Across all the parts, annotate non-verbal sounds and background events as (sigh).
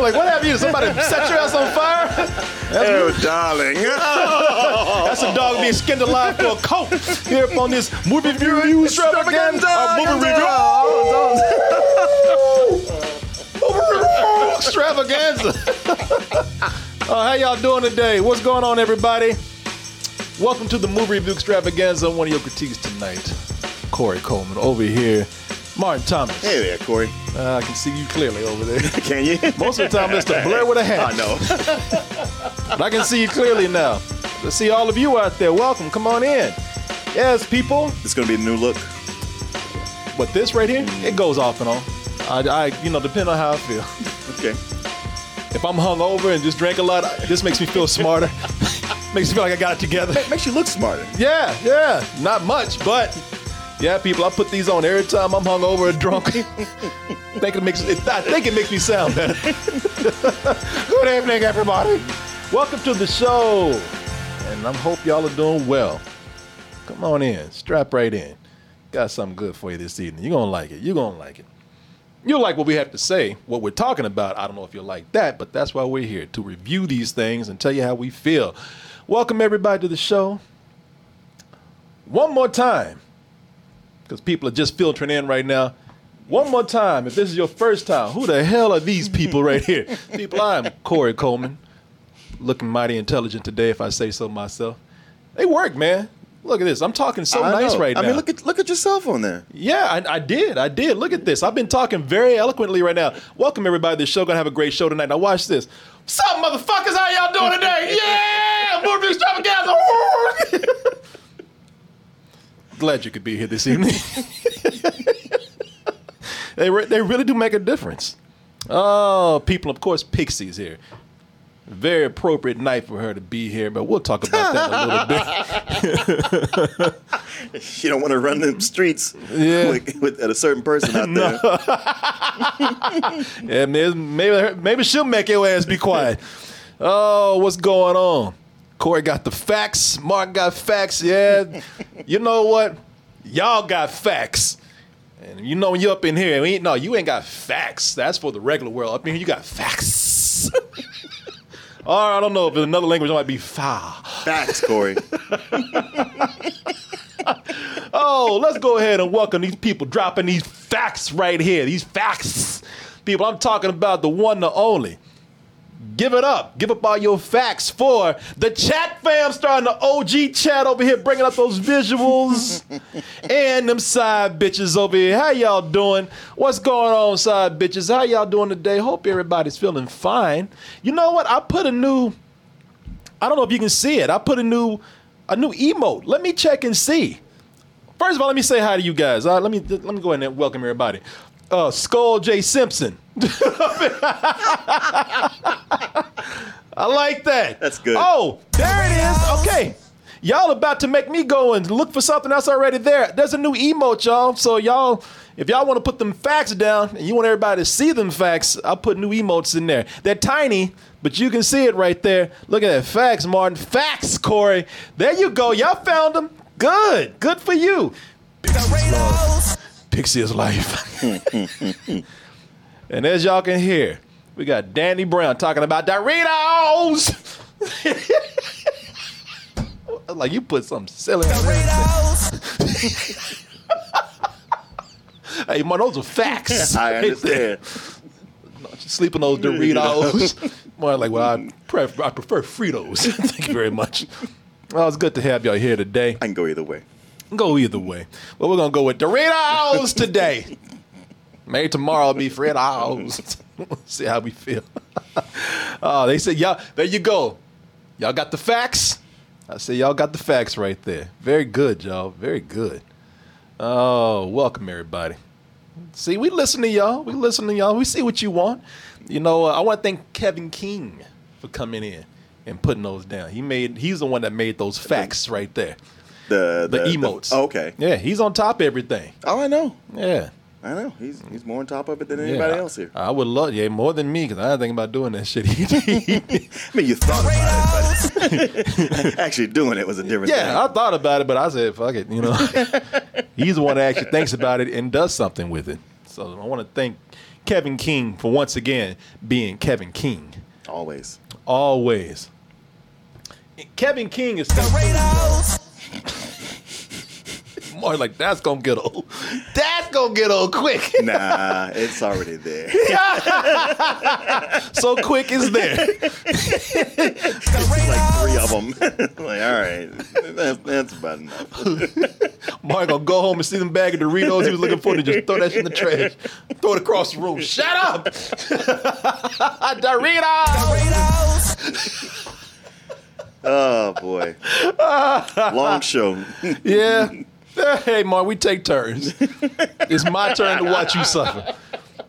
like, what happened? You? Somebody set your ass on fire? That's, Oh, darling. (laughs) that's a dog being skinned alive for a coat here up on this movie review extravaganza. Uh, (laughs) movie review extravaganza. (laughs) uh, how y'all doing today? What's going on, everybody? Welcome to the movie review extravaganza. One of your critiques tonight, Korey Coleman over here. Martin Thomas. Hey there, Korey. Uh, I can see you clearly over there. (laughs) Can you? Most of the time, it's a blur with a hat. (laughs) I know. But I can see you clearly now. Let's see all of you out there. Welcome. Come on in. Yes, people. It's gonna be a new look. But this right here, it goes off and on. I, I you know, depend on how I feel. Okay. If I'm hungover and just drank a lot, this makes me feel smarter. (laughs) makes me feel like I got it together. Makes you look smarter. Yeah, yeah. Not much, but yeah, people. I put these on every time I'm hungover or drunk. (laughs) think it makes it, I think it makes me sound better. (laughs) Good evening, everybody. Welcome to the show, and I hope y'all are doing well. Come on in, strap right in. Got something good for you this evening. You're gonna like it. You're gonna like it. You'll like what we have to say, what we're talking about. I don't know if you'll like that, but that's why we're here to review these things and tell you how we feel. Welcome everybody to the show. One more time, because people are just filtering in right now. One more time, if this is your first time, who the hell are these people right here? (laughs) People, I'm Korey Coleman, looking mighty intelligent today, if I say so myself. They work, man. Look at this. I'm talking so I nice know. right now. I mean, look at look at yourself on there. Yeah, I, I did. I did. Look at this. I've been talking very eloquently right now. Welcome everybody to the show. Gonna have a great show tonight. Now watch this. What's up, motherfuckers? How y'all doing today? (laughs) Yeah, movie extravaganza. (laughs) Glad you could be here this evening. (laughs) they re- they really do make a difference. Oh, people, of course, Pixie's here. Very appropriate night for her to be here, but we'll talk about that a little bit. (laughs) You don't want to run them streets Yeah. with, with at a certain person out (laughs) there. Yeah, maybe maybe, maybe she'll make your ass be quiet. Oh, what's going on? Korey got the facts. Mark got facts. Yeah, (laughs) you know what? Y'all got facts. And you know when you're up in here, we ain't, no, you ain't got facts. That's for the regular world. Up in here, you got facts. (laughs) or I don't know if in another language it might be fa. Facts, Korey. (laughs) Oh, let's go ahead and welcome these people dropping these facts right here. These facts. People, I'm talking about the one, the only. Give it up. Give up all your facts for the chat fam starting the OG chat over here, bringing up those visuals. (laughs) and them side bitches over here. How y'all doing? What's going on, side bitches? How y'all doing today? Hope everybody's feeling fine. You know what? I put a new, I don't know if you can see it. I put a new, a new emote. Let me check and see. First of all, let me say hi to you guys. Uh, let me let me go ahead and welcome everybody. Uh, Skull J Simpson. I like that. That's good. Oh, there it is. Okay. Y'all about to make me go and look for something that's already there. There's a new emote, y'all. So y'all, if y'all want to put them facts down and you want everybody to see them facts, I'll put new emotes in there. They're tiny, but you can see it right there. Look at that. Facts, Martin. Facts, Korey. There you go. Y'all found them. Good. Good for you. Pixie is life. (laughs) (laughs) and as y'all can hear, we got Danny Brown talking about Doritos. (laughs) like you put something silly. there. hey, man, those are facts. (laughs) I understand. (laughs) Sleeping those Doritos. More like, well, I, pref- I prefer Fritos. Thank you very much. Well, it's good to have y'all here today. I can go either way. Go either way. But we're gonna go with Doritos today. Maybe tomorrow will be Fritos. (laughs) See how we feel. oh, (laughs) they said y'all. There you go. Y'all got the facts. I say y'all got the facts right there. Very good, y'all. Very good. Oh, welcome everybody. See, we listen to y'all. We listen to y'all. We see what you want. You know, uh, I want to thank Kevin King for coming in and putting those down. He made. He's the one that made those facts right there. The The, emotes. oh, okay. Yeah, he's on top of everything. Oh, I know. Yeah. I know. He's he's more on top of it than yeah. anybody else here. I would love, yeah, more than me because I didn't think about doing that shit. (laughs) I mean, you thought about it, but (laughs) actually doing it was a different thing. yeah, I thought about it, but I said, fuck it. You know, (laughs) he's the one that actually thinks about it and does something with it. So I want to thank Kevin King for once again being Kevin King. Always. Always. Kevin King is more like that's gonna get old. (laughs) That's gonna get old quick. (laughs) Nah, it's already there. (laughs) so quick is there. It's like three of them. like, all right, that's, that's about enough. Mark gonna go home and see them bag of Doritos he was looking for to just throw that shit in the trash. Throw it across the room. Shut up! Doritos! Oh boy, long show. Yeah. (laughs) Hey, Mark, we take turns. (laughs) It's my turn to watch you suffer.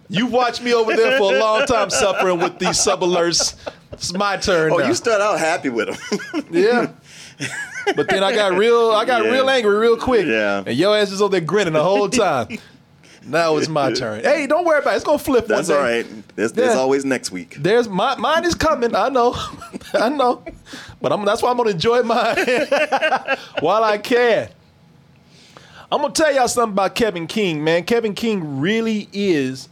You watched me over there for a long time suffering with these sub alerts. It's my turn. Oh, now. you start out happy with them. (laughs) Yeah. But then I got real I got Yeah. real angry real quick. Yeah. And your ass is over there grinning the whole time. now it's my turn. Hey, don't worry about it. It's gonna flip That's all right. There's, there's Yeah. always next week. There's my mine is coming. I know. I know. But I'm that's why I'm gonna enjoy mine while I can. I'm gonna tell y'all something about Kevin King, man. Kevin King really is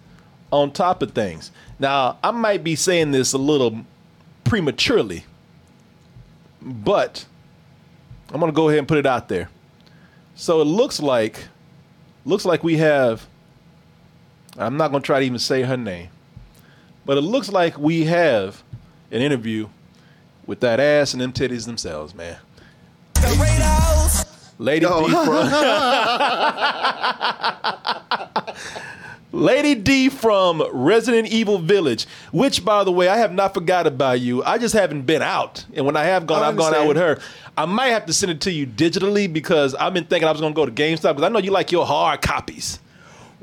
on top of things. Now, I might be saying this a little prematurely, but I'm gonna go ahead and put it out there. So it looks like looks like we have I'm not gonna try to even say her name. But it looks like we have an interview with that ass and them titties themselves, man. Lady. D (laughs) from Lady D from Resident Evil Village, which by the way, I have not forgot about you. I just haven't been out. And when I have gone, I I've gone out with her. I might have to send it to you digitally because I've been thinking I was gonna go to GameStop because I know you like your hard copies.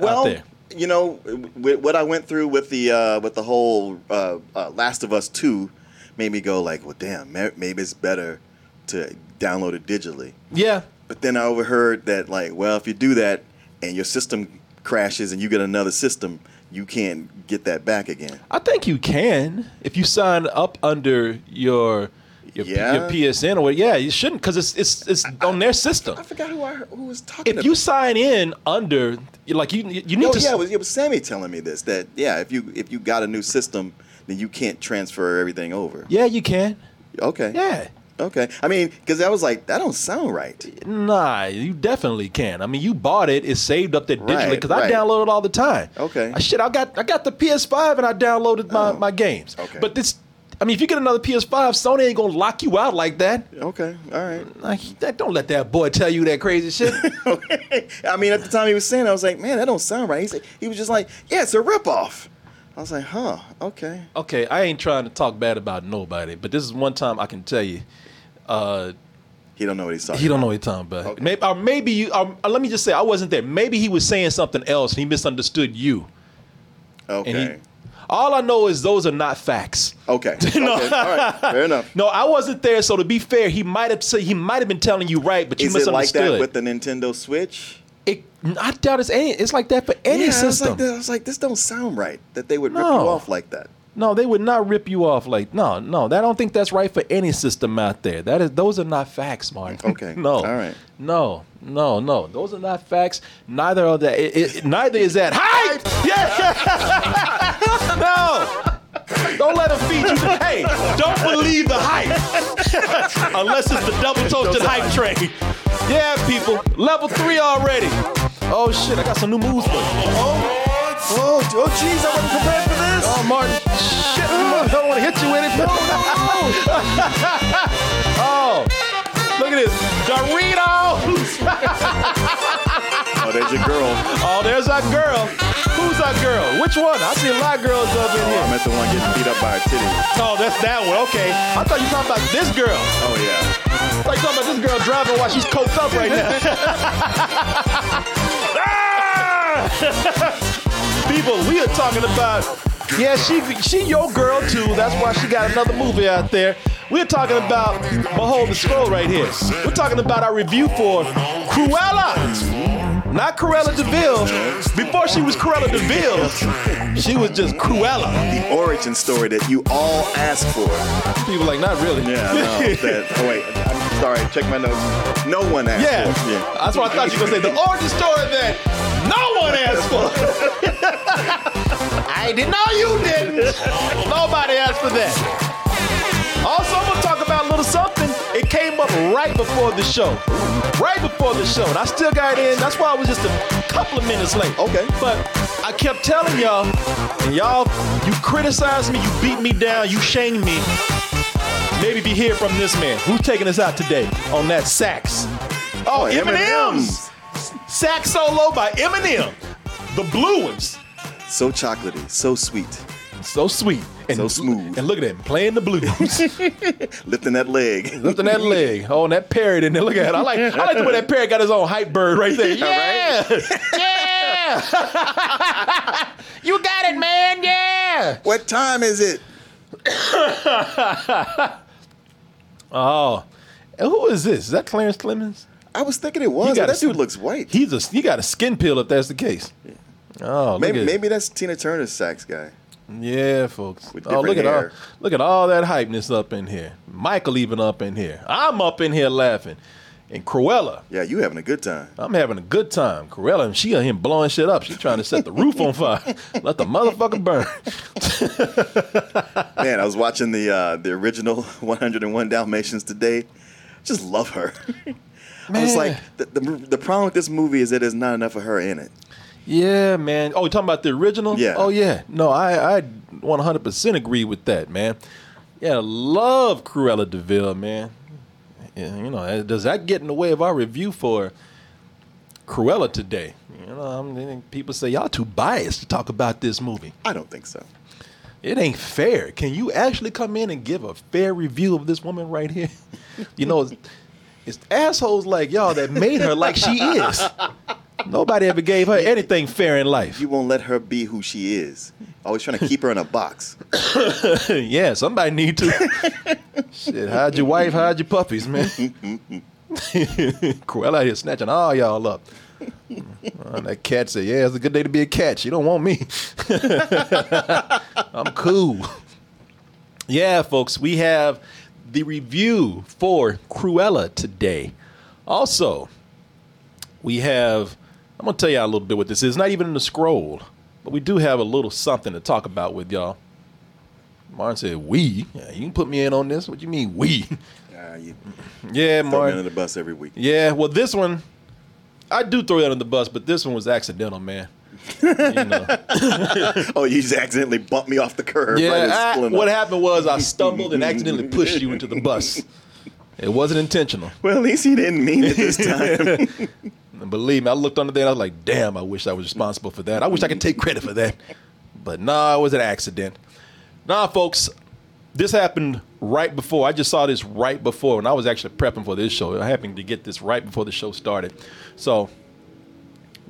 out Well, you know what I went through with the uh, with the whole uh, uh, Last of Us Two, made me go like, well, damn, maybe it's better to download it digitally. Yeah. But then I overheard that like, well, if you do that and your system crashes and you get another system, you can't get that back again. I think you can if you sign up under your your, P- Yeah? your PSN or what. Yeah, you shouldn't because it's it's it's on their system. I forgot who I heard, who was talking. If you sign in under like you you need oh to yeah, it was, it was Sammy telling me this that yeah, if you if you got a new system, then you can't transfer everything over. yeah you can Okay. yeah Okay. I mean, because I was like, that don't sound right. nah you definitely can. I mean you bought it it's saved up there digitally Right, because I right. download it all the time. Okay. Uh, shit I got I got the PS5 and I downloaded my Oh, my games. okay. But this. I mean, if you get another PS5, Sony ain't gonna lock you out like that. Okay. All right. Like, that don't let that boy tell you that crazy shit. (laughs) okay. I mean, at the time he was saying, I was like, man, that don't sound right. He said he was just like, yeah, it's a ripoff. I was like, huh, okay. Okay, I ain't trying to talk bad about nobody, but this is one time I can tell you, uh, He don't know what he's talking. he don't know what he's talking about. Okay. Maybe, or maybe you. Or, or let me just say, I wasn't there. Maybe he was saying something else and he misunderstood you. Okay. He, all I know is those are not facts. okay. (laughs) okay. No. All right. Fair enough. (laughs) No, I wasn't there. So to be fair, he might have said he might have been telling you right, but you Is it like misunderstood. that with the Nintendo Switch? it, I doubt it's any. It's like that for any yeah, I was, system. like, I was like, this don't sound right. That they would rip No. you off like that. No, they would not rip you off like no, no. I don't think that's right for any system out there. That is, those are not facts, Mark. Okay. (laughs) no. All right. No, no, no. Those are not facts. Neither are that. It, it, neither is that hype. Yeah. (laughs) no. Don't let them feed you. The, hey, don't believe the hype (laughs) unless it's the double toasted hype train. Yeah, people. Level three already. Oh shit! I got some new moves you. Oh, oh, oh, jeez, I wasn't prepared for this. Oh, Martin. Shit, I don't want to hit you with it. (laughs) oh, look at this. Doritos. (laughs) Oh, there's your girl. Oh, there's our girl. Who's our girl? Which one? I see a lot of girls up in Oh, I here. meant the one getting beat up by a titty. Oh, that's that one. Okay. I thought you were talking about this girl. Oh yeah. I thought you were talking about this girl driving while she's coked up right now. Ah! (laughs) People, we are talking about. Yeah, she she your girl too. That's why she got another movie out there. We're talking about Behold the Scroll right here. We're talking about our review for Cruella. Not Cruella de Vil. Before she was Cruella de Vil, she was just Cruella. The origin story that you all asked for. People like, not really. Yeah, know. (laughs) that, oh, wait, I'm sorry. Check my notes. No one asked Yeah. for. Yeah. That's what I thought you were going to say. The origin story that no one asked for. it. I didn't know you didn't. Nobody asked for that. Also, I'm going to talk about a little something. It came up right before the show. Right before the show. And I still got it in. That's why I was just a couple of minutes late. Okay. But I kept telling y'all, and y'all, you criticized me, you beat me down, you shamed me. Maybe be here from this man. Who's taking us out today on that sax? Oh, Oh, M&M's. Sax solo by M&M. The blue ones. So chocolatey, so sweet. So sweet. And, So smooth. And look at him playing the blues. (laughs) Lifting that leg. Lifting that leg. Oh, and that parrot in there. Look at it. I like, I like the way that parrot got his own hype bird right there. (laughs) Yeah. Yeah. (laughs) you got it, man. Yeah. What time is it? (coughs) Oh. And who is this? Is that Clarence Clemons? I was thinking it was. but a that dude looks white. He's a he got a skin peel if that's the case. Oh, look maybe maybe that's Tina Turner's sax guy. Yeah, folks. Oh, look different at all look at all that hypeness up in here. Michael even up in here. I'm up in here laughing. And Cruella, Yeah, you having a good time. I'm having a good time. Cruella, and she on him blowing shit up. She trying to set the roof on fire. (laughs) Let the motherfucker burn. (laughs) Man, I was watching the uh, the original (laughs) 101 Dalmatians today. Just love her. I was like, the, the, the problem with this movie is that there's not enough of her in it. Yeah, man. Oh, you talking about the original? Yeah. Oh, yeah. No, I, I 100% agree with that, man. Yeah, love Cruella de Vil, man. Yeah, you know, uh, does that get in the way of our review for Cruella today? You know, I mean, people say y'all too biased to talk about this movie. I don't think so. It ain't fair. Can you actually come in and give a fair review of this woman right here? (laughs) You know, it's, assholes like y'all that made her like she is. Nobody ever gave her anything fair in life. You won't let her be who she is. Always trying to keep her in a box. (coughs) yeah, somebody need to. Shit, hide your wife, hide your puppies, man. (laughs) Cruella out here snatching all y'all up. Uh, that cat said, "Yeah, it's a good day to be a cat. She don't want me. (laughs) I'm cool." Yeah, folks, we have the review for Cruella today. Also, we have. I'm gonna tell y'all a little bit what this is. Not even in the scroll, but we do have a little something to talk about with y'all. Martin said, "We." Yeah, you can put me in on this. What do you mean, we? Uh, you (laughs) Yeah, throw me Martin. under the bus every week. Yeah, well, this one, I do throw you under the bus, but this one was accidental, man. You know. (laughs) Oh, you just accidentally bumped me off the curb. Yeah, I- what happened was I stumbled and accidentally pushed you into the bus. It wasn't intentional. Well, at least he didn't mean it this time. (laughs) Believe me, I looked under there and I was like, damn, I wish I was responsible for that. I wish I could take credit for that. But nah, it was an accident. Nah, folks, this happened right before. I just saw this right before when I was actually prepping for this show. I happened to get this right before the show started. So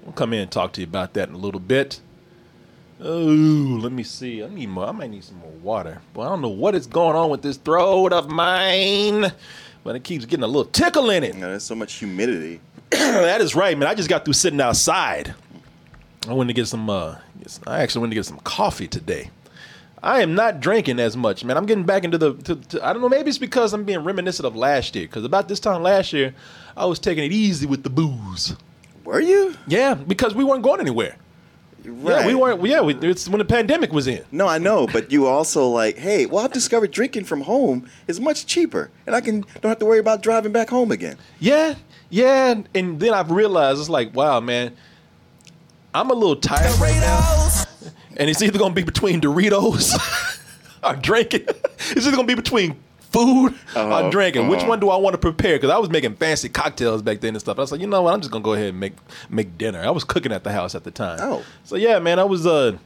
we'll come in and talk to you about that in a little bit. Oh, let me see. I need more. I might need some more water. But I don't know what is going on with this throat of mine. But it keeps getting a little tickle in it. There's so much humidity. (clears throat) that is right, man. I just got through sitting outside. I went to get some. Uh, I actually went to get some coffee today. I am not drinking as much, man. I'm getting back into the. To, to- I don't know. Maybe it's because I'm being reminiscent of last year. Because about this time last year, I was taking it easy with the booze. Were you? Yeah, because we weren't going anywhere. Right. Yeah, we weren't. Yeah, we, it's when the pandemic was in. No, I know, but you also like, hey, well, I've discovered drinking from home is much cheaper, and I can don't have to worry about driving back home again. Yeah, yeah, and then I've realized it's like, wow, man, I'm a little tired right now, and it's either gonna be between Doritos (laughs) or drinking. (laughs) It's either gonna be between food Uh-huh, or drinking. Which uh-huh. one do I want to prepare? Because I was making fancy cocktails back then and stuff. I was like, you know what? I'm just gonna go ahead and make make dinner. I was cooking at the house at the time. Oh. so yeah, man, I was uh,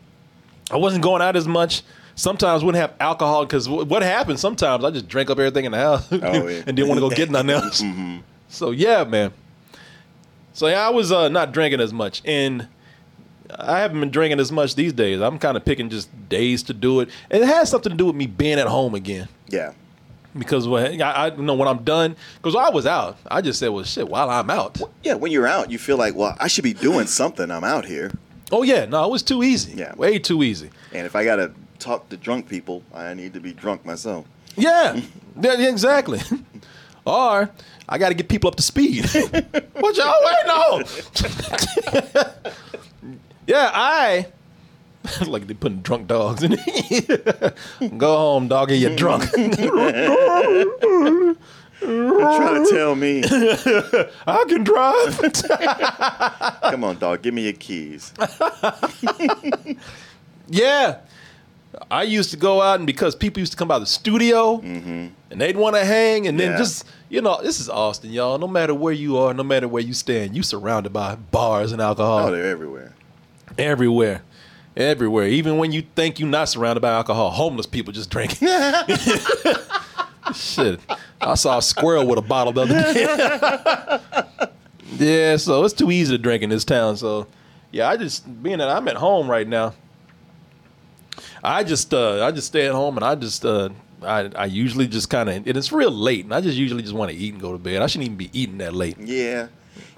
I wasn't going out as much. Sometimes wouldn't have alcohol because what happened? Sometimes I just drank up everything in the house (laughs) Oh, yeah. and didn't want to go get nothing (laughs) else. So yeah, man. So yeah, I was uh, not drinking as much, and I haven't been drinking as much these days. I'm kind of picking just days to do it. And it has something to do with me being at home again. Yeah, because when I, I you know when I'm done, because I was out, I just said, well, shit. While I'm out, Yeah, when you're out, you feel like, well, I should be doing something. I'm out here, oh yeah, no, it was too easy. Yeah. way too easy. and if I gotta talk to drunk people, I need to be drunk myself. Yeah, yeah, exactly. (laughs) or I got to get people up to speed. (laughs) what y'all waiting on? (laughs) yeah, I (laughs) like they're putting drunk dogs in. it. (laughs) Go home, doggy. You're drunk. (laughs) Trying to tell me, I can drive. come on, dog, give me your keys. yeah. I used to go out and because people used to come by the studio mm-hmm. and they'd want to hang and then Yeah. just you know this is Austin y'all no matter where you are no matter where you stand you surrounded by bars and alcohol Oh, they're everywhere. everywhere everywhere even when you think you're not surrounded by alcohol homeless people just drinking (laughs) shit I saw a squirrel with a bottle the other day (laughs) yeah so it's too easy to drink in this town so yeah I just being that I'm at home right now I just uh I just stay at home and I just uh I, I usually just kind of and it's real late and I just usually just want to eat and go to bed. I shouldn't even be eating that late. Yeah,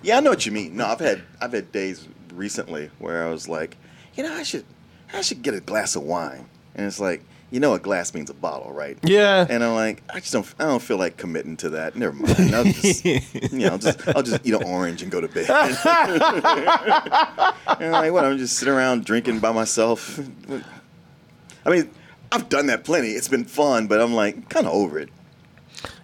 yeah, I know what you mean. No, I've had I've had days recently where I was like, you know, I should I should get a glass of wine, and it's like, you know, a glass means a bottle, right? Yeah. And I'm like, I just don't I don't feel like committing to that. Never mind. I'll just (laughs) you know I'll just I'll just eat an orange and go to bed. (laughs) and I'm like, what? I'm just sitting around drinking by myself. I mean. I've done that plenty. It's been fun, but I'm like kind of over it.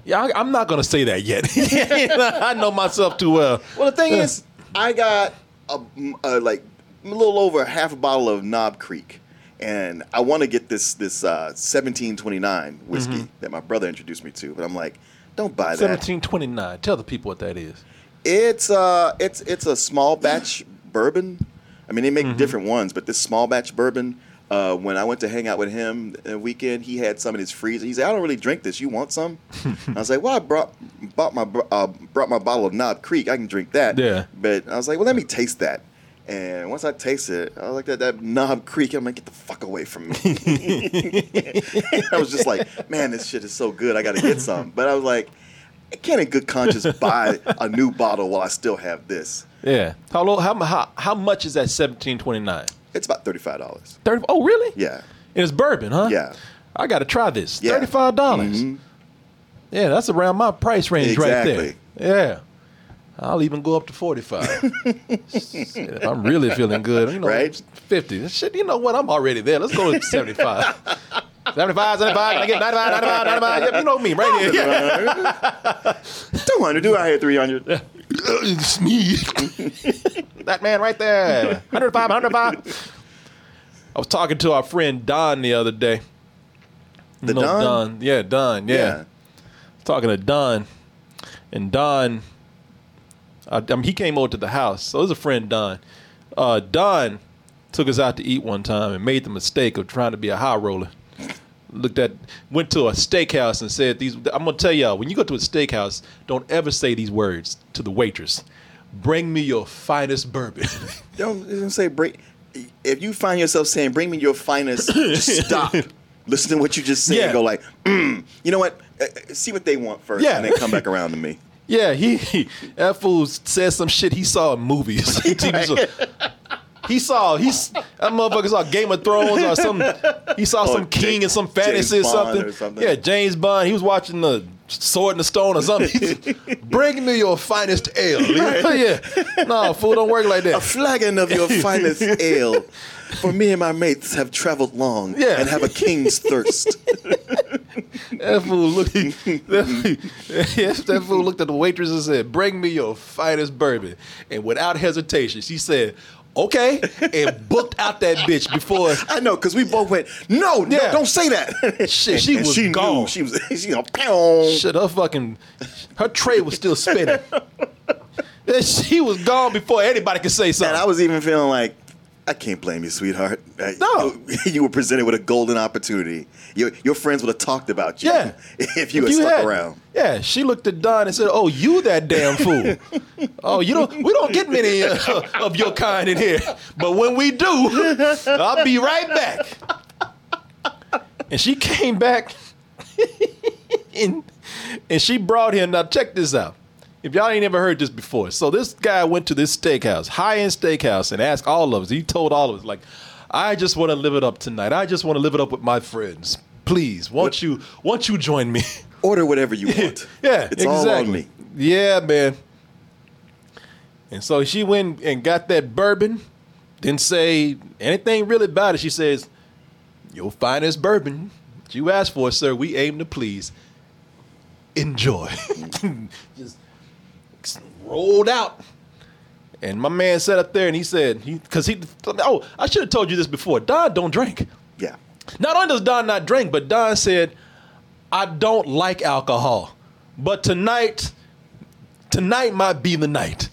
yeah, I, I'm not gonna say that yet. (laughs) I know myself too well. Well, the thing is, I got a, a like a little over half a bottle of Knob Creek, and I want to get this this uh, 1729 whiskey that my brother introduced me to, but I'm like, don't buy that. Seventeen twenty nine. Tell the people what that is. It's uh, it's it's a small batch (sighs) bourbon. I mean, they make different ones, but this small batch bourbon. Uh, when I went to hang out with him a weekend, he had some in his freezer. He said, "I don't really drink this. You want some?" (laughs) I was like, "Well, I brought bought my uh, brought my bottle of Knob Creek. I can drink that." Yeah. But I was like, "Well, let me taste that." And once I tasted it, I was like, "That that Knob Creek." I'm like, "Get the fuck away from me!" (laughs) I was just like, "Man, this shit is so good. I got to get some." But I was like, I can't in good conscience buy a new bottle while I still have this. Yeah. How low? How how how much is that seventeen twenty nine? It's about thirty five dollars. Thirty. Oh, really? Yeah. And it's bourbon, huh? Yeah. I got to try this. Yeah. Thirty five dollars. Mhm. Yeah, that's around my price range right Exactly. there. Yeah. I'll even go up to 45. If I'm really feeling good, you know, Right? 50. Shit, you know what? I'm already there. Let's go to 75. 75, 75, I get 95, 95, 95? Yep, you know me, right here. Two hundred. Do I hit three hundred? it's (laughs) me. that man right there. 105, 105. I was talking to our friend Don the other day. You The know Don? Yeah, Don. Yeah. Talking to Don. And Don, uh, I mean, he came over to the house. So it was a friend, Don. Uh, Don took us out to eat one time and made the mistake of trying to be a high roller. Looked at, went to a steakhouse and said these. I'm gonna tell y'all, when you go to a steakhouse, don't ever say these words to the waitress. Bring me your finest bourbon. (laughs) Don't, don't say bring. If you find yourself saying "Bring me your finest," (laughs) stop. Listen to what you just said. Yeah. and Go like, mm, you know what? Uh, uh, see what they want first, Yeah. and then come back around to me. Yeah, he, he (laughs) that fool said some shit he saw in movies. (laughs) TV shows. (laughs) He saw he's that motherfucker saw Game of Thrones or some. He saw Or some king Ja- and some fantasy or James Bond something. or something. Yeah, James Bond. He was watching the Sword in the Stone or something. Bring me your finest ale. yeah, no fool, don't work like that. A flagon of your finest ale. For me and my mates have traveled long Yeah. and have a king's thirst. (laughs) That fool looked. That, (laughs) (laughs) that fool looked at the waitress and said, "Bring me your finest bourbon." And without hesitation, she said, "Okay," and booked out that bitch before. I know, because we both went, no, no, don't say that. Shit, she And was she knew. gone. She was, she, pow. Shit, her fucking, her tray was still spinning. And she was gone before anybody could say And something. I was even feeling like, I can't blame you, sweetheart. Uh, No. (laughs) You were presented with a golden opportunity. Your, your friends would have talked about you Yeah. (laughs) if you had stuck had- around. Yeah, she looked at Don and said, "Oh, you that damn fool. (laughs) oh, you don't. We don't get many uh, of your kind in here, but when we do, I'll be right back." And she came back, and, and she brought him. Now check this out. If y'all ain't ever heard this before, so this guy went to this steakhouse, high end steakhouse, and asked all of us. He told all of us, like, I just want to live it up tonight. I just want to live it up with my friends. Please, won't What- you, won't you join me? (laughs) Order whatever you want. (laughs) yeah, it's exactly. all on me. Yeah, man. And so she went and got that bourbon. Didn't say anything really about it. She says, "Your finest bourbon that you asked for, sir. We aim to please. Enjoy." (laughs) Just rolled out. And my man sat up there and he said, because he, oh, I should have told you this before. Don don't drink. Yeah. Not only does Don not drink, but Don said, I don't like alcohol. But tonight, tonight might be the night.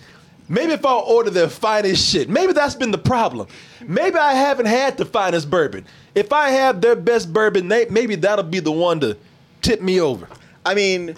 Maybe if I order their finest shit, maybe that's been the problem. Maybe I haven't had the finest bourbon. If I have their best bourbon, they, maybe that'll be the one to tip me over. I mean,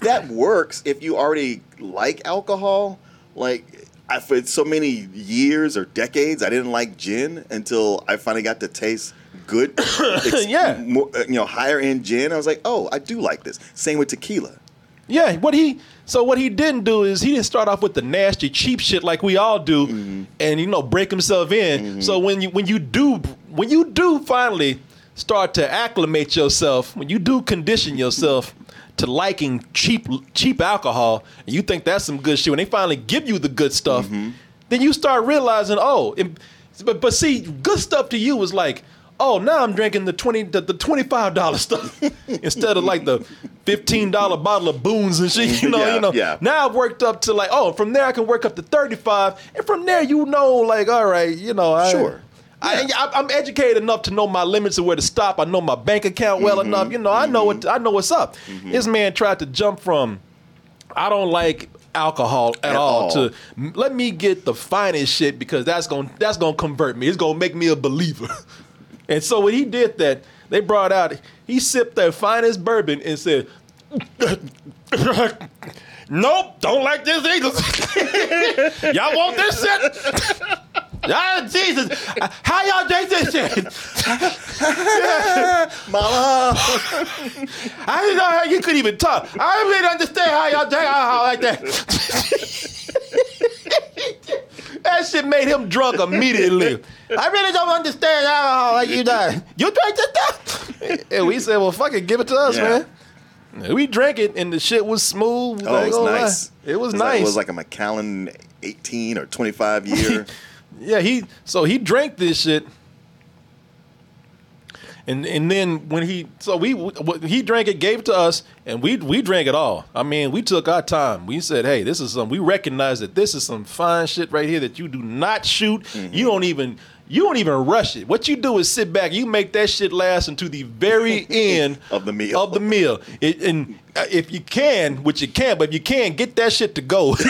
that works if you already like alcohol. Like, I, for so many years or decades, I didn't like gin until I finally got to taste good, (coughs) ex- Yeah. more, uh, you know, higher end gin. I was like, oh, I do like this. Same with tequila. Yeah, what he so what he didn't do is he didn't start off with the nasty cheap shit like we all do, and you know break himself in. So when you when you do when you do finally start to acclimate yourself, when you do condition yourself to liking cheap cheap alcohol, and you think that's some good shit, when they finally give you the good stuff, mm-hmm. then you start realizing, oh, it- but but see, good stuff to you is like. Oh, now I'm drinking the twenty the, the twenty five dollar (laughs) stuff (laughs) instead of like the fifteen dollar bottle of Boone's and shit. You (laughs) know, Yeah, you know. yeah. Now I've worked up to like, oh, from there I can work up to thirty five, and from there you know, like, all right, you know, I, Sure. I, I'm educated enough to know my limits and where to stop. I know my bank account well Mm-hmm. enough. You know, I know what I know what's up. This man tried to jump from I don't like alcohol at, At all, all. to let me get the finest shit because that's going that's going to convert me. It's going to make me a believer. (laughs) and so when he did that, they brought out he sipped their finest bourbon and said (laughs) Nope, don't like this either. (laughs) y'all want this shit? Y'all, (laughs) ah, Jesus, how y'all drink this shit? (laughs) Mama. (laughs) I didn't know how you could even talk. I really don't understand how y'all drink alcohol like that. that shit made him drunk immediately. I really don't understand alcohol like you do. You drink this stuff? And we said, well, fuck it, give it to us, Yeah. man. We drank it, and the shit was smooth. Oh, it was oh, nice. It was like- nice. it was like a Macallan 18 or 25 year. Yeah, he so he drank this shit, and and then when he so we he drank it, gave it to us, and we we drank it all. I mean, we took our time. We said, hey, this is some. We recognize that this is some fine shit right here that you do not shoot. Mm-hmm. You don't even. You don't even rush it. What you do is sit back. You make that shit last until the very (laughs) end Of the meal. Of the meal, It- and uh, if you can, which you can, but if you can, get that shit to go. (laughs)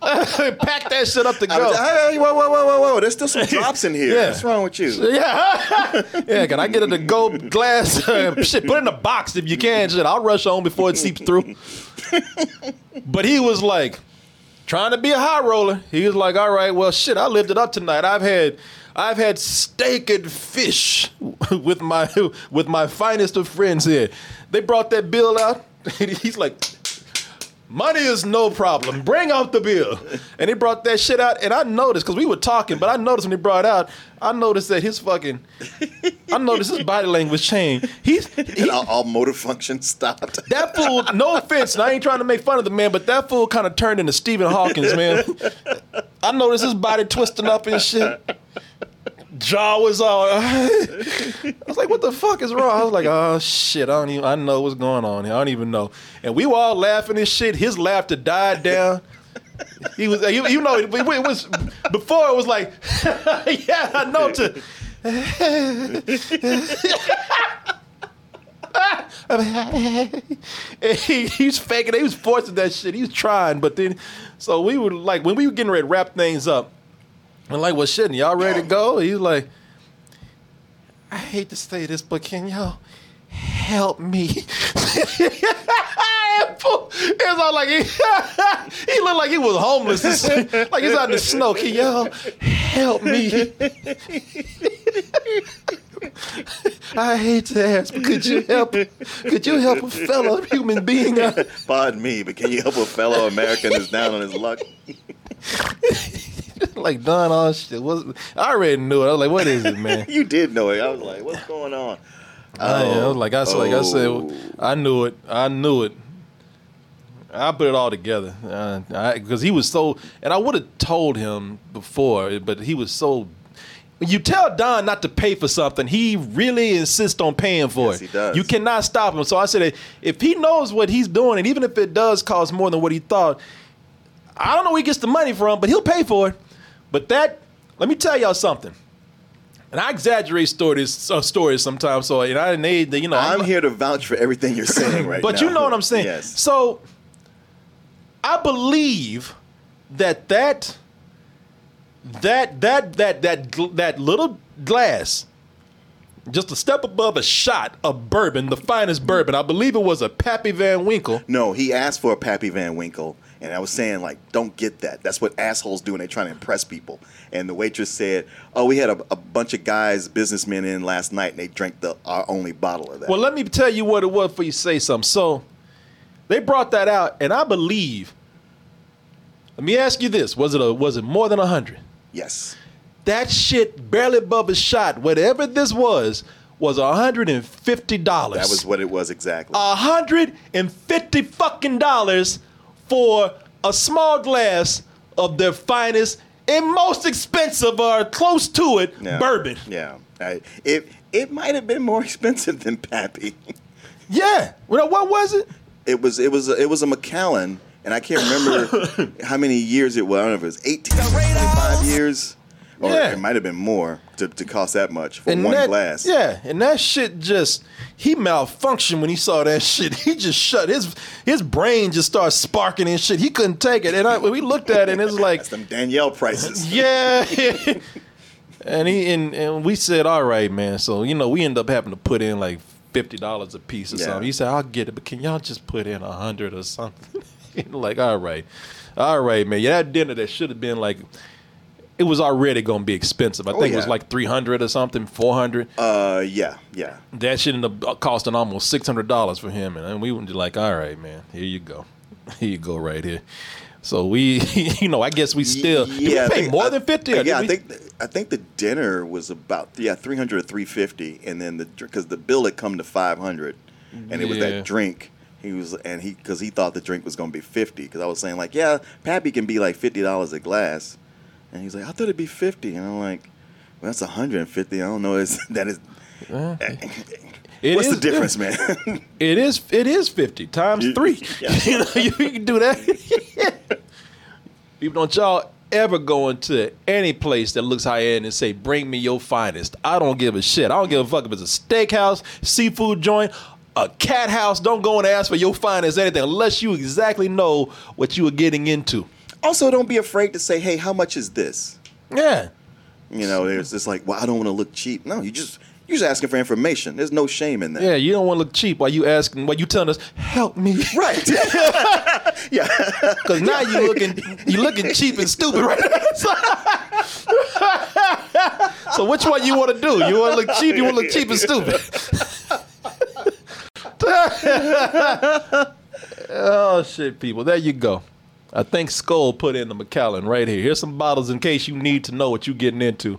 Pack that shit up to go. was, hey, whoa, whoa, whoa, whoa, whoa. There's still some (laughs) drops in here. Yeah. What's wrong with you? Yeah, yeah. Can I get it to go glass? shit, put it in a box if you can. Shit, I'll rush home before it seeps through. but he was like trying to be a high roller. He was like, "All right, well, shit, I lived it up tonight. I've had, I've had steak and fish (laughs) with my (laughs) with my finest of friends here. They brought that bill out. (laughs) He's like." Money is no problem. Bring out the bill. And he brought that shit out. And I noticed, because we were talking, but I noticed when he brought it out, I noticed that his fucking, I noticed his body language changed. He's, he, And all, all motor function stopped. (laughs) that fool, no offense, and I ain't trying to make fun of the man, but that fool kind of turned into Stephen Hawkins, man. I noticed his body twisting up and shit. Jaw was all. (laughs) I was like, "What the fuck is wrong?" I was like, "Oh shit, I don't even. I know what's going on here. I don't even know." And we were all laughing and shit. His laughter died down. He was, you, you know, it, it was before it was like, (laughs) "Yeah, I know." To (laughs) And he, was faking. He was forcing that shit. He was trying, but then, so we were like, when we were getting ready to wrap things up, I'm like, well, shit, y'all ready to go? He's like, I hate to say this, but can y'all help me? (laughs) It's all like he, (laughs) he looked like he was homeless, and shit. like he's out in the snow. Can y'all help me? (laughs) I hate to ask, but could you help? Could you help a fellow human being? Pardon me, but can you help a fellow American who's down on his luck? (laughs) like Don, all shit. Was I already knew it? I was like, what is it, man? (laughs) you did know it. I was like, what's going on? I, I oh, was like, I, like I Oh. said, I knew it. I knew it. I put it all together uh, because he was so, and I would have told him before, but he was so. When you tell Don not to pay for something, he really insists on paying for Yes, it. he does. You cannot stop him. So I said, if he knows what he's doing, and even if it does cost more than what he thought, I don't know where he gets the money from, but he'll pay for it. But that, let me tell y'all something. And I exaggerate stories, uh, stories sometimes. So, and I, need, you know, I'm here to vouch for everything you're saying (laughs) right now. but now. you know what I'm saying. Yes. So I believe that that that that that that that little glass, just a step above a shot of bourbon, the finest bourbon. I believe it was a Pappy Van Winkle. No, he asked for a Pappy Van Winkle, and I was saying like, don't get that. That's what assholes do when they're trying to impress people. And the waitress said, "Oh, we had a, a bunch of guys, businessmen in last night, and they drank the our only bottle of that." Well, let me tell you what it was before you say something. So they brought that out, and I believe. Let me ask you this: Was it a was it more than a hundred? yes, That shit barely above a shot. Whatever this was, was hundred and fifty dollars. that was what it was exactly. hundred and fifty fucking dollars for a small glass of their finest and most expensive or close to it Yeah. bourbon. Yeah, I, it it might have been more (laughs) expensive than Pappy. Yeah. Well, what was it? It was it was it was a Macallan, and I can't remember (laughs) how many years it was. I don't know if it was 18, 25 years, or Yeah. it might have been more to, to cost that much for And one that, glass. Yeah, and that shit just he malfunctioned when he saw that (laughs) shit. He just shut his his brain just started sparking and shit. He couldn't take it. And I, we looked at it and it's like, (laughs) some Danielle prices. (laughs) yeah. and he and, and we said, all right, man. So you know, we end up having to put in like fifty dollars a piece or Yeah. something. He said, I'll get it, but can y'all just put in a hundred or something? like, all right, all right, man. Yeah, that dinner that should have been like. It was already going to be expensive. I Oh, think it was like three hundred or something, four hundred Uh, yeah, yeah. that shit ended up costing almost six hundred dollars for him, and we were like, "All right, man, here you go, here you go, right here." So we, (laughs) you know, I guess we still yeah, we pay think- more I- than fifty. or Yeah, I think th- I think the dinner was about yeah three hundred or three fifty, and then the because the bill had come to five hundred, and it was that drink. He was and he because he thought the drink was gonna be fifty because I was saying like yeah Pappy can be like fifty dollars a glass, and he's like I thought it'd be fifty, and I'm like well that's hundred and fifty. I don't know (laughs) is that is. What's is- the difference, man? (laughs) it is it is fifty times You- three. (laughs) yeah. you know, you, can do that. People, don't y'all ever go into any place that looks high end and say, "Bring me your finest." I don't give a shit. I don't give a fuck if it's a steakhouse, seafood joint. A cat house, don't go and ask for your finest anything unless you exactly know what you are getting into. Also, don't be afraid to say, hey, how much is this? Yeah. You know, it's just like, well, I don't want to look cheap. No, you just you're just asking for information. There's no shame in that. Yeah, you don't want to look cheap while you asking, while you telling us, help me. Right. (laughs) yeah. Because now you looking you looking cheap and stupid right (laughs) so which one you want to do? You want to look cheap? You want to look cheap and stupid? (laughs) oh shit, people! There you go. I think Skull put in the Macallan right here. Here's some bottles in case you need to know what you're getting into.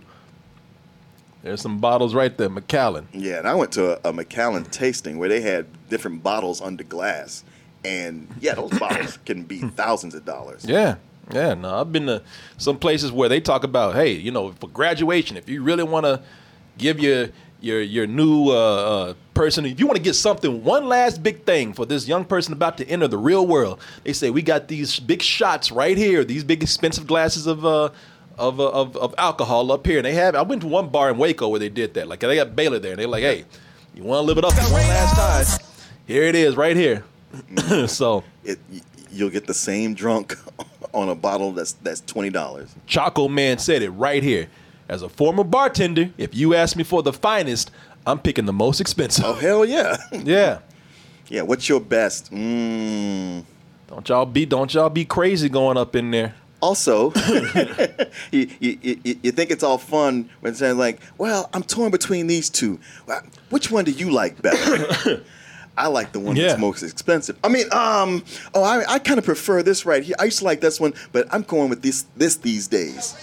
There's some bottles right there, Macallan. Yeah, and I went to a, a Macallan tasting where they had different bottles under glass. And yeah, those (coughs) bottles can be thousands of dollars. Yeah. Yeah, no, I've been to some places where they talk about, hey, you know, for graduation, if you really want to give your your your new uh, uh, person, if you want to get something, one last big thing for this young person about to enter the real world, they say we got these big shots right here, these big expensive glasses of uh, of, uh, of of alcohol up here, and they have. I went to one bar in Waco where they did that. Like they got Baylor there, and they're like, hey, you want to live it up one last time? Here it is, right here. (laughs) so. It you'll get the same drunk (laughs) on a bottle that's that's twenty dollars. Choco Man said it right here. As a former bartender, if you ask me for the finest, I'm picking the most expensive. Oh hell yeah. (laughs) Yeah. yeah, what's your best? Mm, Don't y'all be don't y'all be crazy going up in there. Also, (laughs) (laughs) you, you, you, you think it's all fun when saying like, "Well, I'm torn between these two. Which one do you like better?" (coughs) I like the one Yeah. that's most expensive. I mean, um, oh, I, I kind of prefer this right here. I used to like this one, but I'm going with this this these days.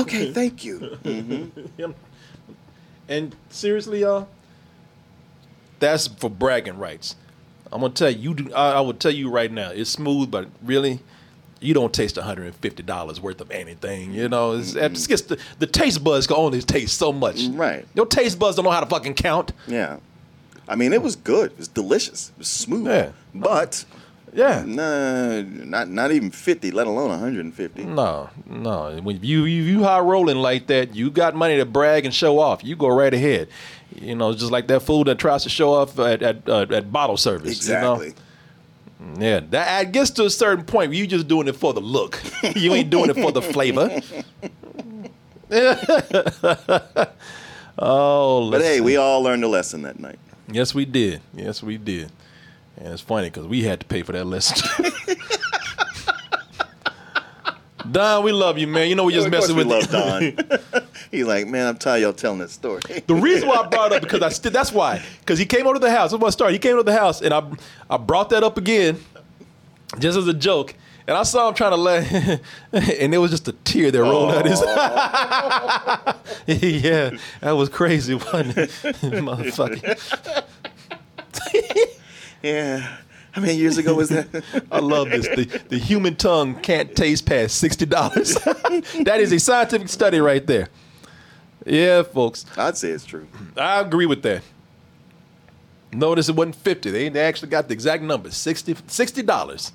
Okay, mm-hmm. thank you. Mm-hmm. (laughs) Yep. And seriously, y'all, that's for bragging rights. I'm gonna tell you, you do, I, I will tell you right now, it's smooth, but really, you don't taste 150 dollars worth of anything. You know, it's, it's just the, the taste buds can only taste so much. Right. Your taste buds don't know how to fucking count. Yeah, I mean, it was good. It was delicious. It was smooth. Yeah. But Yeah. nah, not not even fifty, let alone 150. No, no. When you you, you high rolling like that, you got money to brag and show off. You go right ahead. You know, just like that fool that tries to show off at at, uh, at bottle service. you know? Exactly. Yeah, that it gets to a certain point where you just doing it for the look. (laughs) you ain't doing it for the flavor. (laughs) oh, But hey, we all learned a lesson that night. yes, we did. Yes, we did. And it's funny because we had to pay for that lesson. (laughs) Don, we love you, man. You know we just messing we with love you. (laughs) Don. He's like, man, I'm tired of y'all telling that story. (laughs) The reason why I brought it up because I still that's why because he came over to the house. That's I started. He came over to the house and I I brought that up again just as a joke. And I saw him trying to let, and it was just a tear that rolled out his. Oh. yeah, that was crazy, wasn't it, motherfucker? Yeah. How many years ago was that? (laughs) I love this. The, the human tongue can't taste past sixty dollars. (laughs) that is a scientific study right there. Yeah, folks. I'd say it's true. I agree with that. Notice it wasn't 50. They, they actually got the exact number, 60 $60.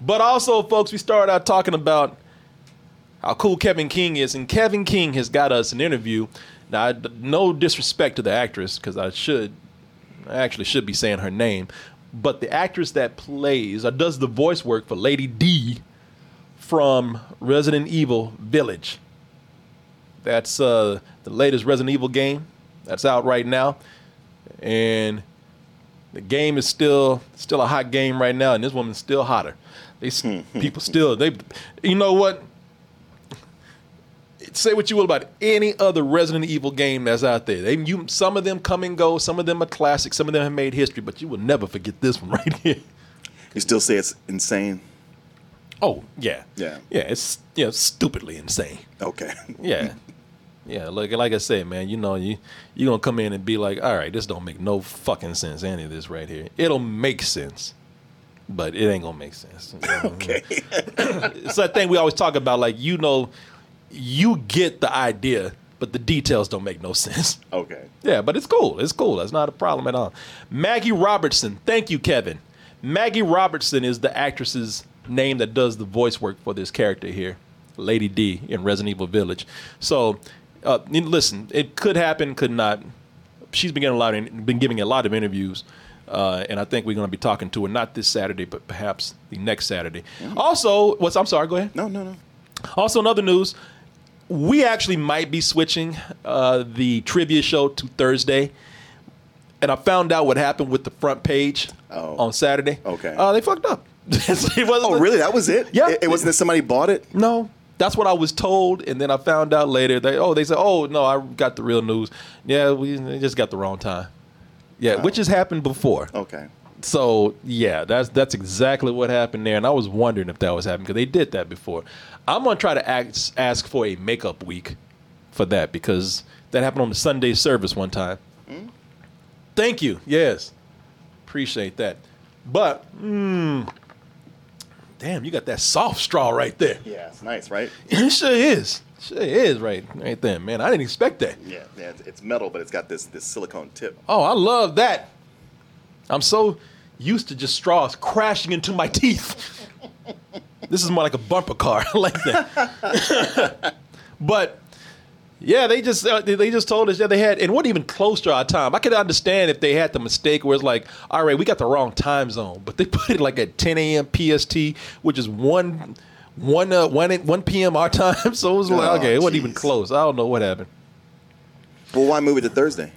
But also, folks, we started out talking about how cool Kevin King is, and Kevin King has got us an interview. Now, I, no disrespect to the actress, because I should, I actually should be saying her name, but the actress that plays or does the voice work for Lady D from Resident Evil Village. That's uh, the latest Resident Evil game that's out right now, and the game is still still a hot game right now, and this woman's still hotter. They people still they, you know what? Say what you will about any other Resident Evil game that's out there. They you some of them come and go, some of them are classic, some of them have made history, but you will never forget this one (laughs) right here. You still say it's insane? Oh yeah, Yeah. yeah. It's yeah, stupidly insane. Okay. (laughs) Yeah. Yeah, like like I said, man, you know, you you gonna come in and be like, all right, this don't make no fucking sense, any of this right here. It'll make sense, but it ain't gonna make sense. You know? (laughs) Okay. (coughs) it's that thing we always talk about, like you know, you get the idea, but the details don't make no sense. okay. Yeah, but it's cool. It's cool. That's not a problem at all. Maggie Robertson. Thank you, Kevin. Maggie Robertson is the actress's name that does the voice work for this character here, Lady D in Resident Evil Village. So, uh, listen, it could happen, could not. She's been getting a lot, of, been giving a lot of interviews, uh, and I think we're going to be talking to her not this Saturday, but perhaps the next Saturday. Also, what's? I'm sorry. Go ahead. No, no, no. Also, in other news, we actually might be switching uh, the trivia show to Thursday. And I found out what happened with the front page Oh. on Saturday. Okay. Uh, they fucked up. (laughs) It wasn't- Oh, really? That was it? Yeah. It, it wasn't that somebody bought it? No. That's what I was told, and then I found out later. They oh they said oh no I got the real news. Yeah, we just got the wrong time. Yeah, which has happened before. Okay. So yeah, that's that's exactly what happened there, and I was wondering if that was happening because they did that before. I'm gonna try to ask ask for a makeup week for that because that happened on the Sunday service one time. Thank you. Yes, appreciate that. But mm, damn, you got that soft straw right there. Yeah, it's nice, right? (laughs) It sure is. Sure is right right there, man. I didn't expect that. Yeah, yeah. It's, it's metal, but it's got this this silicone tip. Oh, I love that. I'm so used to just straws crashing into my (laughs) teeth. (laughs) this is more like a bumper car. I (laughs) like that. but yeah, they just uh, they they just told us that they had, and what even close to our time. I could understand if they had the mistake where it's like, all right, we got the wrong time zone, but they (laughs) put it like at 10 a.m. PST, which is one. One uh, one one p.m. our time, (laughs) so it was like Oh, okay, it wasn't even close. I don't know what happened. Well, why move it to Thursday?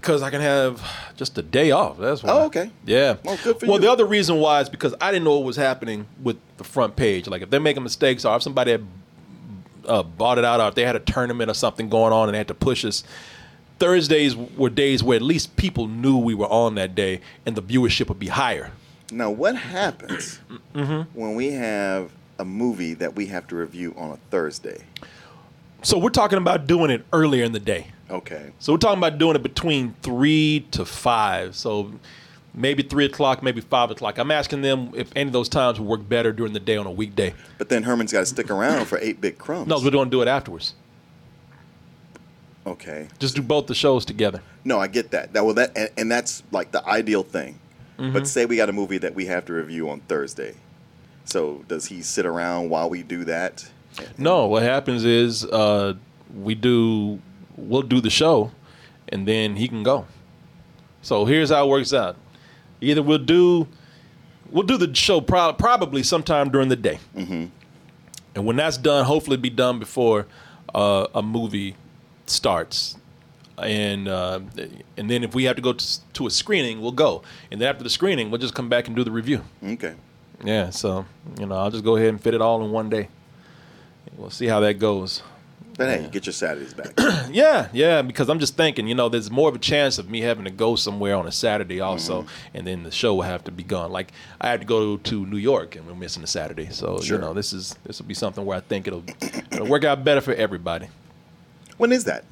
Because I can have just a day off. That's why. Oh, okay. Yeah. Well, good for well, you. the other reason why is because I didn't know what was happening with the front page. Like if they're making mistakes or if somebody had uh, bought it out or if they had a tournament or something going on and they had to push us. Thursdays were days where at least people knew we were on that day and the viewership would be higher. Now, what happens (clears throat) when we have a movie that we have to review on a Thursday? So we're talking about doing it earlier in the day. Okay. So we're talking about doing it between three to five. So maybe three o'clock, maybe five o'clock. I'm asking them if any of those times would work better during the day on a weekday. But then Herman's got to stick around for eight big crumbs. No, we're going to do it afterwards. Okay. Just do both the shows together. No, I get that. That well, that and, and that's like the ideal thing. Mm-hmm. But say we got a movie that we have to review on Thursday. So does he sit around while we do that? No, what happens is uh, we do we'll do the show, and then he can go. So here's how it works out. Either we'll do we'll do the show pro- probably sometime during the day, mm-hmm. and when that's done, hopefully be done before uh, a movie starts. And uh, and then if we have to go to, to a screening, we'll go. And then after the screening, we'll just come back and do the review. Okay. Yeah, so you know, I'll just go ahead and fit it all in one day. We'll see how that goes. But hey, get your Saturdays back. (clears throat) Yeah, yeah, because I'm just thinking, you know, there's more of a chance of me having to go somewhere on a Saturday also, Mm-hmm. and then the show will have to be gone. Like I had to go to New York, and we're missing a Saturday, so Sure. you know, this is this will be something where I think it'll it'll work out better for everybody. when is that?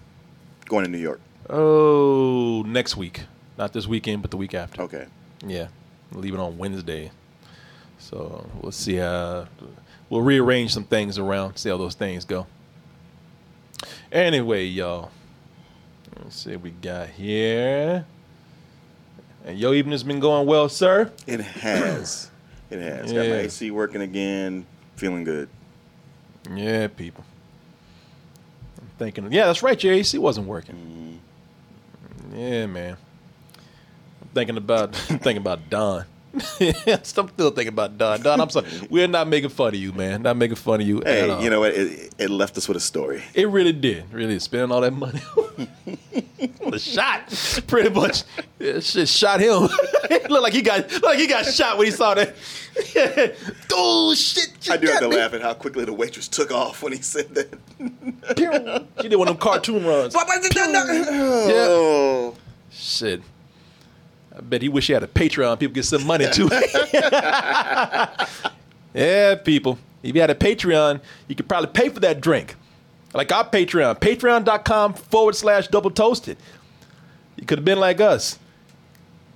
Going to New York. Oh, next week, not this weekend, but the week after. Okay. Yeah, leave it on Wednesday. So we'll see. Uh, we'll rearrange some things around, see how those things go. Anyway, y'all, let's see what we got here. And your evening's been going well, sir. It has. It has. Got my AC working again. Feeling good. Yeah, people. I'm thinking, yeah, that's right. Your AC wasn't working. Mm-hmm. Yeah, man. I'm thinking about (laughs) thinking about Don. (laughs) I'm still thinking about Don. Don, I'm sorry. (laughs) We're not making fun of you, man. Not making fun of you. at Hey, you know what? It, it left us with a story. It really did. Really spending all that money. (laughs) the shot, pretty much. It shit shot him. looked like he got looked like he got shot when he saw that. oh shit! I do have to me. laugh at how quickly the waitress took off when he said that. She did one of them cartoon runs. Oh. Shit. I bet he wish he had a Patreon. People get some money too. (laughs) yeah, people. If you had a Patreon, you could probably pay for that drink. Like our Patreon, patreon.com forward slash double toasted. You could have been like us.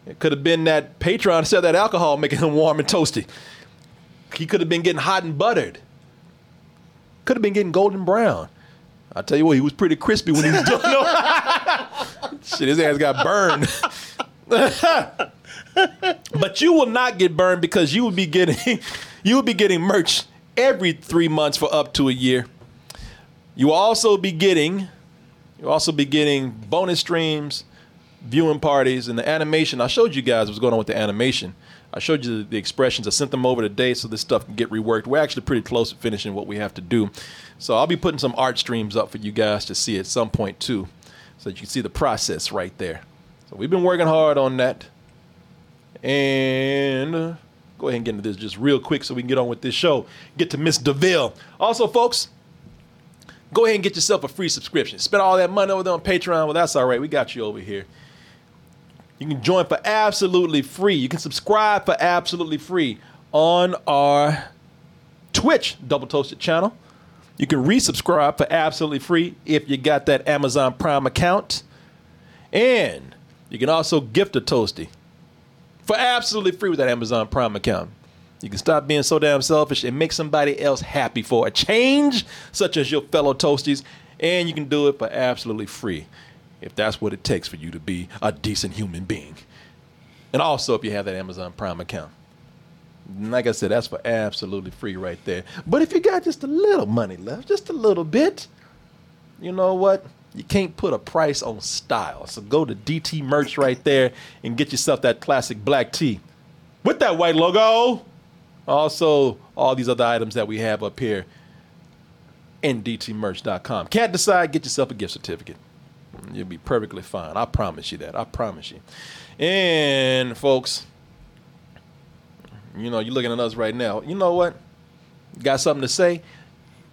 It could have been that Patreon sell that alcohol, making (laughs) him warm and toasty. He could have been getting hot and buttered. Could have been getting golden brown. I tell you what, he was pretty crispy when he was doing it. (laughs) Shit, his ass got burned. (laughs) but you will not get burned because you will be getting (laughs) you will be getting merch every three months for up to a year. You will also be getting you'll also be getting bonus streams, viewing parties, and the animation. I showed you guys what's going on with the animation. I showed you the, expressions. I sent them over today so this stuff can get reworked. We're actually pretty close to finishing what we have to do. So I'll be putting some art streams up for you guys to see at some point too. So you can see the process right there. So we've been working hard on that. And uh, go ahead and get into this just real quick so we can get on with this show. Get to Miss de Vil. Also, folks, go ahead and get yourself a free subscription. Spend all that money over there on Patreon. Well, that's all right. We got you over here. You can join for absolutely free. You can subscribe for absolutely free on our Twitch Double Toasted channel. You can resubscribe for absolutely free if you got that Amazon Prime account. And you can also gift a Toasty for absolutely free with that Amazon Prime account. You can stop being so damn selfish and make somebody else happy for a change, such as your fellow Toasties. And you can do it for absolutely free if that's what it takes for you to be a decent human being. And also if you have that Amazon Prime account. Like I said, that's for absolutely free right there. But if you got just a little money left, just a little bit, you know what? You can't put a price on style. So go to DT merch right there and get yourself that classic black tee with that white logo. Also, all these other items that we have up here in DTmerch.com. Can't decide, get yourself a gift certificate. You'll be perfectly fine. I promise you that. I promise you. And folks, you know, you're looking at us right now. You know what? Got something to say?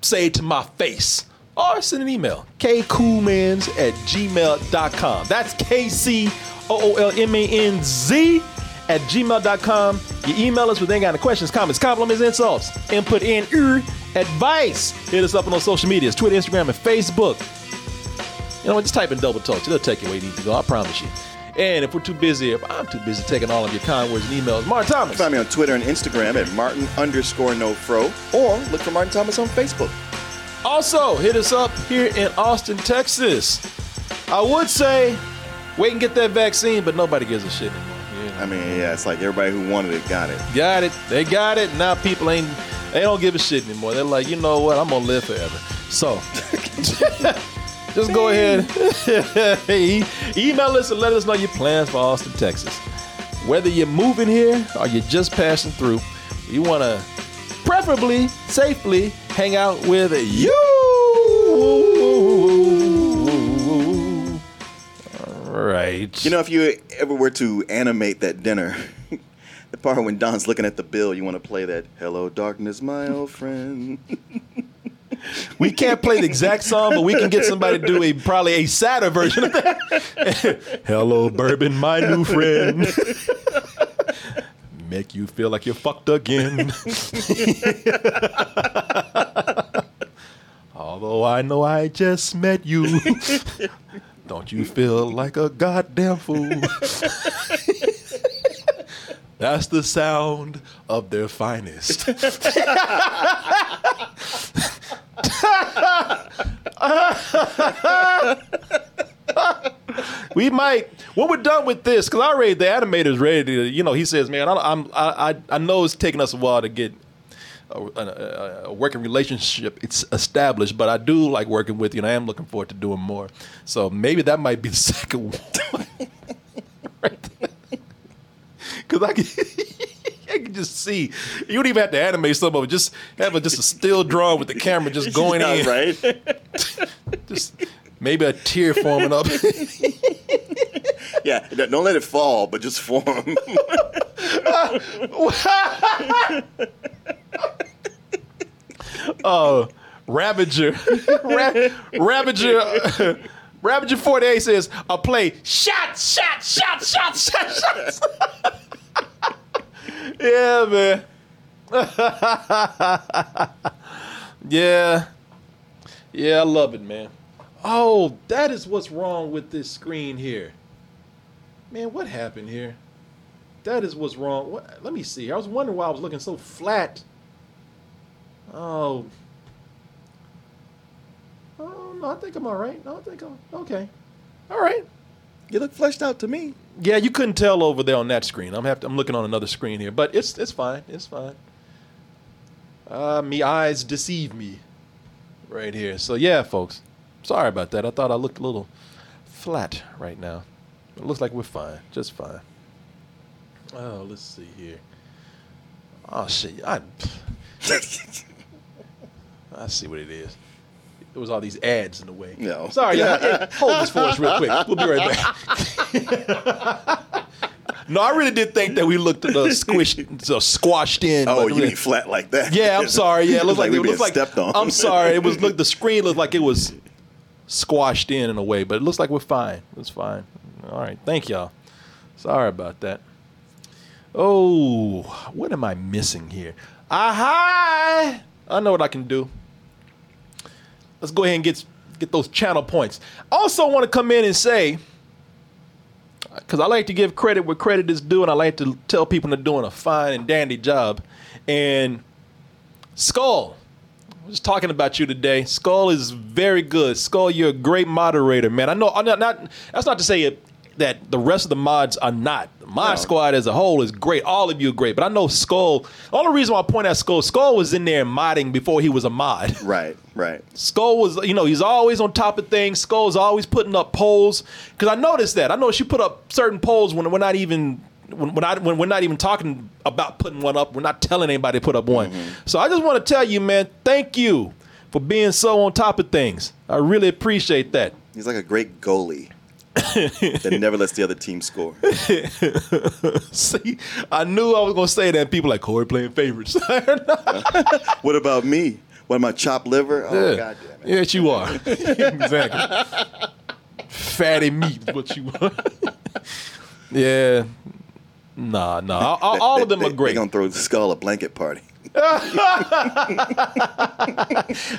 Say it to my face. Or send an email. kcoolmanz at gmail.com. That's K C O O L M A N Z at gmail.com. You email us with any kind of questions, comments, compliments, insults, input in advice. Hit us up on those social medias Twitter, Instagram, and Facebook. You know what? Just type in Double Toasted. It'll take you where you need to go. I promise you. And if we're too busy, if I'm too busy taking all of your kind words and emails, Martin Thomas. Find me on Twitter and Instagram at Martin underscore no fro, or look for Martin Thomas on Facebook. Also, hit us up here in Austin, Texas. I would say wait and get that vaccine, but nobody gives a shit anymore. Know? I mean, yeah, it's like everybody who wanted it got it. Got it. They got it. Now people ain't they don't give a shit anymore. They're like, you know what? I'm gonna live forever. So (laughs) just go ahead. (laughs) Email us and let us know your plans for Austin, Texas. Whether you're moving here or you're just passing through, you wanna preferably safely hang out with you. All right. You know, if you ever were to animate that dinner, (laughs) the part when Don's looking at the bill, you want to play that "Hello, darkness, my old friend." (laughs) We can't play the exact song, but we can get somebody to do a probably a sadder version of that. (laughs) Hello, bourbon, my new friend. Make you feel like you're fucked again. (laughs) Although I know I just met you, (laughs) don't you feel like a goddamn fool? (laughs) That's the sound of their finest. (laughs) we might when we're done with this because I already the animator's ready to you know he says man I, I'm I, I I know it's taking us a while to get a, a, a working relationship it's established but I do like working with you and I am looking forward to doing more. So maybe that might be the (laughs) second one. (laughs) Right because I can I can just see you don't even have to animate some of it just have a, just a still drawing with the camera just going Yeah, in. right? just maybe a tear forming up. (laughs) yeah, don't let it fall, but just form. (laughs) Oh, Ravager, (laughs) Ra- Ravager, Ravager 48 says, "I'll play shot, shot, shot, shot, shot, shot. yeah, man. yeah, yeah, I love it, man. Oh, that is what's wrong with this screen here. Man, what happened here? That is what's wrong. What, let me see. I was wondering why I was looking so flat. Oh. Oh, no, I think I'm all right. No, I think I'm okay. All right. you look fleshed out to me. Yeah, you couldn't tell over there on that screen. I'm have to, I'm looking on another screen here, but it's it's fine. It's fine. Uh, me eyes deceive me, right here. So yeah, folks, sorry about that. I thought I looked a little flat right now. It looks like we're fine, just fine. Oh, let's see here. Oh shit, I I see what it is. It was all these ads in the way. No. Sorry, yeah, (laughs) yeah, hold this for us real quick. We'll be right back. (laughs) no, I really did think that we looked uh, squished, so squashed in. Oh, you mean flat like that? Yeah, I'm sorry. Yeah, it (laughs) looked like, we it looked like stepped on. I'm sorry. It was look the screen looked like it was squashed in in a way, but it looks like we're fine. It's fine. All right, thank y'all. Sorry about that. Oh, what am I missing here? Aha! I know what I can do. Let's go ahead and get get those channel points. Also, want to come in and say because I like to give credit where credit is due, and I like to tell people they're doing a fine and dandy job. And Skull, was talking about you today. Skull is very good. Skull, you're a great moderator, man. I know. I'm not, not that's not to say it, that the rest of the mods are not. The mod No. squad as a whole is great. All of you are great, but I know Skull. The only reason why I point out Skull, Skull was in there modding before he was a mod. (laughs) Right, right. Skull was, you know, he's always on top of things. Skull's always putting up polls because I noticed that. I know she put up certain polls when we're not even when when, I, when we're not even talking about putting one up. We're not telling anybody to put up one. Mm-hmm. So I just want to tell you, man, thank you for being so on top of things. I really appreciate that. He's like a great goalie (laughs) that never lets the other team score. (laughs) See, I knew I was gonna say that. People like Korey playing favorites. (laughs) What about me? What am I, chopped liver? Oh, yeah. God damn it. Yes, you are. exactly. Fatty meat, is what you are. yeah. Nah, nah. All, all- of them are They're great. going to throw the skull a blanket party. (laughs)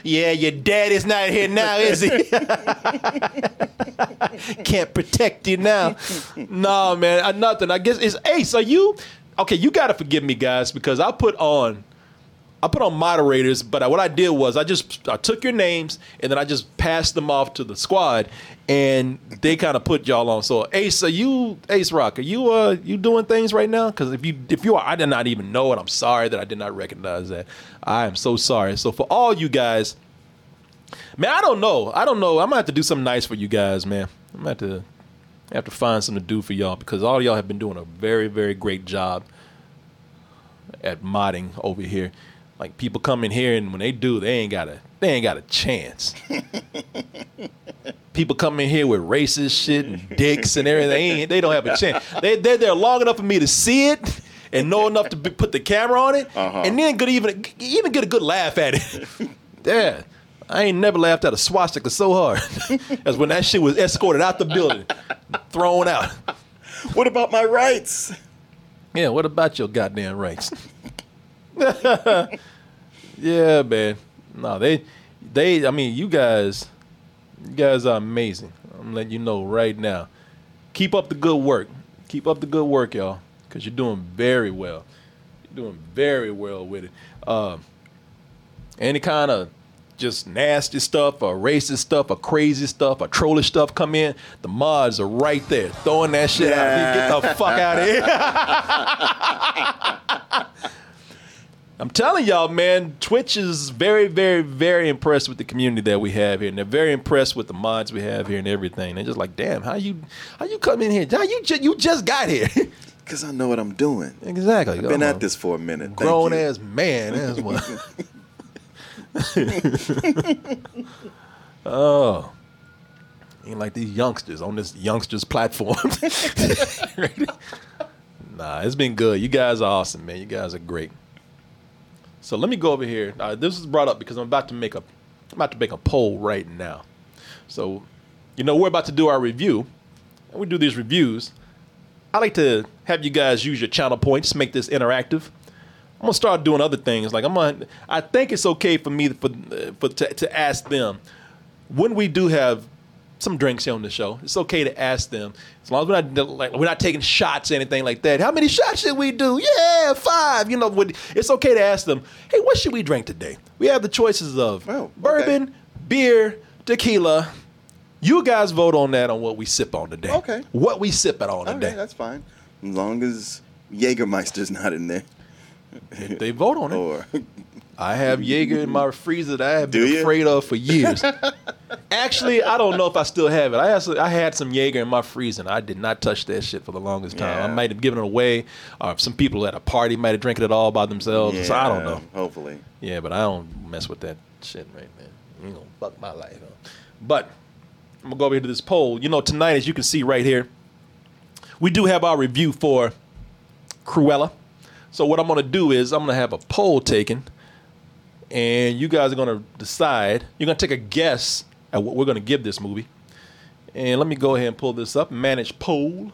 Yeah, your daddy's not here now, is he? (laughs) Can't protect you now. nah, man, uh, nothing. I guess it's Ace. Are you okay? You gotta forgive me, guys, because I put on, I put on moderators. But I, what I did was I just I took your names and then I just passed them off to the squad, and they kind of put y'all on. So Ace, are you Ace Rock? Are you uh you doing things right now? Because if you if you are, I did not even know, and I'm sorry that I did not recognize that. I am so sorry. So for all you guys. Man, I don't know. I don't know. I'm gonna have to do something nice for you guys, man. I'm gonna have to have to find something to do for y'all because all y'all have been doing a very, very great job at modding over here. Like people come in here and when they do, they ain't got a they ain't got a chance. (laughs) people come in here with racist shit and dicks and everything. They, ain't, they don't have a chance. They they're there long enough for me to see it and know enough to be, put the camera on it, Uh-huh. and then could even even get a good laugh at it. (laughs) yeah. I ain't never laughed at a swastika so hard (laughs) as when that shit was escorted out the building, thrown out. What about my rights? Yeah, what about your goddamn rights? (laughs) yeah, man. No, they, they. I mean, you guys, you guys are amazing. I'm letting you know right now. Keep up the good work. Keep up the good work, y'all, because you're doing very well. You're doing very well with it. Uh, any kind of just nasty stuff or racist stuff or crazy stuff or trollish stuff come in, the mods are right there throwing that shit out. Get the fuck out of here. (laughs) (laughs) I'm telling y'all, man, Twitch is very, very, very impressed with the community that we have here, and they're very impressed with the mods we have here and everything. They're just like, damn, how you, how you come in here? How you, ju- you just got here? (laughs) Because I know what I'm doing. exactly. I've Been at this for a minute. Thank grown you. ass man. (laughs) That's what. (laughs) oh, ain't like these youngsters on this youngsters platform. nah, it's been good. You guys are awesome, man. You guys are great. So let me go over here. Uh, this was brought up because I'm about to make a, I'm about to make a poll right now. So, you know, we're about to do our review, we do these reviews. I like to have you guys use your channel points, make this interactive. I'm gonna start doing other things. Like I'm gonna, I think it's okay for me for for to, to ask them when we do have some drinks here on the show. It's okay to ask them as long as we're not like we're not taking shots or anything like that. How many shots should we do? Yeah, five. You know, it's okay to ask them. Hey, what should we drink today? We have the choices of Oh, okay. bourbon, beer, tequila. You guys vote on that on what we sip on today. Okay. What we sip it on Okay, today. that's fine. As long as Jägermeister's not in there. they vote on it. Or I have Jaeger in my freezer that I have Do been you? afraid of for years. (laughs) Actually, I don't know if I still have it. I actually, I had some Jaeger in my freezer. and I did not touch that shit for the longest time. I might have given it away, or some people at a party might have drank it all by themselves. So I don't know. Hopefully. Yeah, but I don't mess with that shit right man. You gonna fuck my life up. But I'm gonna go over here to this poll. You know, tonight, as you can see right here, we do have our review for Cruella. So what I'm gonna do is I'm gonna have a poll taken, and you guys are gonna decide. You're gonna take a guess at what we're gonna give this movie. And let me go ahead and pull this up. Manage poll.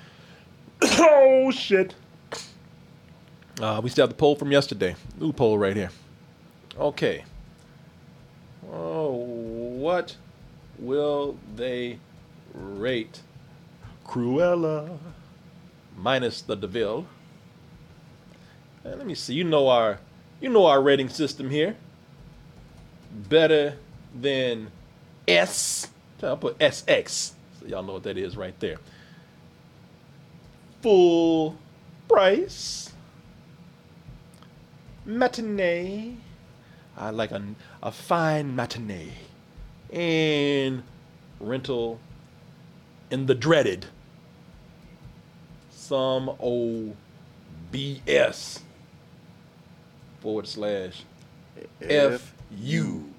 (coughs) oh shit. Uh, we still have the poll from yesterday. New poll right here. Okay. Oh, what will they rate Cruella minus the de Vil? Uh, let me see. You know our, you know our rating system here. Better than S. I'll put SX. So y'all know what that is right there. Full price. Matinee. I like a, a fine matinee. And rental in the dreaded. Some old BS forward slash F U.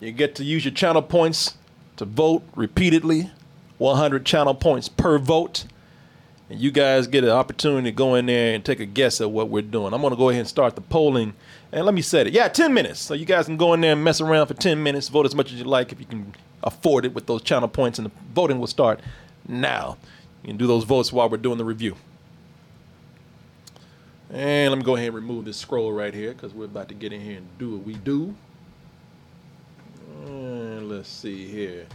You get to use your channel points to vote repeatedly, 100 channel points per vote. And you guys get an opportunity to go in there and take a guess at what we're doing. I'm going to go ahead and start the polling. And let me set it. Yeah, 10 minutes. So you guys can go in there and mess around for 10 minutes, vote as much as you like if you can afford it with those channel points, and the voting will start now. You can do those votes while we're doing the review. And let me go ahead and remove this scroll right here because we're about to get in here and do what we do. And let's see here.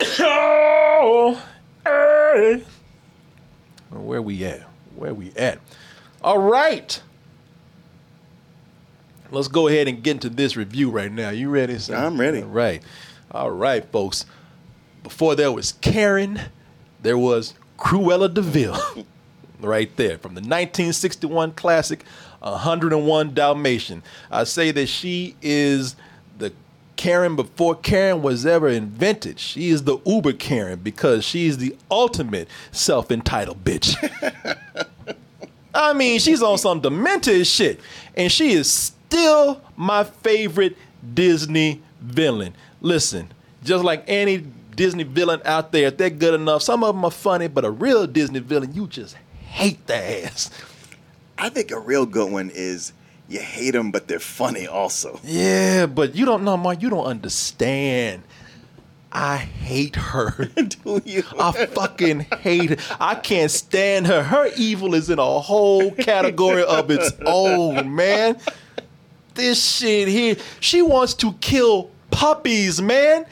(coughs) oh, hey. Where we at? Where we at? All right. Let's go ahead and get into this review right now. You ready? Sir? I'm ready. All right. All right, folks. Before there was Karen, there was Cruella de Vil. (laughs) right there from the 1961 classic 101 Dalmatian. I say that she is the Karen before Karen was ever invented. She is the Uber Karen because she is the ultimate self entitled bitch. (laughs) I mean, she's on some demented shit, and she is still my favorite Disney villain. Listen, just like any Disney villain out there, if they're good enough, some of them are funny, but a real Disney villain, you just hate their ass. I think a real good one is you hate them, but they're funny also. Yeah, but you don't know, Mark. You don't understand. I hate her. (laughs) Do you? I fucking hate her. I can't stand her. Her evil is in a whole category of its own, man. This shit here. She wants to kill puppies, man.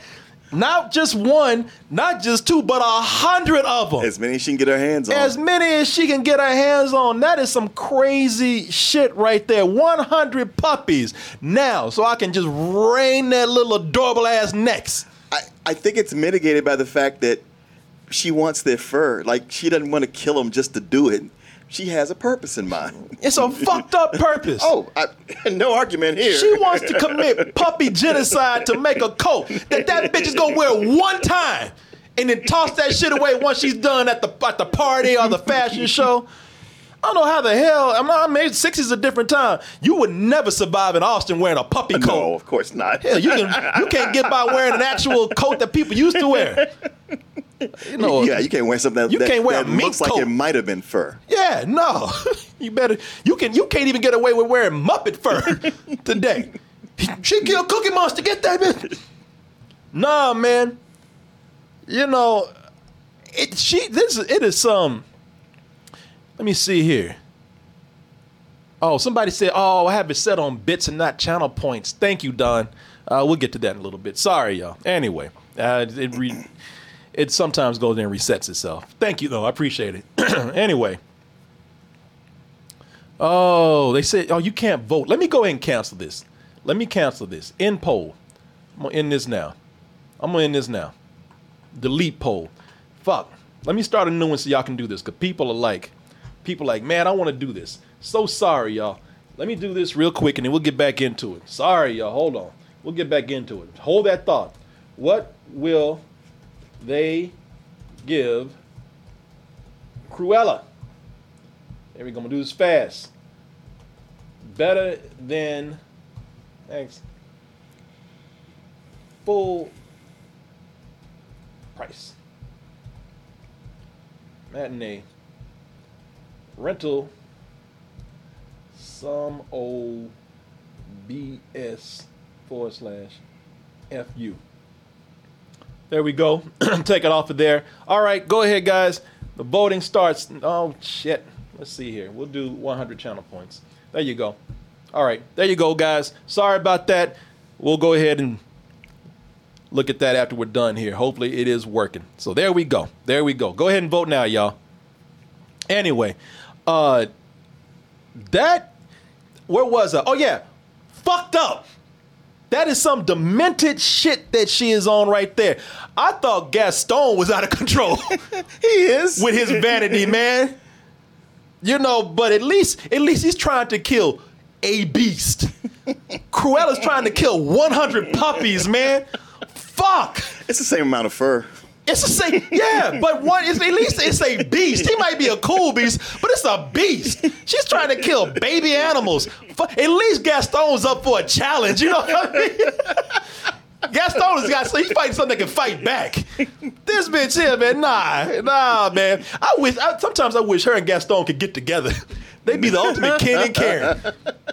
Not just one, not just two, but a hundred of them. As many as she can get her hands on. As many as she can get her hands on. That is some crazy shit right there. 100 puppies. Now, so I can just rain that little adorable ass necks. I, I think it's mitigated by the fact that she wants their fur. Like she doesn't want to kill them just to do it. She has a purpose in mind. It's a fucked up purpose. Oh, I, (laughs) no argument here. She wants to commit puppy genocide to make a coat that that bitch is gonna wear one time and then toss that shit away once she's done at the at the party or the fashion show. I don't know how the hell. I'm not. I mean, six is a different time. You would never survive in Austin wearing a puppy coat. No, of course not. Hell, you can you can't get by wearing an actual coat that people used to wear. (laughs) You know, yeah, you can't wear something that, You that, can't wear that a mink looks like it might have been fur. Yeah, no. (laughs) You better you can you can't even get away with wearing Muppet fur (laughs) today. She killed Cookie Monster, get that bitch. Nah, man. You know, it she this it is some let me see here. Oh, somebody said, "Oh, I have it set on bits and not channel points." Thank you, Don. Uh, we'll get to that in a little bit. Sorry, y'all. Anyway, uh, it re- it sometimes goes and resets itself. Thank you, though. I appreciate it. (clears throat) anyway. Oh, they said, oh, you can't vote. Let me go ahead and cancel this. Let me cancel this. End poll. I'm gonna end this now. I'm gonna end this now. Delete poll. Fuck. Let me start a new one so y'all can do this. Cause people are like, people like, man, I want to do this. So sorry, y'all. Let me do this real quick and then we'll get back into it. Sorry, y'all. Hold on. We'll get back into it. Hold that thought. What will they give Cruella? There we go. I'm gonna do this fast. Better than thanks. Full price. Matinee. Rental. Some old BS forward slash FU. There we go. (clears throat) Take it off of there. All right, go ahead, guys. The voting starts. Oh, shit. Let's see here. We'll do 100 channel points. There you go. All right, there you go, guys. Sorry about that. We'll go ahead and look at that after we're done here. Hopefully, it is working. So there we go. There we go. Go ahead and vote now, y'all. Anyway, uh, that where was I? Oh yeah, fucked up. That is some demented shit that she is on right there. I thought Gaston was out of control (laughs) He is. with his vanity, man. You know, but at least at least he's trying to kill a beast. (laughs) Cruella's trying to kill 100 puppies, man. Fuck. It's the same amount of fur. It's the same, yeah, but one is at least it's a beast. He might be a cool beast, but it's a beast. She's trying to kill baby animals. At least Gaston's up for a challenge, you know what I mean? (laughs) Gaston has got he's fighting something that can fight back. This bitch here, man, nah, nah, man. I wish. I, sometimes I wish her and Gaston could get together. They'd be the ultimate Ken and Karen.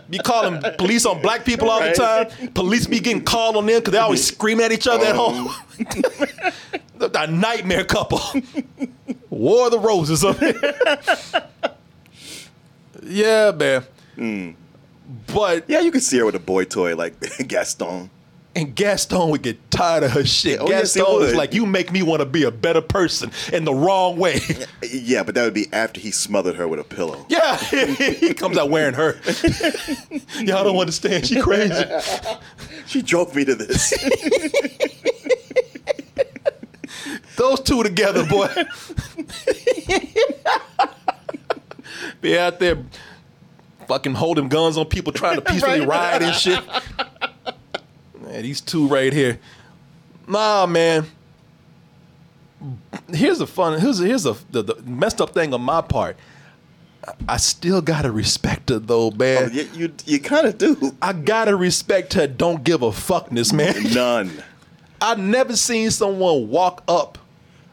Be calling police on black people all the time. Police be getting called on them because they always scream at each other at oh. home. (laughs) a nightmare couple. (laughs) War of the Roses up here. (laughs) yeah, man. Hmm. But Yeah, you can see her with a boy toy like (laughs) Gaston. and Gaston would get tired of her shit. Oh, yes, Gaston is like, you make me want to be a better person in the wrong way. Yeah, but that would be after he smothered her with a pillow. yeah, he comes out wearing her. Y'all don't understand. She crazy. She drove me to this. Those two together, boy. (laughs) be out there fucking holding guns on people trying to peacefully (laughs) ride and shit. Man, these two right here. Nah, man. Here's the fun. Here's here's the, the, the messed up thing on my part. I- I still gotta respect her though, man. Oh, you you, you kind of do. I gotta respect her. Don't give a fuckness, man. None (laughs) I never seen someone walk up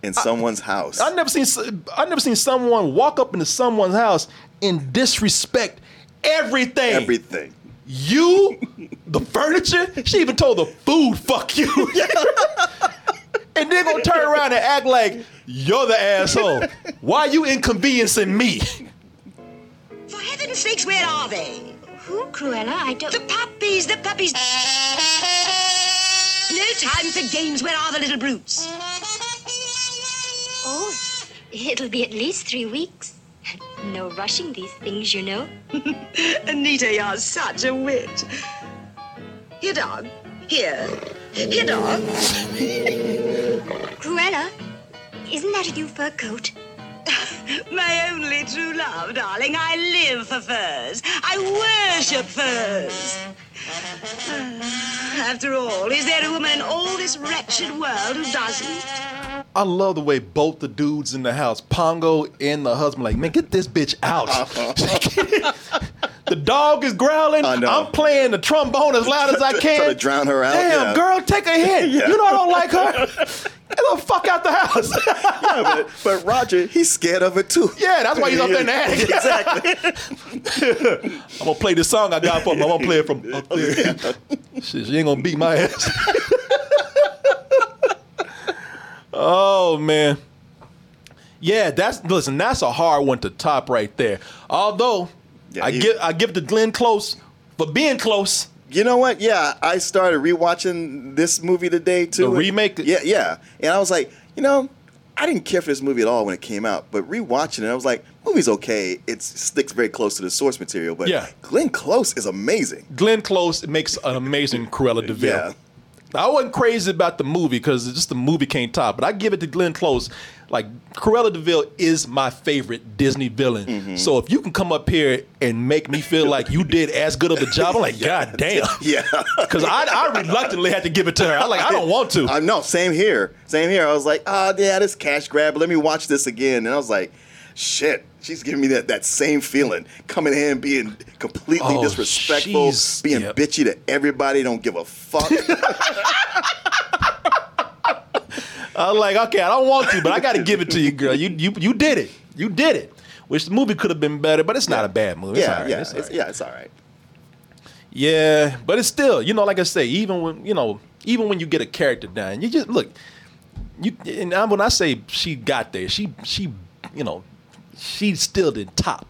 in someone's house. I never seen I never seen someone walk up into someone's house and disrespect everything. Everything. You, the furniture. She even told the food, "Fuck you." (laughs) and then gonna turn around and act like you're the asshole. Why you inconveniencing me? For heaven's sakes, where are they? Who, Cruella? I don't. The puppies, the puppies. No time for games. Where are the little brutes? Oh, it'll be at least three weeks. No rushing these things, you know. (laughs) Anita, you're such a wit. Here, dog. Here. Here, dog. Cruella, isn't that a new fur coat? (laughs) My only true love, darling. I live for furs. I worship furs. (sighs) After all, is there a woman in all this wretched world who doesn't? I love the way both the dudes in the house, Pongo and the husband, like, man, get this bitch out. (laughs) the dog is growling. I know. I'm playing the trombone as loud as I (laughs) can. Trying to drown her out, Damn, yeah. girl, take a hit. (laughs) Yeah. You know I don't like her. The fuck out the house. (laughs) Yeah, but, but Roger, he's scared of it too. yeah, that's why he's up there in the attic. (laughs) exactly. (laughs) I'm gonna play this song I got for him. I'm gonna play it from up there. Shit, she ain't gonna beat my ass. oh man. Yeah, that's listen, that's a hard one to top right there. Although Yeah, I give I give to Glenn Close for being close. You know what? Yeah, I started rewatching this movie today too. The remake? Yeah, yeah. And I was like, you know, I didn't care for this movie at all when it came out, but rewatching it, I was like, movie's okay. It sticks very close to the source material, but Yeah. Glenn Close is amazing. Glenn Close makes an amazing Cruella de Vil. Yeah. I wasn't crazy about the movie because just the movie can't top, but I give it to Glenn Close. Like Cruella de Vil is my favorite Disney villain. Mm-hmm. So if you can come up here and make me feel like you did as good of a job, I'm like, (laughs) God damn. (laughs) Yeah. (laughs) Because I, I reluctantly had to give it to her. I'm like, I don't want to. I know, same here. Same here. I was like, oh, yeah, this cash grab. Let me watch this again. And I was like, shit, she's giving me that, that same feeling. Coming in, being completely Oh, disrespectful, she's- being yep. bitchy to everybody, don't give a fuck. I was like, okay, I don't want to, but I got to give it to you, girl. You you you did it. You did it. Which the movie could have been better, but it's not a bad movie. It's yeah, all right. yeah, It's all it's, yeah, it's all right. Yeah, but it's still, you know, like I say, even when you know, even when you get a character down, you just look. You and when I say she got there, she she, you know, she still didn't top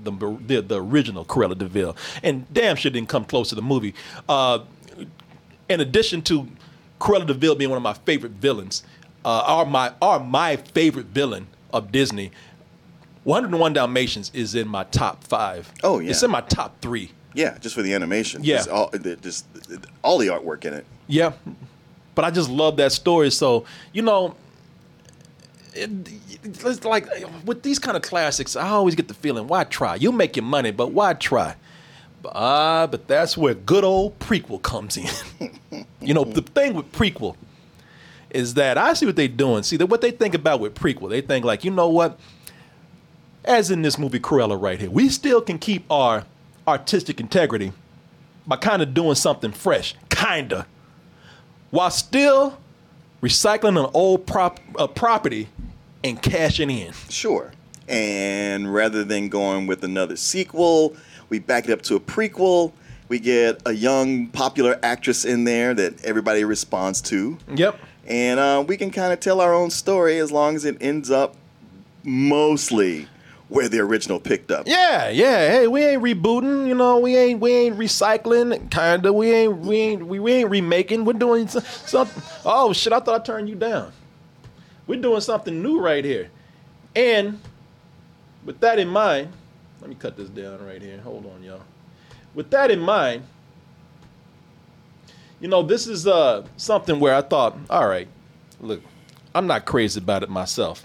the the, the original Cruella de Vil, and damn sure didn't come close to the movie. Uh, in addition to Cruella de Vil being one of my favorite villains, uh, are my are my favorite villain of Disney. 101 Dalmatians is in my top five. Oh, yeah. it's in my top three. Yeah, just for the animation. Yeah. Just all, the- just all the artwork in it. Yeah, but I just love that story. So you know, it, it's like with these kind of classics, I always get the feeling, why try? You'll make your money, but why try? Ah, but that's where good old prequel comes in. (laughs) you know, the thing with prequel is that I see what they're doing. See that what they think about with prequel, they think like, you know what? As in this movie Cruella right here, we still can keep our artistic integrity by kind of doing something fresh, kinda. while still recycling an old prop uh, property and cashing in. Sure. And rather than going with another sequel, we back it up to a prequel. We get a young, popular actress in there that everybody responds to. Yep. And uh, we can kind of tell our own story as long as it ends up mostly where the original picked up. Yeah, yeah. Hey, we ain't rebooting. You know, we ain't we ain't recycling. Kinda. We ain't we ain't we, we ain't remaking. We're doing something. Oh shit! I thought I turned you down. We're doing something new right here. And with that in mind, let me cut this down right here. Hold on, y'all. With that in mind, you know, this is uh something where I thought, all right, look, I'm not crazy about it myself.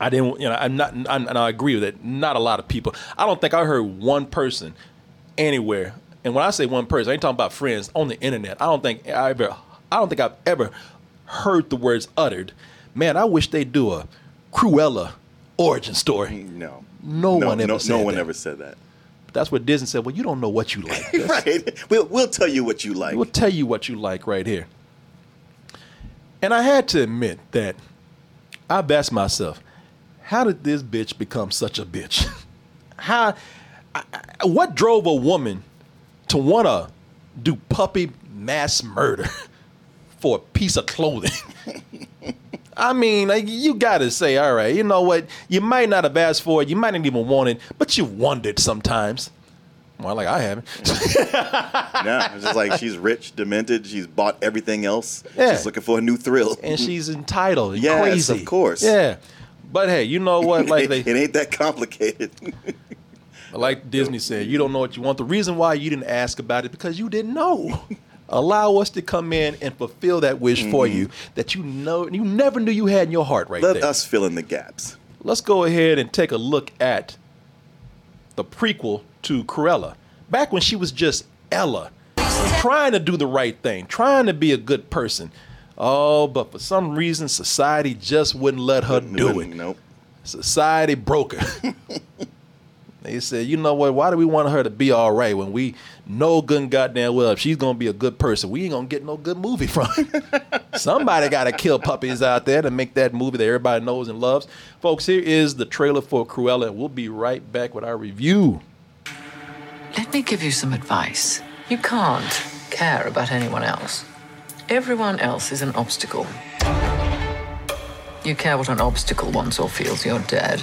I didn't, you know, I'm not, I'm, and I agree with it. Not a lot of people. I don't think I heard one person anywhere. And when I say one person, I ain't talking about friends on the internet. I don't think I ever, I don't think I've ever heard the words uttered. Man, I wish they'd do a Cruella origin story. No. No, one ever no, said no one that. ever said that. That's what Disney said. Well, you don't know what you (laughs) like. Right. We'll, we'll tell you what you like. We'll tell you what you like right here. And I had to admit that I've asked myself, how did this bitch become such a bitch? (laughs) How, I, I- what drove a woman to want to do puppy mass murder (laughs) for a piece of clothing? I mean, like, you got to say, all right, you know what? You might not have asked for it, you might not even want it, but you wondered sometimes. Well, like I haven't. (laughs) no, it's just like she's rich, demented. She's bought everything else. Yeah. She's looking for a new thrill. and she's entitled and Yes, crazy. of course. Yeah. But hey, you know what? Like (laughs) it, ain't that complicated. like Disney said, you don't know what you want. The reason why you didn't ask about it because you didn't know. (laughs) Allow us to come in and fulfill that wish for mm-hmm. you that you know you never knew you had in your heart right Let there. us fill in the gaps. Let's go ahead and take a look at the prequel to Cruella. Back when she was just Ella, trying to do the right thing, trying to be a good person. Oh, but for some reason, society just wouldn't let her do it. Nope. Society broke her. (laughs) they said, you know what? Why do we want her to be all right when we know good and goddamn well if she's gonna be a good person, we ain't gonna get no good movie (laughs) from her. Somebody gotta kill puppies out there to make that movie that everybody knows and loves. Folks, here is the trailer for Cruella, and we'll be right back with our review. Let me give you some advice. You can't care about anyone else. Everyone else is an obstacle. You care what an obstacle wants or feels, you're dead.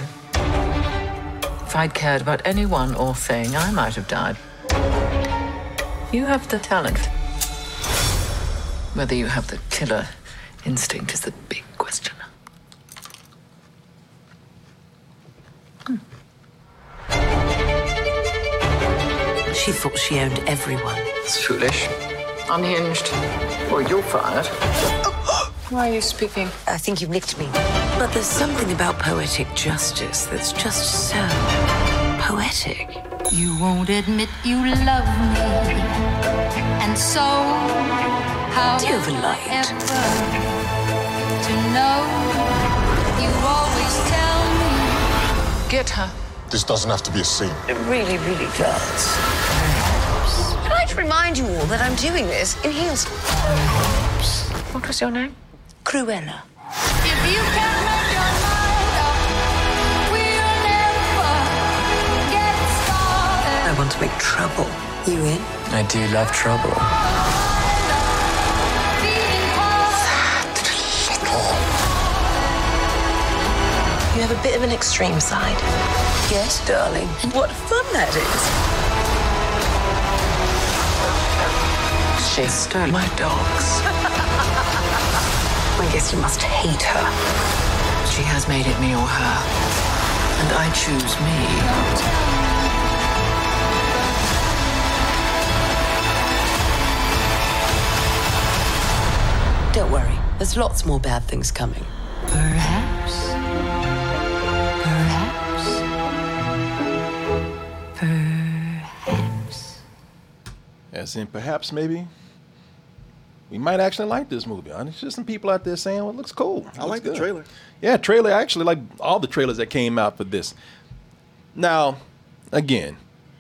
If I'd cared about anyone or thing, I might have died. You have the talent. Whether you have the killer instinct is the big question. Hmm. She thought she owned everyone. It's foolish. Unhinged. Well, you're fired. (gasps) Why are you speaking? I think you've licked me. But there's something about poetic justice that's just so poetic. You won't admit you love me. And so, how Do you have a light? ever to know? You always tell me. Get her. This doesn't have to be a scene. It really, really does. I'd like to remind you all that I'm doing this in heels. What was your name? Cruella. I want to make trouble. You in? I do love trouble. You have a bit of an extreme side. Yes, darling. And what fun that is. She stole my dogs. (laughs) I guess you must hate her. She has made it me or her. And I choose me. Don't worry. There's lots more bad things coming. Perhaps. Perhaps. Perhaps. As in, perhaps maybe we might actually like this movie. There's just some people out there saying, "Well, it looks cool." It I like looks the trailer. Yeah, trailer. I actually like all the trailers that came out for this. Now, again,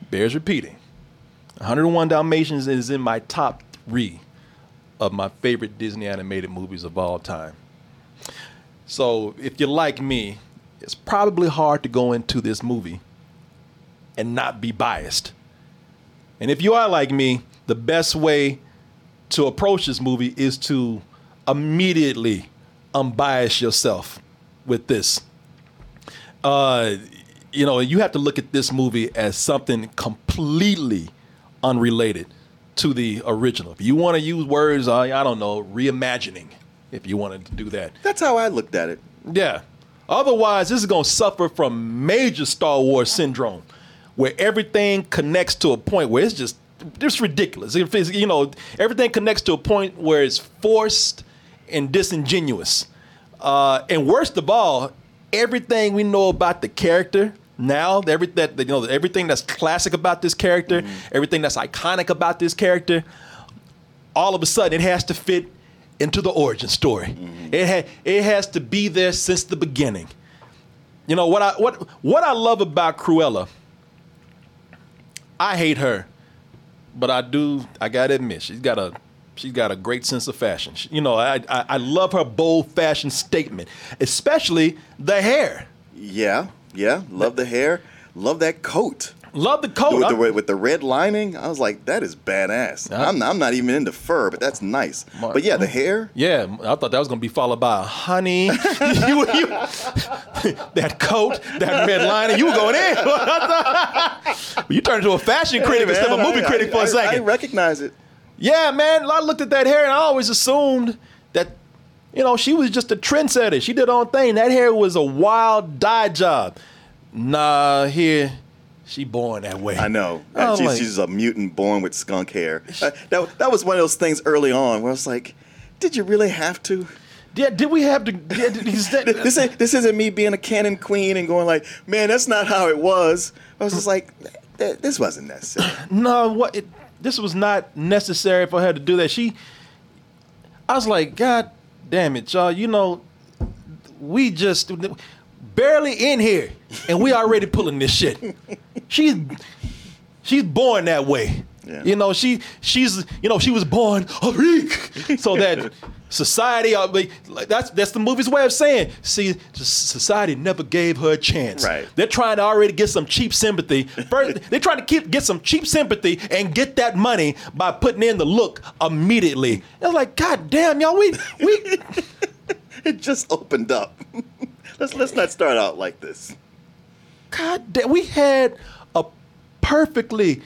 bears repeating. 101 Dalmatians is in my top three of my favorite Disney animated movies of all time. So if you're like me, it's probably hard to go into this movie and not be biased. And if you are like me, the best way to approach this movie is to immediately unbias yourself with this. Uh, you know, you have to look at this movie as something completely unrelated to the original. If you want to use words, uh, I don't know, reimagining, if you wanted to do that. That's how I looked at it. Yeah. Otherwise, this is going to suffer from major Star Wars syndrome, where everything connects to a point where it's just just ridiculous. It's, you know, everything connects to a point where it's forced and disingenuous. Uh, and worst of all, everything we know about the character now, every, that, you know, everything that's classic about this character, everything that's iconic about this character, all of a sudden it has to fit into the origin story. It ha- it has to be there since the beginning. You know what I what what I love about Cruella. I hate her, but I do. I gotta admit, she's got a she's got a great sense of fashion. She- you know, I, I I love her bold fashion statement, especially the hair. Yeah, yeah. Love the hair. Love that coat. Love the coat. with, the, with the red lining, I was like, that is badass. Yeah. I'm, I'm not even into fur, but that's nice. Mark- But yeah, the mm. hair. Yeah, I thought that was gonna be followed by a honey. (laughs) you, you- that coat, that red lining. You were going in. (laughs) you turned into a fashion critic Hey, instead of a movie I- critic for I- a second. I recognize it. Yeah, man. I looked at that hair and I always assumed that, you know, she was just a trendsetter. She did her own thing. That hair was a wild dye job. Nah, here, she born that way. I know. Oh, she's, like- she's a mutant born with skunk hair. Uh, that, that was one of those things early on where I was like, did you really have to? Did, did we have to? Is that- (laughs) This ain't, this isn't me being a canon queen and going like, man, that's not how it was. I was just like, this wasn't necessary. (clears throat) no, what? It, this was not necessary for her to do that. She, I was like, God damn it, y'all. You know, we just barely in here, and we already pulling this shit. (laughs) She's she's born that way. Yeah. You know, she she's you know she was born a freak, (laughs) so that society. uh, like, That's that's the movie's way of saying. See, society never gave her a chance. Right. They're trying to already get some cheap sympathy. First, (laughs) they're trying to keep get some cheap sympathy and get that money by putting in the look immediately. It's like, God damn, y'all, we we (laughs) it just opened up. let's let's not start out like this. God damn, we had perfectly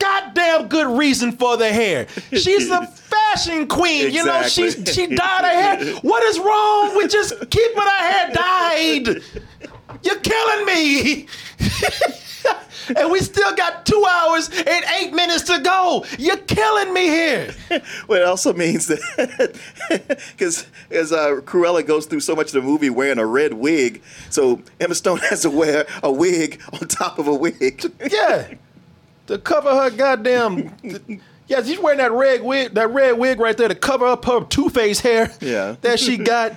goddamn good reason for the hair. She's a (laughs) fashion queen. You know, she's she dyed her hair. What is wrong with just keeping her hair dyed? You're killing me. (laughs) (laughs) and we still got two hours and eight minutes to go. You're killing me here. (laughs) Well, it also means that (laughs) because as uh, Cruella goes through so much of the movie wearing a red wig, so Emma Stone has to wear a wig on top of a wig. Yeah. To cover her goddamn Yeah, she's wearing that red wig, that red wig right there to cover up her two-face hair Yeah. that she got.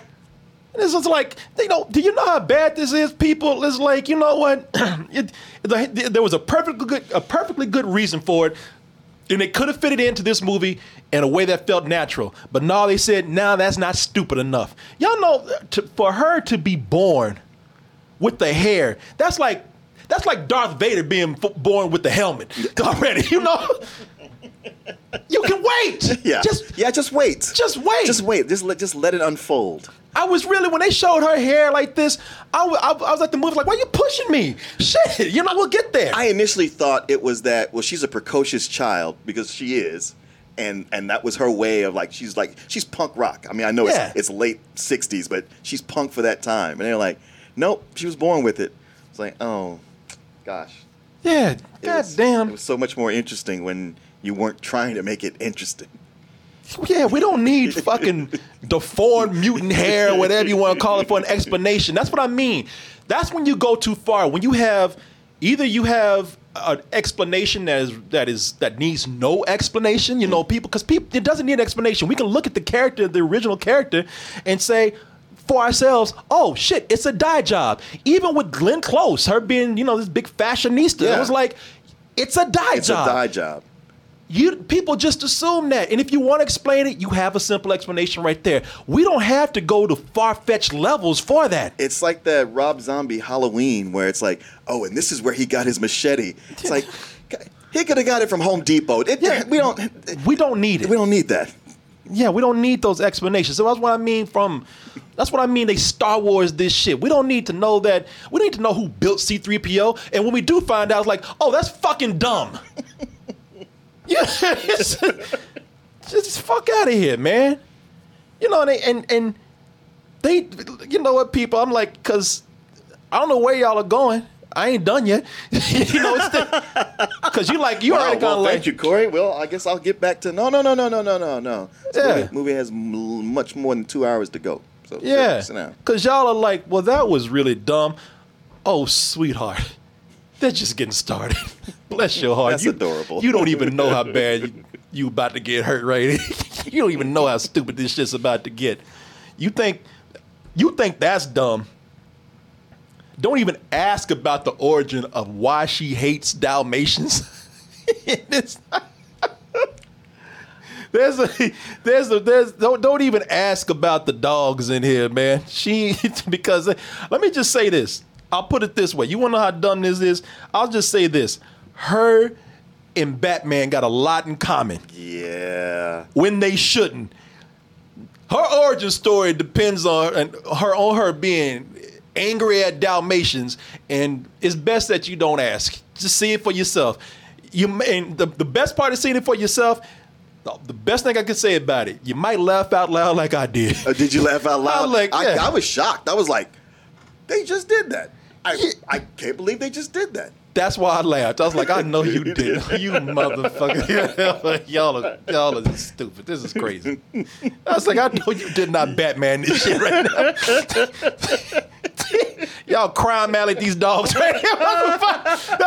And it's just like, you know, do you know how bad this is, people? It's like, you know what? (clears throat) it, the- there was a perfectly good, a perfectly good reason for it, and they could have fitted into this movie in a way that felt natural. But no, they said, "No, that's not stupid enough." Y'all know, to, for her to be born with the hair, that's like that's like Darth Vader being f- born with the helmet already. You know, you can wait. (laughs) Yeah, just yeah, just wait. just wait. Just wait. Just let just let it unfold. I was really when they showed her hair like this, I wa- I, I was at the movie like, "Why are you pushing me? Shit, you're not gonna get there." I initially thought it was that well, she's a precocious child because she is, and and that was her way of like she's like she's punk rock. I mean, I know Yeah. it's it's late '60s, but she's punk for that time. And they're like, nope, she was born with it. It's like, oh, gosh. yeah, It god was- damn. It was so much more interesting when you weren't trying to make it interesting. Yeah, we don't need fucking deformed mutant hair, whatever you want to call it, for an explanation. That's what I mean. That's when you go too far. When you have either you have an explanation that is that is that needs no explanation. You know, people because people it doesn't need an explanation. We can look at the character, the original character, and say for ourselves, oh shit, it's a dye job. Even with Glenn Close, her being you know this big fashionista, it was like it's a dye It's job. It's a dye job. You people just assume that, and if you want to explain it, you have a simple explanation right there. We don't have to go to far fetched levels for that. It's like that Rob Zombie Halloween where it's like, oh, and this is where he got his machete. It's like (laughs) he could have got it from Home Depot. It, Yeah. we don't. We don't need it. We don't need that. Yeah, we don't need those explanations. So that's what I mean from that's what I mean they Star Wars this shit. We don't need to know that we need to know who built C3PO. And when we do find out, it's like, oh, that's fucking dumb. (laughs) (laughs) yeah, it's, just fuck out of here, man. You know, and they, and and they you know what, people, I'm like, cause I don't know where y'all are going. I ain't done yet. (laughs) you know, it's because you like you Wow, already kind well, like thank you, Korey. Well, I guess I'll get back to no, no, no, no, no, no, no, no. Yeah. movie, movie has m- much more than two hours to go. So Yeah. sit, sit down. Because y'all are like, well, that was really dumb. Oh, sweetheart. They're just getting started. (laughs) Bless your heart. That's you, adorable. You don't even know how bad you, you about to get hurt, right? (laughs) you don't even know how stupid this shit's about to get. You think you think that's dumb. Don't even ask about the origin of why she hates Dalmatians. (laughs) (laughs) There's a there's a there's don't don't even ask about the dogs in here, man. She because let me just say this. I'll put it this way. You want to know how dumb this is? I'll just say this. Her and Batman got a lot in common Yeah. when they shouldn't. Her origin story depends on and her on her being angry at Dalmatians, and it's best that you don't ask. Just see it for yourself. You and the, the best part of seeing it for yourself. the- best thing I could say about it, you might laugh out loud like I did. Uh, did you laugh out (laughs) loud? I'm like, yeah. I, I was shocked. I was like, they just did that. I, I can't believe they just did that. That's why I laughed. I was like, I know you (laughs) did. (laughs) You motherfucker. (laughs) y'all are y'all are stupid. This is crazy. I was like, I know you did not Batman this shit right now. y'all crime alley these dogs right here. motherfucker.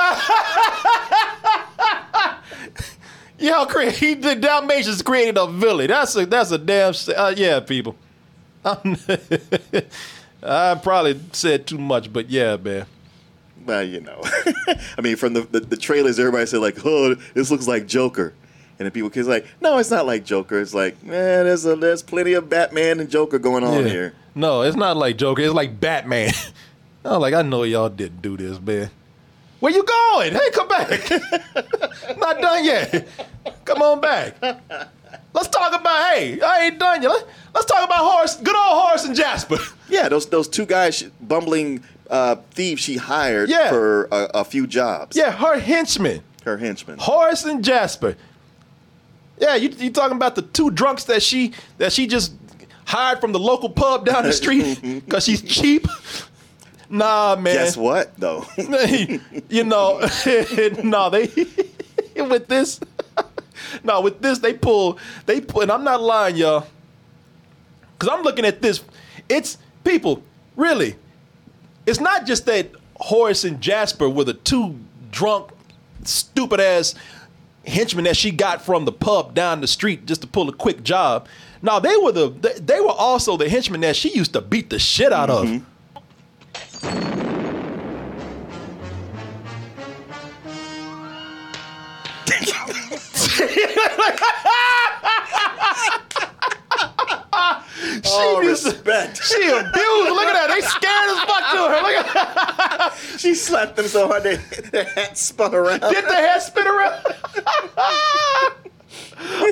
y'all create he the Dalmatians created a village. That's a that's a damn uh, yeah, people. I probably said too much, but yeah, man. Well, you know, (laughs) I mean, from the, the the trailers, everybody said like, "Oh, this looks like Joker," and then people kids like, "No, it's not like Joker." It's like, man, there's a, there's plenty of Batman and Joker going on Yeah. here. No, it's not like Joker. It's like Batman. (laughs) I was like, I know y'all didn't do this, man. Where you going? Hey, come back. (laughs) not done yet. Come on back. Let's talk about. Hey, I ain't done yet. Let- Let's talk about Horace. Good old Horace and Jasper. (laughs) Yeah, those those two guys, bumbling uh, thieves, she hired Yeah. for a, a few jobs. Yeah, her henchmen, her henchmen. Horace and Jasper. Yeah, you you talking about the two drunks that she that she just hired from the local pub down the (laughs) street because she's cheap. Nah, man. Guess what though? (laughs) you know, (laughs) no, they (laughs) with this, no, with this they pull, they pull, and I'm not lying, y'all, because I'm looking at this. It's people, really. It's not just that Horace and Jasper were the two drunk, stupid ass henchmen that she got from the pub down the street just to pull a quick job. No, they were the they, they were also the henchmen that she used to beat the shit out of. Mm-hmm. She oh, to- respect. She abused. Look at that. They scared as fuck to her. Look at she slapped them so hard they, their hat spun around. Did the head spin around?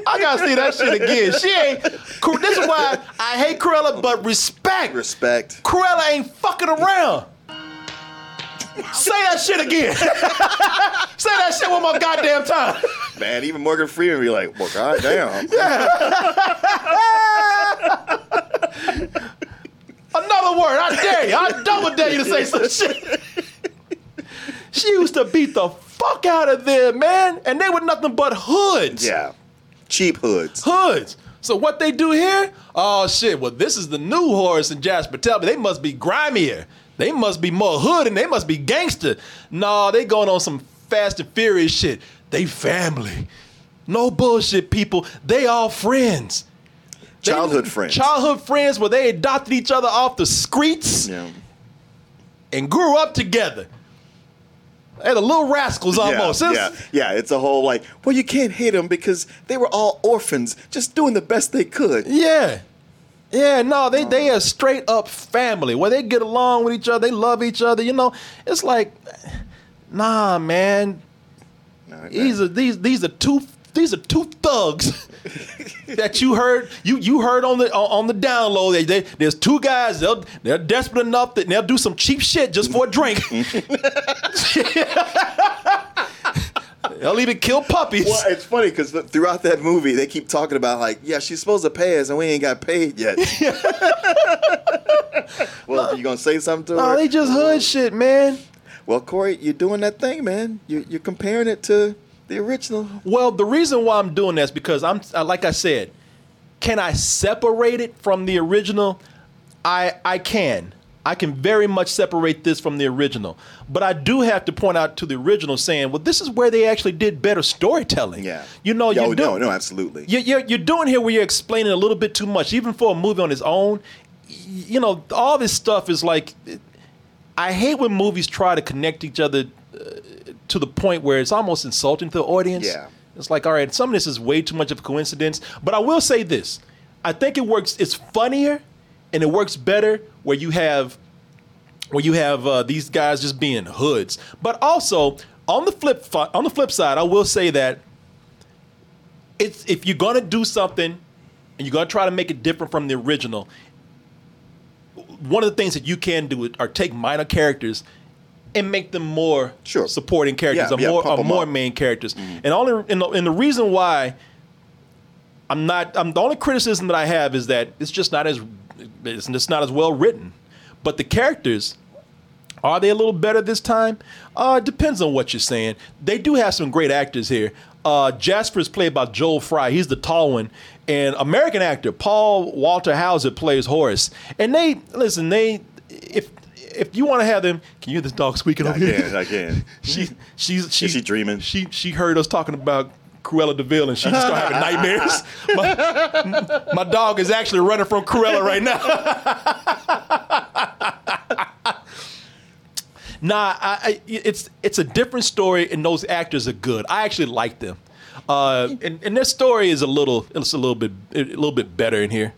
I gotta see that shit again. She ain't. This is why I hate Cruella, but respect. Respect. Cruella ain't fucking around. (laughs) Say that shit again. (laughs) Say that shit one more goddamn time. (laughs) Man, even Morgan Freeman be like, well, goddamn. Another word. I dare you. I double dare you to say some shit. She used to beat the fuck out of them, man. And they were nothing but hoods. Yeah. Cheap hoods. Hoods. So what they do here? Oh shit. Well, this is the new Horace and Jasper. Tell me, they must be grimier. They must be more hood and they must be gangster. Nah, they going on some fast and furious shit. They family. No bullshit, people. They all friends. They- Childhood friends. Childhood friends where they adopted each other off the streets Yeah. and grew up together. They're the little rascals almost. Yeah, yeah, yeah. It's a whole like, well, you can't hate them because they were all orphans, just doing the best they could. Yeah. Yeah, no, they they are straight up family where they get along with each other, they love each other. You know, it's like, nah, man. These are these these are two these are two thugs (laughs) that you heard you you heard on the on, on the download. They, they, there's two guys. They'll they're desperate enough that they'll do some cheap shit just for a drink. (laughs) (laughs) they'll even kill puppies. Well, it's funny because throughout that movie, they keep talking about like, yeah, she's supposed to pay us, and we ain't got paid yet. (laughs) (laughs) well, you gonna say something to her? Oh, they just hood shit, man. Well, Korey, you're doing that thing, man. You, you're comparing it to the original. Well, the reason why I'm doing that is because I'm uh, like I said, can I separate it from the original? I I can. I can very much separate this from the original. But I do have to point out to the original saying, well, this is where they actually did better storytelling. Yeah. You know, Yo, you do, no, no, absolutely. you- you're, you're doing here where you're explaining a little bit too much, even for a movie on its own. You know, all this stuff is like, I hate when movies try to connect each other uh, to the point where it's almost insulting to the audience. Yeah. It's like, all right, some of this is way too much of a coincidence. But I will say this I think it works, it's funnier and it works better where you have where you have uh, these guys just being hoods. But also on the flip fi- on the flip side, I will say that it's if you're gonna do something and you're gonna try to make it different from the original, one of the things that you can do are take minor characters and make them more Sure. supporting characters Yeah, or yeah, more or more up. main characters. And only and the, and the reason why I'm not I'm the only criticism that I have is that it's just not as it's just not as well written. But the characters are they a little better this time? Uh, depends on what you're saying. They do have some great actors here. Uh, Jasper is played by Joel Fry. He's the tall one. And American actor Paul Walter Hauser plays Horace. And they listen. They if if you want to have them, can you hear this dog squeaking I over here? can, I can. (laughs) She she's she, Is she dreaming? She she heard us talking about Cruella de Vil and she just started having nightmares. (laughs) My, my dog is actually running from Cruella right now. (laughs) nah, I, I, it's it's a different story and those actors are good. I actually like them. Uh, and, and their story is a little it's a little bit a little bit better in here.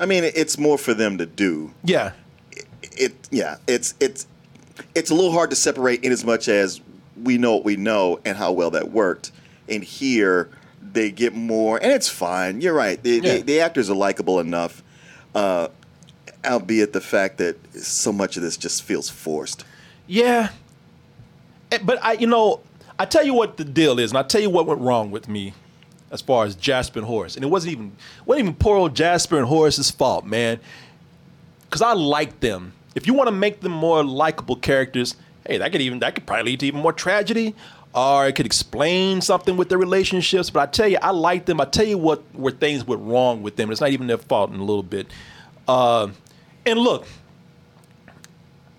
I mean, it's more for them to do. Yeah. It, yeah, it's it's it's a little hard to separate in as much as we know what we know and how well that worked. And here they get more, and it's fine. You're right. The, Yeah. the, the actors are likable enough, uh, albeit the fact that so much of this just feels forced. Yeah. Eh, But I, you know, I tell you what the deal is, and I tell you what went wrong with me as far as Jasper and Horace. And it wasn't even wasn't even poor old Jasper and Horace's fault, man. Cause I like them. If you want to make them more likable characters, hey, that could even that could probably lead to even more tragedy. Or it could explain something with their relationships. But I tell you, I like them. I tell you what where things went wrong with them. It's not even their fault in a little bit. Uh, and look,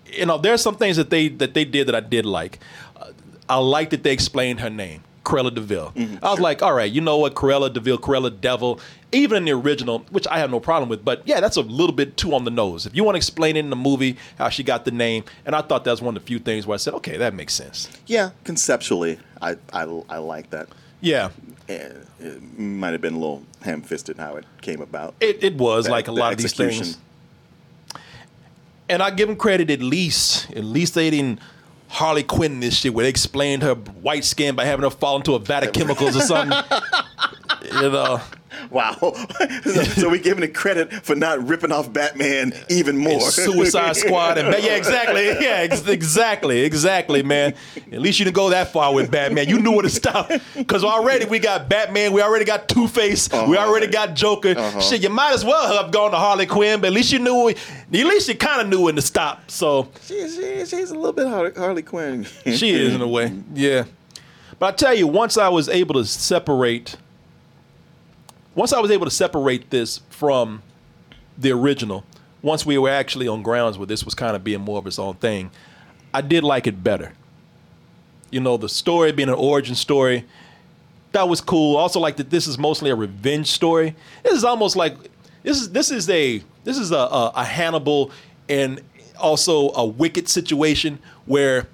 you know, there's some things that they that they did that I did like. Uh, I like that they explained her name, Cruella de Vil. I was like, all right, you know what, Cruella de Vil, Cruella Devil. Even in the original, which I have no problem with, but yeah, that's a little bit too on the nose. If you want to explain it in the movie how she got the name, and I thought that was one of the few things where I said, okay, that makes sense. Yeah, conceptually, I I, I like that. Yeah, And it might have been a little ham-fisted how it came about. it, it was like a lot of these things. And I give them credit at least. At least they didn't Harley Quinn this shit where they explained her white skin by having her fall into a vat of chemicals or something. (laughs) you know. (laughs) Wow. (laughs) so we're giving it credit for not ripping off Batman even more. and Suicide Squad and Ba- yeah, exactly, (laughs) yeah, ex- exactly, exactly, man. At least you didn't go that far with Batman. You knew where to stop because already we got Batman, we already got Two Face, we Uh-huh. already got Joker. Shit, you might as well have gone to Harley Quinn, but at least you knew, at least you kind of knew when to stop. So she, she, she's a little bit Harley, Harley Quinn. she is in a way, yeah. But I tell you, once I was able to separate, once I was able to separate this from the original, once we were actually on grounds where this was kind of being more of its own thing, I did like it better. You know, the story being an origin story, that was cool. Also, like that this is mostly a revenge story. This is almost like this is this is a this is a, a, a Hannibal and also a wicked situation where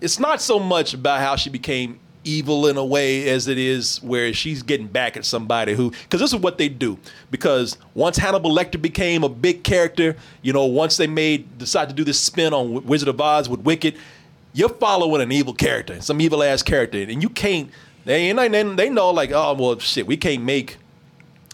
it's not so much about how she became evil in a way as it is where she's getting back at somebody who because this is what they do because once hannibal lecter became a big character you know once they made decide to do this spin on wizard of oz with wicked you're following an evil character some evil ass character and you can't they and they, they know like oh well shit we can't make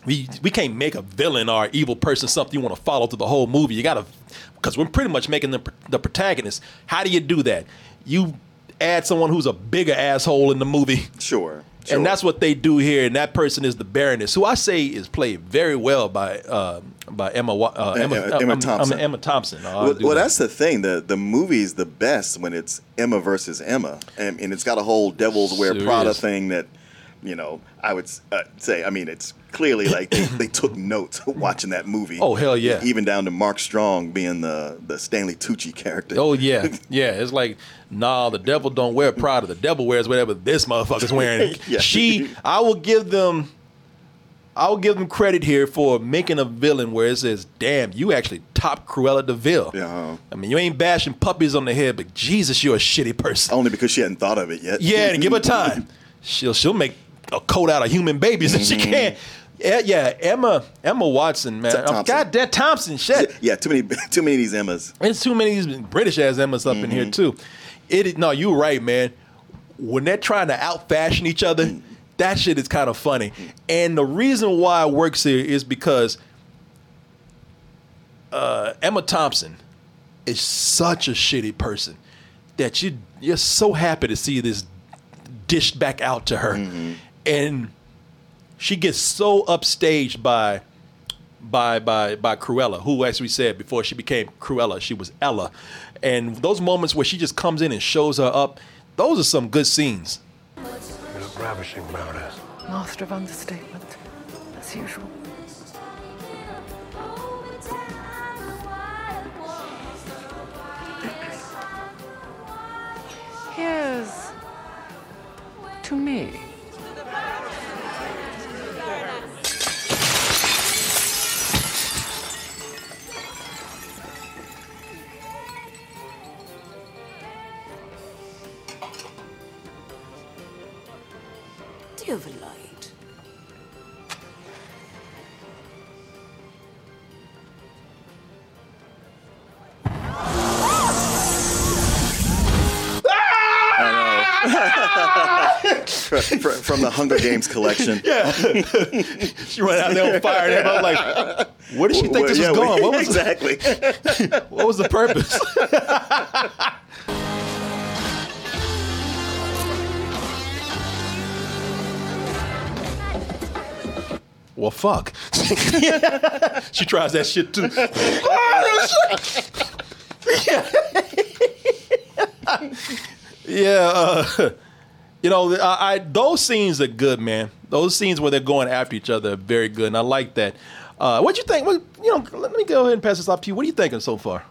we we can't make a villain or evil person something you want to follow through the whole movie. You gotta, because we're pretty much making them the protagonist. How do you do that? You add someone who's a bigger asshole in the movie, Sure. sure. and that's what they do here. And that person is the Baroness, who I say is played very well by uh, by Emma uh, Emma, Emma- Emma um, Thompson. Emma Thompson. I'll Well, well that. that's the thing. The the movie's the best when it's Emma versus Emma, and, and it's got a whole Devil Wears Prada thing that, you know, I would uh, say. I mean, it's clearly like they, (coughs) they took notes (laughs) watching that movie. Oh, hell yeah. Even down to Mark Strong being the the Stanley Tucci character. Oh yeah, (laughs) yeah. It's like, nah, the devil don't wear Prada. The devil wears whatever this motherfucker's wearing. (laughs) Yeah. She, I will give them, I will give them credit here for making a villain where it says, "Damn, you actually top Cruella de Vil." Yeah. Uh-huh. I mean, you ain't bashing puppies on the head, but Jesus, you're a shitty person. Only because she hadn't thought of it yet. Yeah, and give her time. She'll she'll make a coat out of human babies if she mm-hmm. can. Yeah, yeah. Emma Emma Watson, man. Mm-hmm. Thompson. God, that Thompson shit. yeah, too many (laughs) too many of these Emmas. There's too many of these British ass Emmas up in here too. It is no, you're right, man. When they're trying to out fashion each other, that shit is kind of funny. And the reason why it works here is because uh, Emma Thompson is such a shitty person that you you're so happy to see this dished back out to her, and she gets so upstaged by by by by Cruella, who as we said before she became Cruella, she was Ella. And those moments where she just comes in and shows her up, those are some good scenes. You look ravishing, Baroness. Master of understatement, as usual. Here's to me. Do you have light? Fr- fr- from the Hunger Games collection. (laughs) Yeah. (laughs) she ran out there on fire and everybody was like, where did she think this was going? What was, (laughs) exactly. what was the purpose? Well, fuck. (laughs) she tries that shit too. (laughs) yeah, uh, you know, I, I those scenes are good, man. Those scenes where they're going after each other are very good, and I like that. Uh, what do you think? What, you know, let me go ahead and pass this off to you. What are you thinking so far?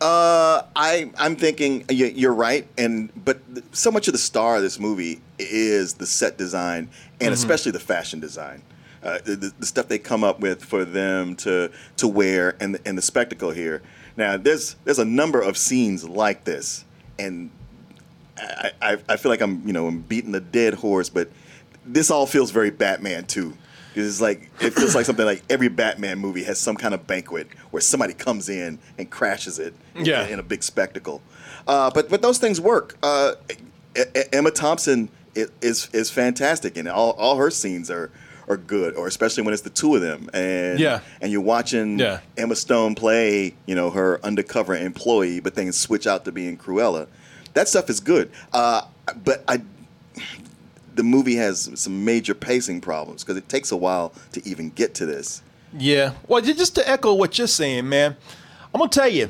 Uh, I I'm thinking you- you're right, and but so much of the star of this movie is the set design and especially the fashion design. Uh, the, the, stuff they come up with for them to to wear and the, and the spectacle here. Now there's there's a number of scenes like this, and I, I I feel like I'm you know I'm beating the dead horse, but this all feels very Batman too. It's like it feels like something like every Batman movie has some kind of banquet where somebody comes in and crashes it in, Yeah. in a big spectacle. Uh, but but those things work. Uh, Emma Thompson is is fantastic, and all, all her scenes are are good, or especially when it's the two of them, and Yeah. and you're watching Yeah. Emma Stone play, you know, her undercover employee, but then switch out to being Cruella. That stuff is good. Uh, but I, the movie has some major pacing problems because it takes a while to even get to this. Yeah. Well, just to echo what you're saying, man, I'm gonna tell you.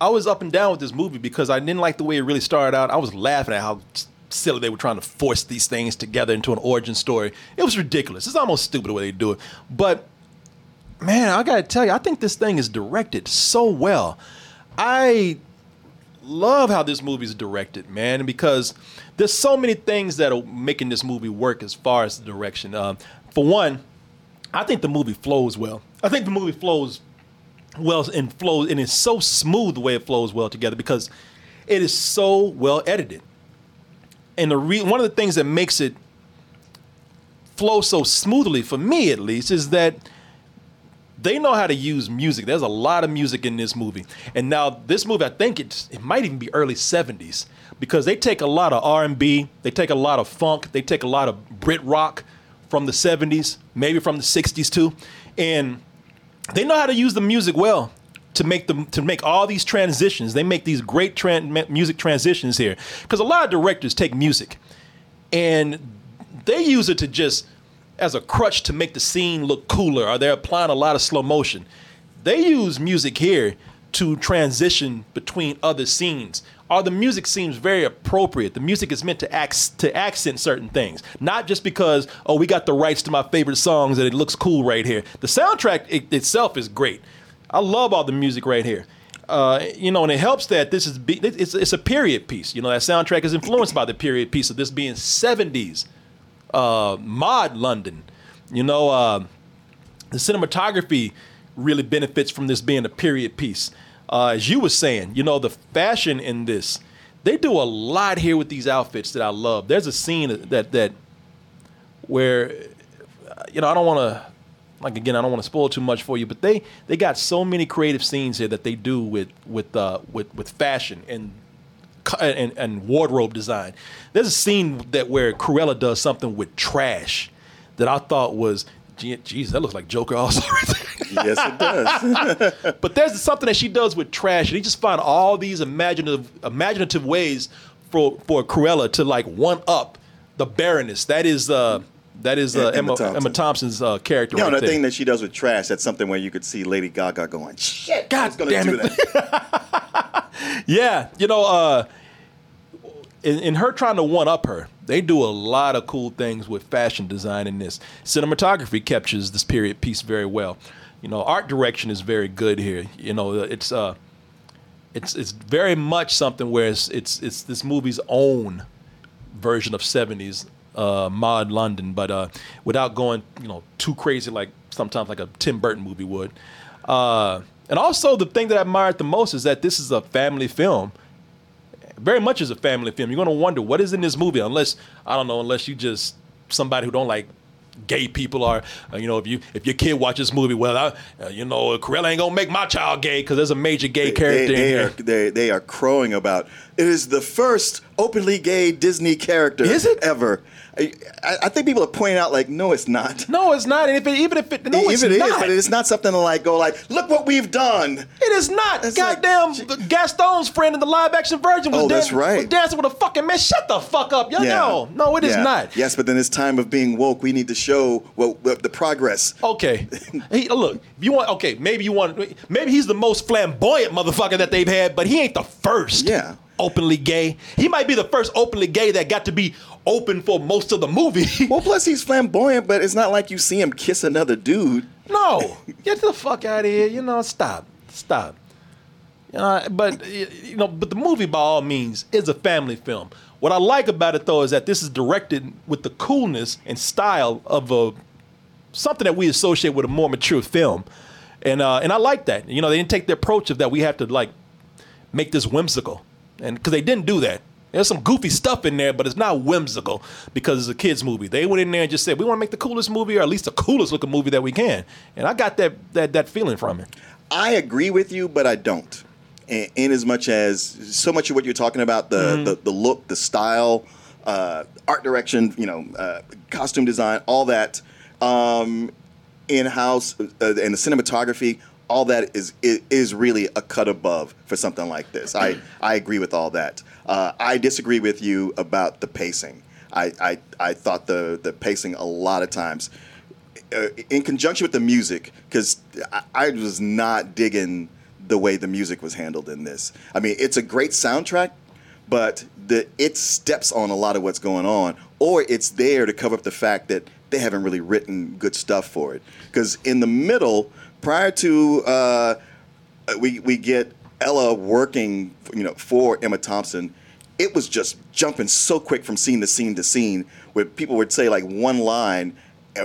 I was up and down with this movie because I didn't like the way it really started out. I was laughing at how silly they were trying to force these things together into an origin story. It was ridiculous. It's almost stupid the way they do it. But man, I gotta tell you, I think this thing is directed so well. I love how this movie is directed, man, because there's so many things that are making this movie work as far as the direction. Um, for one, I think the movie flows well. I think the movie flows well and flows and it's so smooth the way it flows well together because It is so well edited, and the re- one of the things that makes it flow so smoothly for me, at least, is that they know how to use music. There's a lot of music in this movie, and now this movie, I think it's it might even be early '70s because they take a lot of R&B, they take a lot of funk, they take a lot of Brit rock from the '70s, maybe from the '60s too, and they know how to use the music well to make them to make all these transitions. They make these great tran- music transitions here. Because a lot of directors take music and they use it to just as a crutch to make the scene look cooler or they're applying a lot of slow motion. They use music here to transition between other scenes. Or the music seems very appropriate. The music is meant to act to accent certain things. Not just because oh we got the rights to my favorite songs and it looks cool right here. The soundtrack it, itself is great i love all the music right here uh, you know, and it helps that this is be, it's it's a period piece. You know, that soundtrack is influenced by the period piece of this being '70s uh, mod London. You know, uh, the cinematography really benefits from this being a period piece. Uh, as you were saying, you know, the fashion in this, they do a lot here with these outfits that I love. There's a scene that that where, you know, I don't want to, like again, I don't want to spoil too much for you, but they they got so many creative scenes here that they do with with uh, with with fashion and and, and wardrobe design. There's a scene that where Cruella does something with trash that I thought was, geez, that looks like Joker also. (laughs) yes, it does. (laughs) but there's something that she does with trash, and he just find all these imaginative imaginative ways for for Cruella to like one up the Baroness. That is uh that is uh, Emma, Emma Emma, Thompson's uh, character. You know, right the there. thing that she does with trash, that's something where you could see Lady Gaga going, shit, God God's gonna damn do it. that. (laughs) Yeah, you know, uh, in, in her trying to one up her, they do a lot of cool things with fashion design in this. Cinematography captures this period piece very well. You know, art direction is very good here. You know, it's uh, it's it's very much something where it's it's, it's this movie's own version of 70s uh, mod London, but uh, without going, you know, too crazy like sometimes like a Tim Burton movie would. Uh, and also the thing that I admired the most is that this is a family film. Very much is a family film. You're gonna wonder what is in this movie, unless I don't know, unless you just somebody who don't like gay people are uh, you know if you if your kid watches this movie, well, I, uh, you know, Corella ain't gonna make my child gay because there's a major gay character they, in they here. are they, they are crowing about it is the first openly gay Disney character Is it? ever. I, I think people are pointing out like, no, it's not. No, it's not. And if it, even if it, no, Even it's it is, not. but it's not something to like go like, look what we've done. It is not. It's like- Goddamn, Gaston's friend in the live action version was, Oh, that's dan- right. was dancing with a fucking man. Shut the fuck up. Yo, No, no, it is Yeah. not. Yes, but then it's time of being woke. We need to show what, what the progress. Okay. (laughs) Hey, look, if you want, okay, maybe you want, maybe he's the most flamboyant motherfucker that they've had, but he ain't the first. Yeah. Openly gay. He might be the first openly gay that got to be open for most of the movie. (laughs) Well, plus he's flamboyant, but it's not like you see him kiss another dude. No, get the fuck out of here. You know, stop, stop. Uh, but you know, but the movie by all means is a family film. What I like about it though is that this is directed with the coolness and style of a something that we associate with a more mature film, and uh, and I like that. You know, they didn't take the approach of that we have to like make this whimsical, and because they didn't do that. There's some goofy stuff in there, but it's not whimsical because it's a kids movie. They went in there and just said, "We want to make the coolest movie, or at least the coolest looking movie that we can." And I got that that that feeling from it. I agree with you, but I don't. In, in as much as so much of what you're talking about the Mm-hmm. the, the look, the style, uh, art direction, you know, uh, costume design, all that, um, in house, uh, and the cinematography, all that is, is is really a cut above for something like this. I I agree with all that. Uh, I disagree with you about the pacing. I, I, I thought the, the pacing a lot of times uh, in conjunction with the music, because I, I was not digging the way the music was handled in this. I mean, it's a great soundtrack, but the it steps on a lot of what's going on, or it's there to cover up the fact that they haven't really written good stuff for it. Because in the middle, prior to uh, we we get Ella working, you know, for Emma Thompson. It was just jumping so quick from scene to scene to scene, where people would say like one line,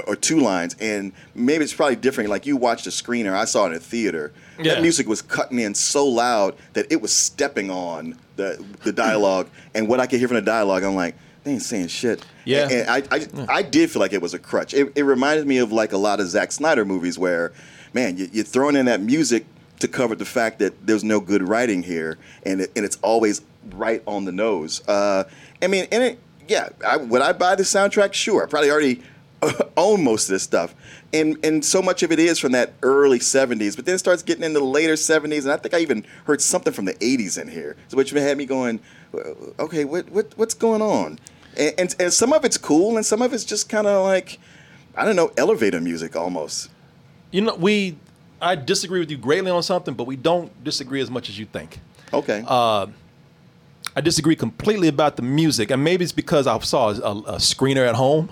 or two lines, and maybe it's probably different. Like you watched a screener, I saw it in a theater. Yeah. That music was cutting in so loud that it was stepping on the the dialogue, (clears throat) and what I could hear from the dialogue, I'm like, they ain't saying shit. Yeah. and, and I, I I did feel like it was a crutch. It, it reminded me of like a lot of Zack Snyder movies where, man, you, you're throwing in that music to cover the fact that there's no good writing here, and it, and it's always right on the nose. Uh, I mean, and it, yeah, I, would I buy the soundtrack? Sure, I probably already (laughs) own most of this stuff, and and so much of it is from that early '70s, but then it starts getting into the later '70s, and I think I even heard something from the '80s in here, which had me going, okay, what what what's going on? And, and, and some of it's cool, and some of it's just kind of like, I don't know, elevator music almost. You know, we I disagree with you greatly on something, but we don't disagree as much as you think. Okay. Uh, I disagree completely about the music, and maybe it's because I saw a, a screener at home,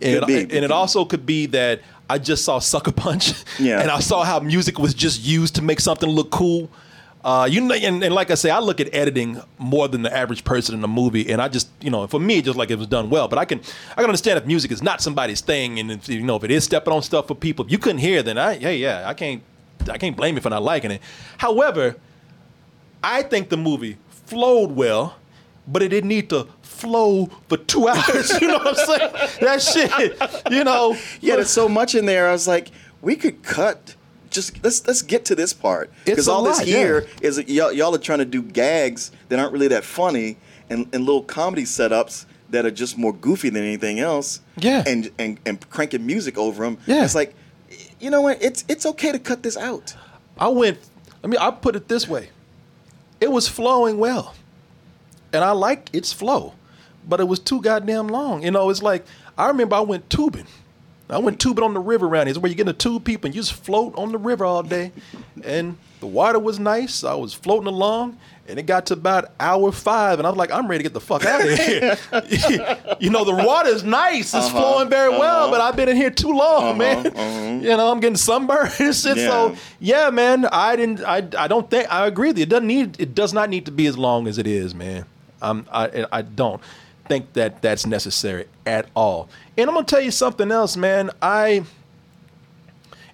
and, be. and it also could be that I just saw Sucker Punch, Yeah. (laughs) and I saw how music was just used to make something look cool. Uh, you know, and, and like I say, I look at editing more than the average person in a movie, and I just, you know, for me, just like it was done well. But I can, I can understand if music is not somebody's thing, and if, you know, if it is stepping on stuff for people, if you couldn't hear, then I, hey, yeah, I can't, I can't blame you for not liking it. However, I think the movie flowed well, but it didn't need to flow for two (laughs) hours. you know what I'm saying? That shit, you know. Yeah, there's so much in there. I was like, we could cut. Just let's let's get to this part because all this lot, here yeah. is y'all, y'all are trying to do gags that aren't really that funny and, and little comedy setups that are just more goofy than anything else. Yeah. and and, and cranking music over them. Yeah. it's like, you know what? It's it's okay to cut this out. I went. I mean, I put it this way: it was flowing well, and I like its flow, but it was too goddamn long. You know, it's like I remember I went tubing. I went tubing on the river around here. It's where you get in a tube people and you just float on the river all day, and the water was nice. I was floating along, and it got to about hour five, and I was like, I'm ready to get the fuck out of here. (laughs) you know, the water is nice. It's uh-huh. flowing very well, uh-huh. but I've been in here too long, uh-huh. man. You know, I'm getting sunburned (laughs) and shit. So Yeah. yeah, man, I didn't. I, I don't think I agree with you. It doesn't need. It does not need to be as long as it is, man. Um, I I don't think that that's necessary at all. And I'm gonna tell you something else, man. I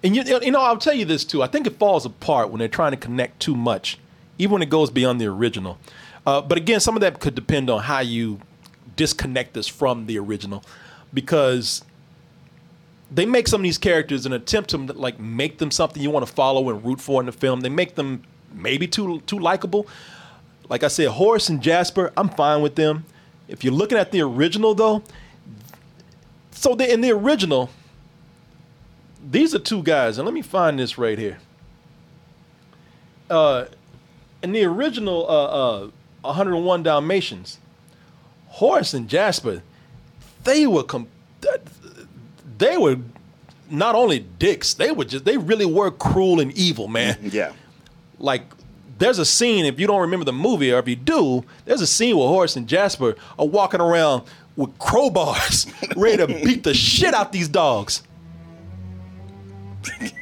and you you know I'll tell you this too. I think it falls apart when they're trying to connect too much, even when it goes beyond the original. Uh, but again, some of that could depend on how you disconnect this from the original, because they make some of these characters an attempt to like make them something you want to follow and root for in the film. They make them maybe too too likable. Like I said, Horace and Jasper, I'm fine with them. If you're looking at the original though, so the, in the original, these are two guys, and let me find this right here. Uh, in the original uh, uh, 101 Dalmatians, Horace and Jasper, they were com- they were not only dicks, they were just they really were cruel and evil, man. (laughs) Yeah, Like there's a scene if you don't remember the movie or if you do, there's a scene where Horace and Jasper are walking around with crowbars, (laughs) ready to beat the shit out these dogs. (laughs)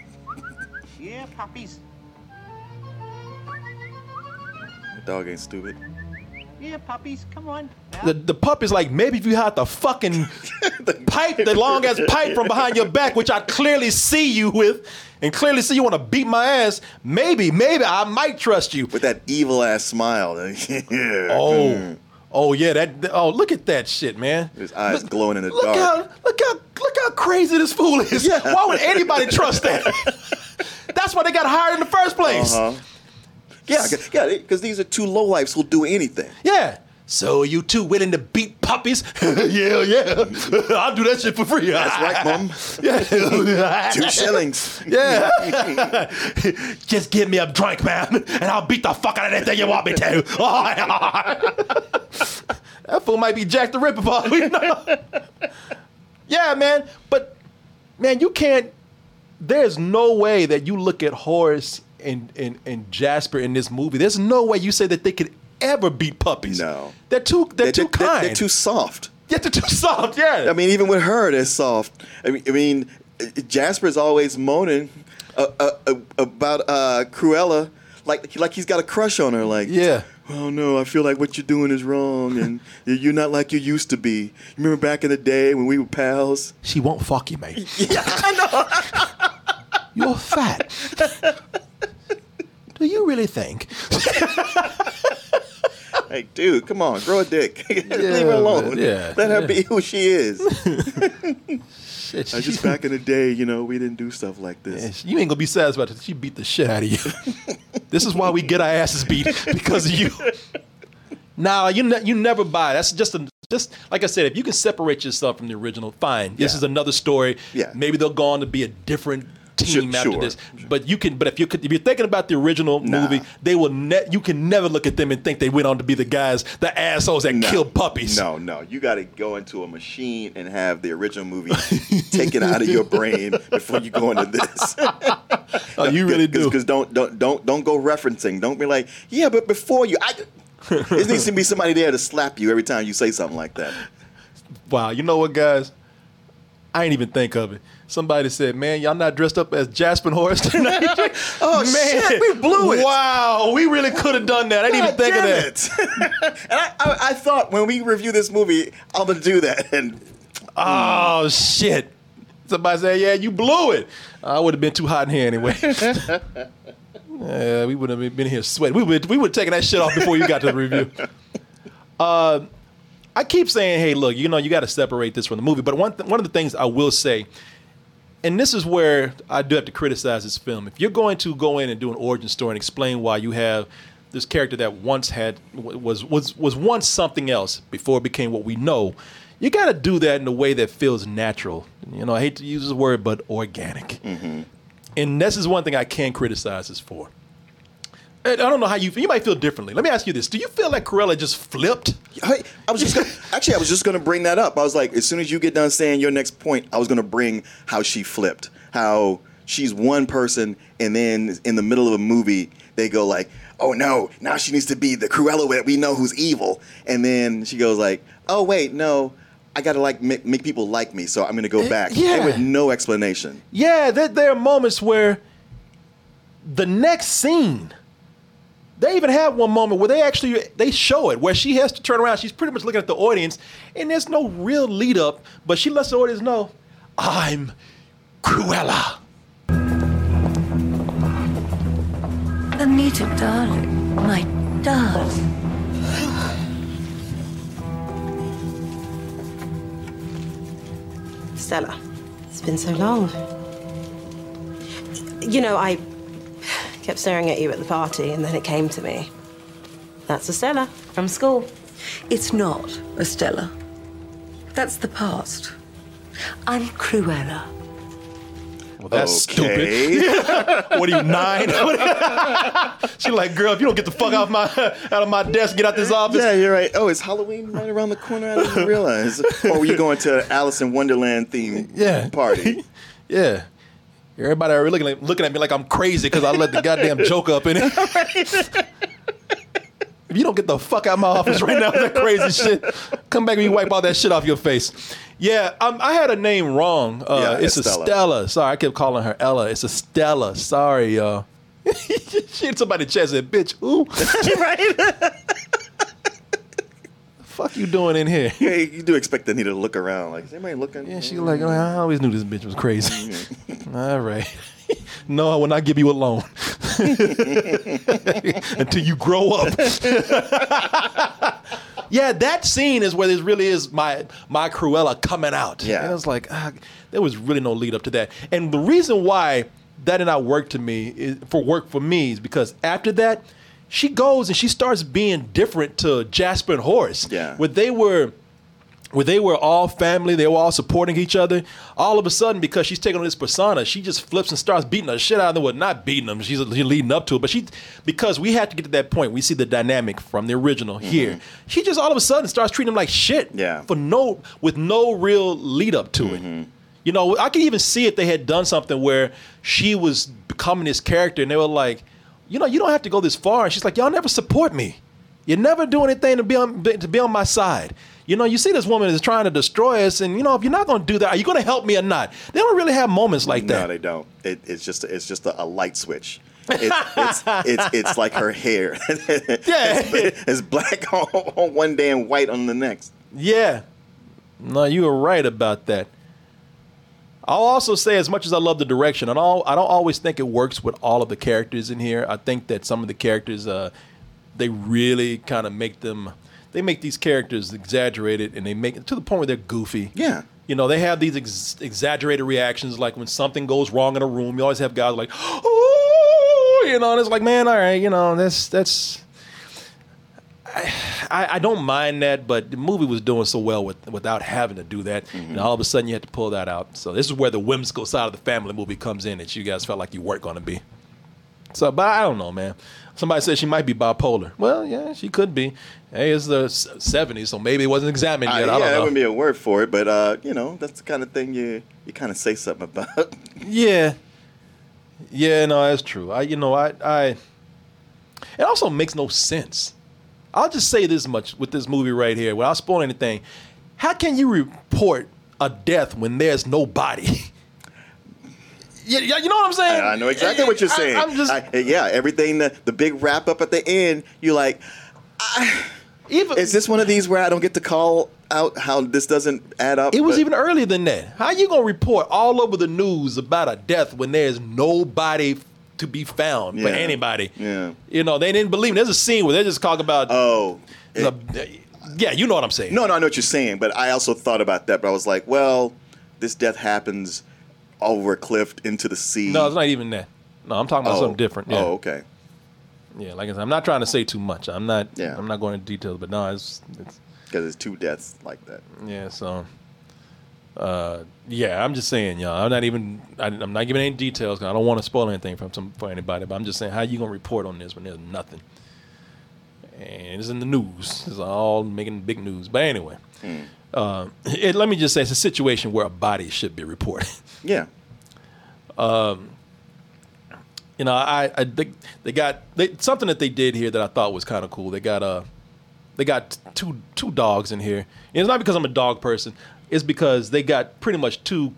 Yeah, puppies. the dog ain't stupid. Yeah, puppies. Come on. The the pup is like, maybe if you had the fucking (laughs) pipe, the long ass pipe from behind your back, which I clearly see you with, and clearly see you want to beat my ass, maybe, maybe I might trust you. With that evil ass smile. (laughs) Oh, oh yeah, that. Oh, look at that shit, man. His eyes Look- glowing in the Look dark. how look how look how crazy this fool is. Yeah. Why would anybody trust that? (laughs) That's why they got hired in the first place. Uh-huh. Yeah, because these are two lowlifes who'll do anything. Yeah. So you two willing to beat puppies? (laughs) yeah, yeah. (laughs) I'll do that shit for free. That's right, (laughs) mom. Yeah. Two shillings. Yeah. Just give me a drink, man, and I'll beat the fuck out of anything you want me to. that fool might be Jack the Ripper, for we know. yeah, man. But man, you can't. There's no way that you look at Horace and, and, and Jasper in this movie. There's no way you say that they could ever beat puppies. No. They're too. They're, too they're- kind. They're too soft. Yeah, they're too soft. Yeah. I mean, even with her, they're soft. I mean, I mean, Jasper's always moaning uh, uh, uh, about uh, Cruella, like like he's got a crush on her. Like, Yeah. oh no, I feel like what you're doing is wrong, and (laughs) you're not like you used to be. Remember back in the day when we were pals? She won't fuck you, mate. (laughs) Yeah, I know. You're fat. (laughs) Do you really think? (laughs) Hey, dude, come on, grow a dick. (laughs) Leave her alone. yeah, Let her yeah. be who she is. (laughs) Shit, Uh, just back in the day, you know, we didn't do stuff like this. you ain't gonna be satisfied she beat the shit out of you. this is why we get our asses beat because of you. Nah, you ne- you never buy. That's just a just like I said. If you can separate yourself from the original, fine. This Yeah. is another story. Yeah. Maybe they'll go on to be a different team Sure, after sure. this. But you can. But if you could, if you're thinking about the original movie, they will. Ne- you can never look at them and think they went on to be the guys, the assholes that No. killed puppies. No, no. You got to go into a machine and have the original movie (laughs) taken out of your brain before you go into this. (laughs) Oh, you really do. Because don't don't don't don't go referencing. Don't be like, yeah, but before you, I. there needs to be somebody there to slap you every time you say something like that. Wow, you know what, guys? I ain't even think of it. Somebody said, "Man, y'all not dressed up as Jasper Horace tonight." (laughs) Oh, shit, we blew it. Wow, we really could have done that. I didn't even God think of that. (laughs) and I, I, I thought when we review this movie, I'm gonna do that. And Oh shit! Somebody said, "Yeah, you blew it." I would have been too hot in here anyway. (laughs) yeah, we would have been here sweating. We would we would have taken that shit off before you got to the review. Uh, I keep saying, "Hey, look, you know, you got to separate this from the movie." But one th- one of the things I will say, and this is where I do have to criticize this film. If you're going to go in and do an origin story and explain why you have this character that once had was was was once something else before it became what we know, you got to do that in a way that feels natural. You know, I hate to use this word, but organic. Mm-hmm. And this is one thing I can criticize this for. I don't know how you feel. You might feel differently. Let me ask you this: Do you feel like Cruella just flipped? I, I was just gonna, (laughs) actually, I was just gonna bring that up. I was like, as soon as you get done saying your next point, I was gonna bring how she flipped, how she's one person, and then in the middle of a movie, they go like, "Oh no, now she needs to be the Cruella that we know who's evil," and then she goes like, "Oh wait, no." I gotta like make, make people like me, so I'm gonna go eh, back. yeah. And with no explanation. Yeah, there, there are moments where the next scene, they even have one moment where they actually they show it where she has to turn around. She's pretty much looking at the audience, and there's no real lead up, but she lets the audience know, "I'm Cruella." Anita, darling, my darling. Stella, it's been so long. You know, I kept staring at you at the party, and then it came to me. That's Estella from school. It's not Estella. That's the past. I'm Cruella. Well, that's Okay. stupid. (laughs) what are you nine? (laughs) She's like, "Girl, if you don't get the fuck off my out of my desk, get out this office." Yeah, you're right. Oh, it's Halloween right around the corner. I didn't realize. or were you going to Alice in Wonderland theme Yeah. party? (laughs) Yeah. Everybody are looking at, looking at me like I'm crazy because I let the goddamn joke up in it. (laughs) (laughs) if you don't get the fuck out of my office right now with that crazy shit, come back and you wipe all that shit off your face. Yeah, um, I had a name wrong. Uh, Yeah, it's Estella. Estella. Sorry, I kept calling her Ella. It's Estella. Sorry, y'all. (laughs) she hit somebody in the chest and said, bitch, who? right? Fuck you doing in here? (laughs) Yeah, you do expect Anita to look around. Like, is anybody looking? Yeah, she like, "Oh, I always knew this bitch was crazy. (laughs) All right. (laughs) no, I will not give you a loan until you grow up. yeah, that scene is where there really is my my Cruella coming out. Yeah. and it was like ah, there was really no lead up to that. And the reason why that did not work to me is, for work for me is because after that, she goes and she starts being different to Jasper and Horace. Yeah. where they were where they were all family, they were all supporting each other. All of a sudden, because she's taking on this persona, she just flips and starts beating the shit out of them. Well, not beating them, she's, she's leading up to it. But she, because we have to get to that point, we see the dynamic from the original mm-hmm. here. She just all of a sudden starts treating them like shit. Yeah. For no, with no real lead up to it. Mm-hmm. You know, I could even see if they had done something where she was becoming this character and they were like, you know, you don't have to go this far. And she's like, y'all never support me. You never do anything to be on to be on my side. You know, you see this woman is trying to destroy us, and you know, if you're not going to do that, are you going to help me or not? They don't really have moments like that. No, they don't. It, it's just it's just a, a light switch. It's it's it's, it's like her hair. (laughs) Yeah. it's, it's black on, on one day and white on the next. Yeah. No, you were right about that. I'll also say, as much as I love the direction, I don't, I don't always think it works with all of the characters in here. I think that some of the characters, uh, they really kind of make them, they make these characters exaggerated and they make it to the point where they're goofy. Yeah. You know, they have these ex- exaggerated reactions. Like when something goes wrong in a room, you always have guys like, (gasps) oh, you know, and it's like, man, all right, you know, that's, that's, I, I don't mind that, but the movie was doing so well with, without having to do that. And all of a sudden, you had to pull that out. So this is where the whimsical side of the family movie comes in that you guys felt like you weren't going to be. So, but I don't know, man. Somebody said she might be bipolar. Well, yeah, she could be. Hey, it's the s- 70s, so maybe it wasn't examined Uh, yet. yeah, I don't that wouldn't be a word for it, but uh, you know, that's the kind of thing you you kind of say something about. (laughs) Yeah. Yeah, no, that's true. I you know, I I it also makes no sense. I'll just say this much with this movie right here, without spoiling anything. How can you report a death when there's no body? (laughs) yeah, yeah, you know what I'm saying? I know exactly what you're saying. I'm just I- yeah, everything the, the big wrap up at the end, you're like, even is this one of these where I don't get to call out how this doesn't add up? It was But- even earlier than that. How you gonna report all over the news about a death when there's nobody to be found Yeah. anybody? Yeah. You know, they didn't believe. Me. There's a scene where they just talk about. Oh. the- yeah, you know what I'm saying. No, no, I know what you're saying, but I also thought about that. But I was like, well, this death happens over a cliff into the sea. No, it's not even that. No, I'm talking about Oh. something different. Yeah. Oh, okay. Yeah, like I said, I'm not trying to say too much. I'm not. Yeah. I'm not going into details, but no, it's it's Because it's two deaths like that. yeah. So, uh, yeah, I'm just saying, y'all. I'm not even. I, I'm not giving any details. 'cause I don't want to spoil anything from some for anybody. But I'm just saying, how you gonna report on this when there's nothing? And it's in the news. It's all making big news. But anyway, uh, it, let me just say, it's a situation where a body should be reported. (laughs) Yeah. um, you know, I, I they, they got they, something that they did here that I thought was kind of cool. They got uh, they got two two dogs in here. And it's not because I'm a dog person. It's because they got pretty much two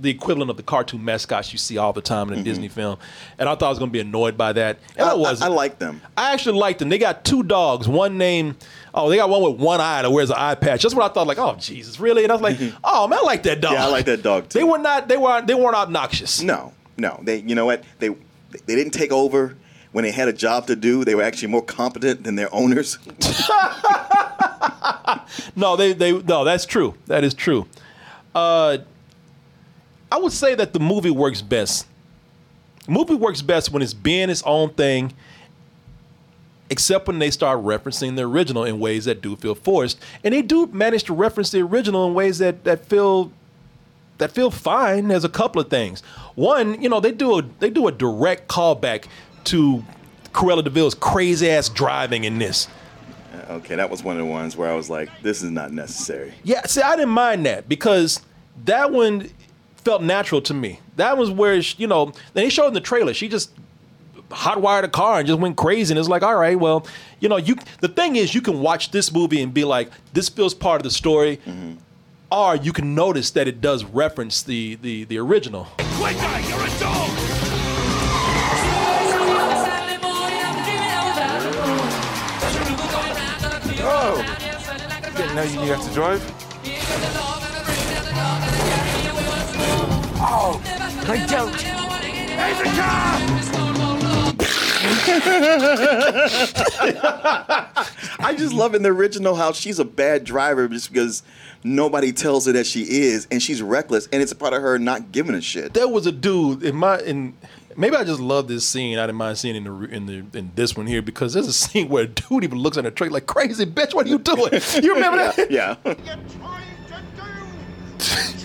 the equivalent of the cartoon mascots you see all the time in a mm-hmm. Disney film. And I thought I was going to be annoyed by that. And I, I, was. I, I like them. I actually liked them. They got two dogs. One named, oh, they got one with one eye that wears an eye patch. That's what I thought. Like, oh Jesus, really? And I was like, mm-hmm. oh man, I like that dog. Yeah, I like that dog too. They were not. They were. They weren't obnoxious. No, no. They, you know what? They, they didn't take over when they had a job to do. They were actually more competent than their owners. (laughs) (laughs) No, they. They. No, that's true. That is true. Uh, I would say that the movie works best. The movie works best when it's being its own thing, except when they start referencing the original in ways that do feel forced, and they do manage to reference the original in ways that that feel that feel fine. There's a couple of things. One, you know, they do a they do a direct callback to Cruella de Vil's crazy ass driving in this. okay, that was one of the ones where I was like, this is not necessary. Yeah, see, I didn't mind that because that one felt natural to me. That was where she, you know they showed in the trailer. She just hotwired a car and just went crazy. And it's like, all right, well, you know, you. The thing is, you can watch this movie and be like, this feels part of the story, mm-hmm. or you can notice that it does reference the the the original. Quicker, you're a dog! Know you knew how to drive? Oh, I don't. There's a I just love in the original how she's a bad driver just because nobody tells her that she is, and she's reckless, and it's a part of her not giving a shit. There was a dude in my in. Maybe I just love this scene. I didn't mind seeing in the in the in this one here because there's a scene where a dude even looks at a trailer like crazy bitch. What are you doing? (laughs) You remember that? Yeah.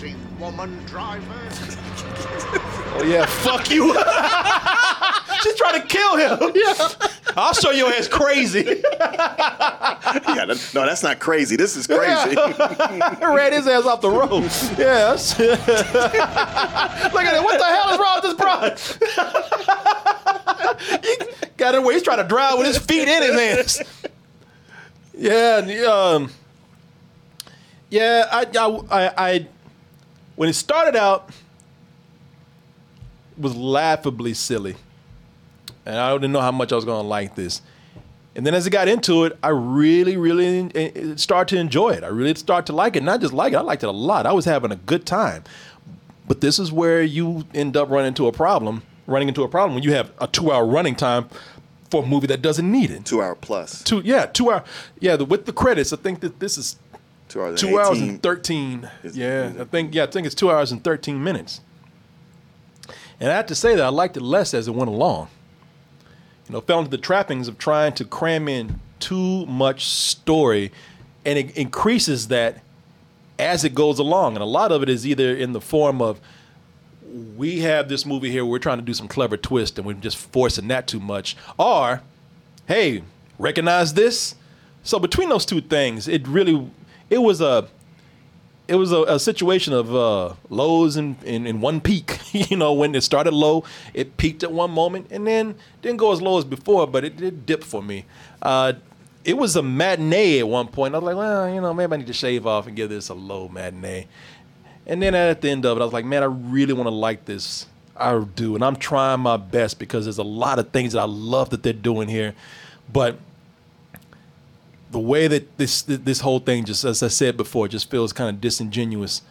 Cheap woman driver. (laughs) Oh yeah, (laughs) fuck you. (laughs) She's trying to kill him. Yeah. I'll show your ass crazy. (laughs) yeah, that- no, that's not crazy. This is crazy. Ran his ass off the road. Yes. Look at it. What the hell is wrong with this bro? he got it where he's trying to drive with his feet in his hands. Yeah, and, um, yeah. I, I, I, I, when it started out, it was laughably silly. and I didn't know how much I was gonna like this. And then as I got into it, I really, really started to enjoy it. I really started to like it. Not just like it, I liked it a lot. I was having a good time. But this is where you end up running into a problem, running into a problem when you have a two hour running time for a movie that doesn't need it. Two hour plus. Two yeah, two hour yeah, the, with the credits, I think that this is Two hours. two hours and thirteen. Yeah, I think yeah, I think it's two hours and thirteen minutes. And I have to say that I liked it less as it went along. You know, fell into the trappings of trying to cram in too much story, and it increases that as it goes along. And a lot of it is either in the form of we have this movie here, we're trying to do some clever twist, and we're just forcing that too much, or hey, recognize this. So between those two things, it really it was a it was a, a situation of uh, lows in, in, in one peak. (laughs) you know, when it started low, it peaked at one moment and then didn't go as low as before, but it did dip for me. Uh, it was a matinee at one point. I was like, well, you know, maybe I need to shave off and give this a low matinee. And then at the end of it, I was like, man, I really want to like this. I do. And I'm trying my best because there's a lot of things that I love that they're doing here. But the way that this this whole thing just as I said before just feels kind of disingenuous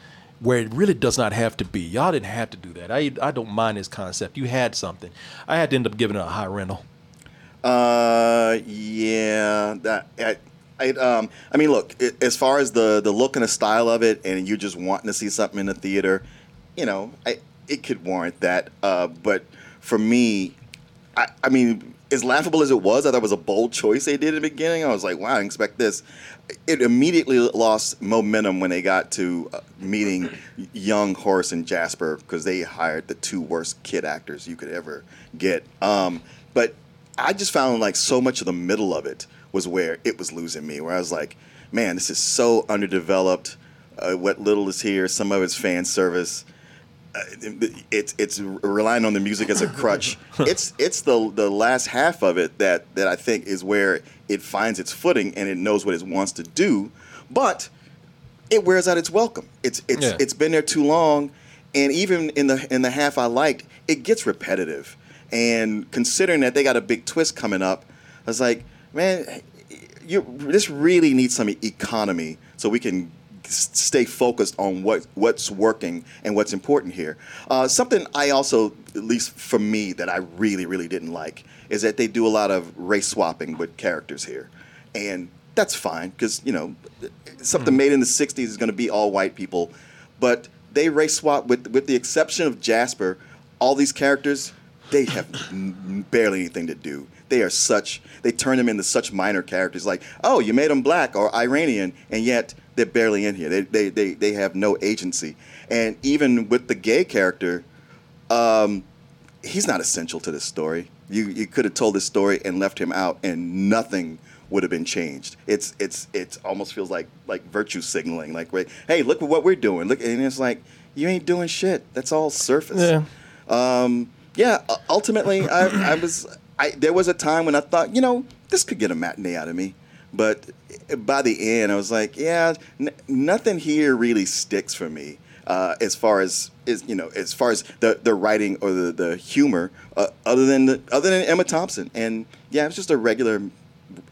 where it really does not have to be. Y'all didn't have to do that. I I don't mind this concept. You had something. I had to end up giving it a high rental. Uh, yeah, that I, I um, I mean, look, it, as far as the the look and the style of it, and you just wanting to see something in the theater, you know, I it could warrant that. Uh, but for me, I, I mean, as laughable as it was, I thought it was a bold choice they did in the beginning. I was like, wow, I didn't expect this. It immediately lost momentum when they got to uh, meeting young Horace and Jasper because they hired the two worst kid actors you could ever get. Um, but I just found like so much of the middle of it was where it was losing me, where I was like, man, this is so underdeveloped. Uh, what little is here, some of it's fan service. Uh, it's it's relying on the music as a crutch. (laughs) it's it's the the last half of it that that I think is where it finds its footing and it knows what it wants to do, but it wears out its welcome. It's it's Yeah. it's been there too long, and even in the in the half I liked, it gets repetitive. And considering that they got a big twist coming up, I was like, man, you this really needs some economy so we can stay focused on what what's working and what's important here. Uh, something I also, at least for me, that I really really didn't like is that they do a lot of race swapping with characters here, and that's fine because you know something made in the '60s is going to be all white people, but they race swap with with the exception of Jasper. All these characters they have (coughs) barely anything to do. They are such, they turn them into such minor characters like, oh, you made them black or Iranian, and yet they're barely in here. They, they, they, they have no agency. And even with the gay character, um, he's not essential to this story. You, you could have told this story and left him out, and nothing would have been changed. It's it's it almost feels like like virtue signaling. Like, hey, look at what we're doing. Look, and it's like you ain't doing shit. That's all surface. Yeah. Um, yeah. Ultimately, I, I was. I there was a time when I thought, you know, this could get a matinee out of me, but by the end, I was like, yeah, n- nothing here really sticks for me. Uh, as far as is you know, as far as the, the writing or the, the humor, uh, other than the, other than Emma Thompson, and yeah, it's just a regular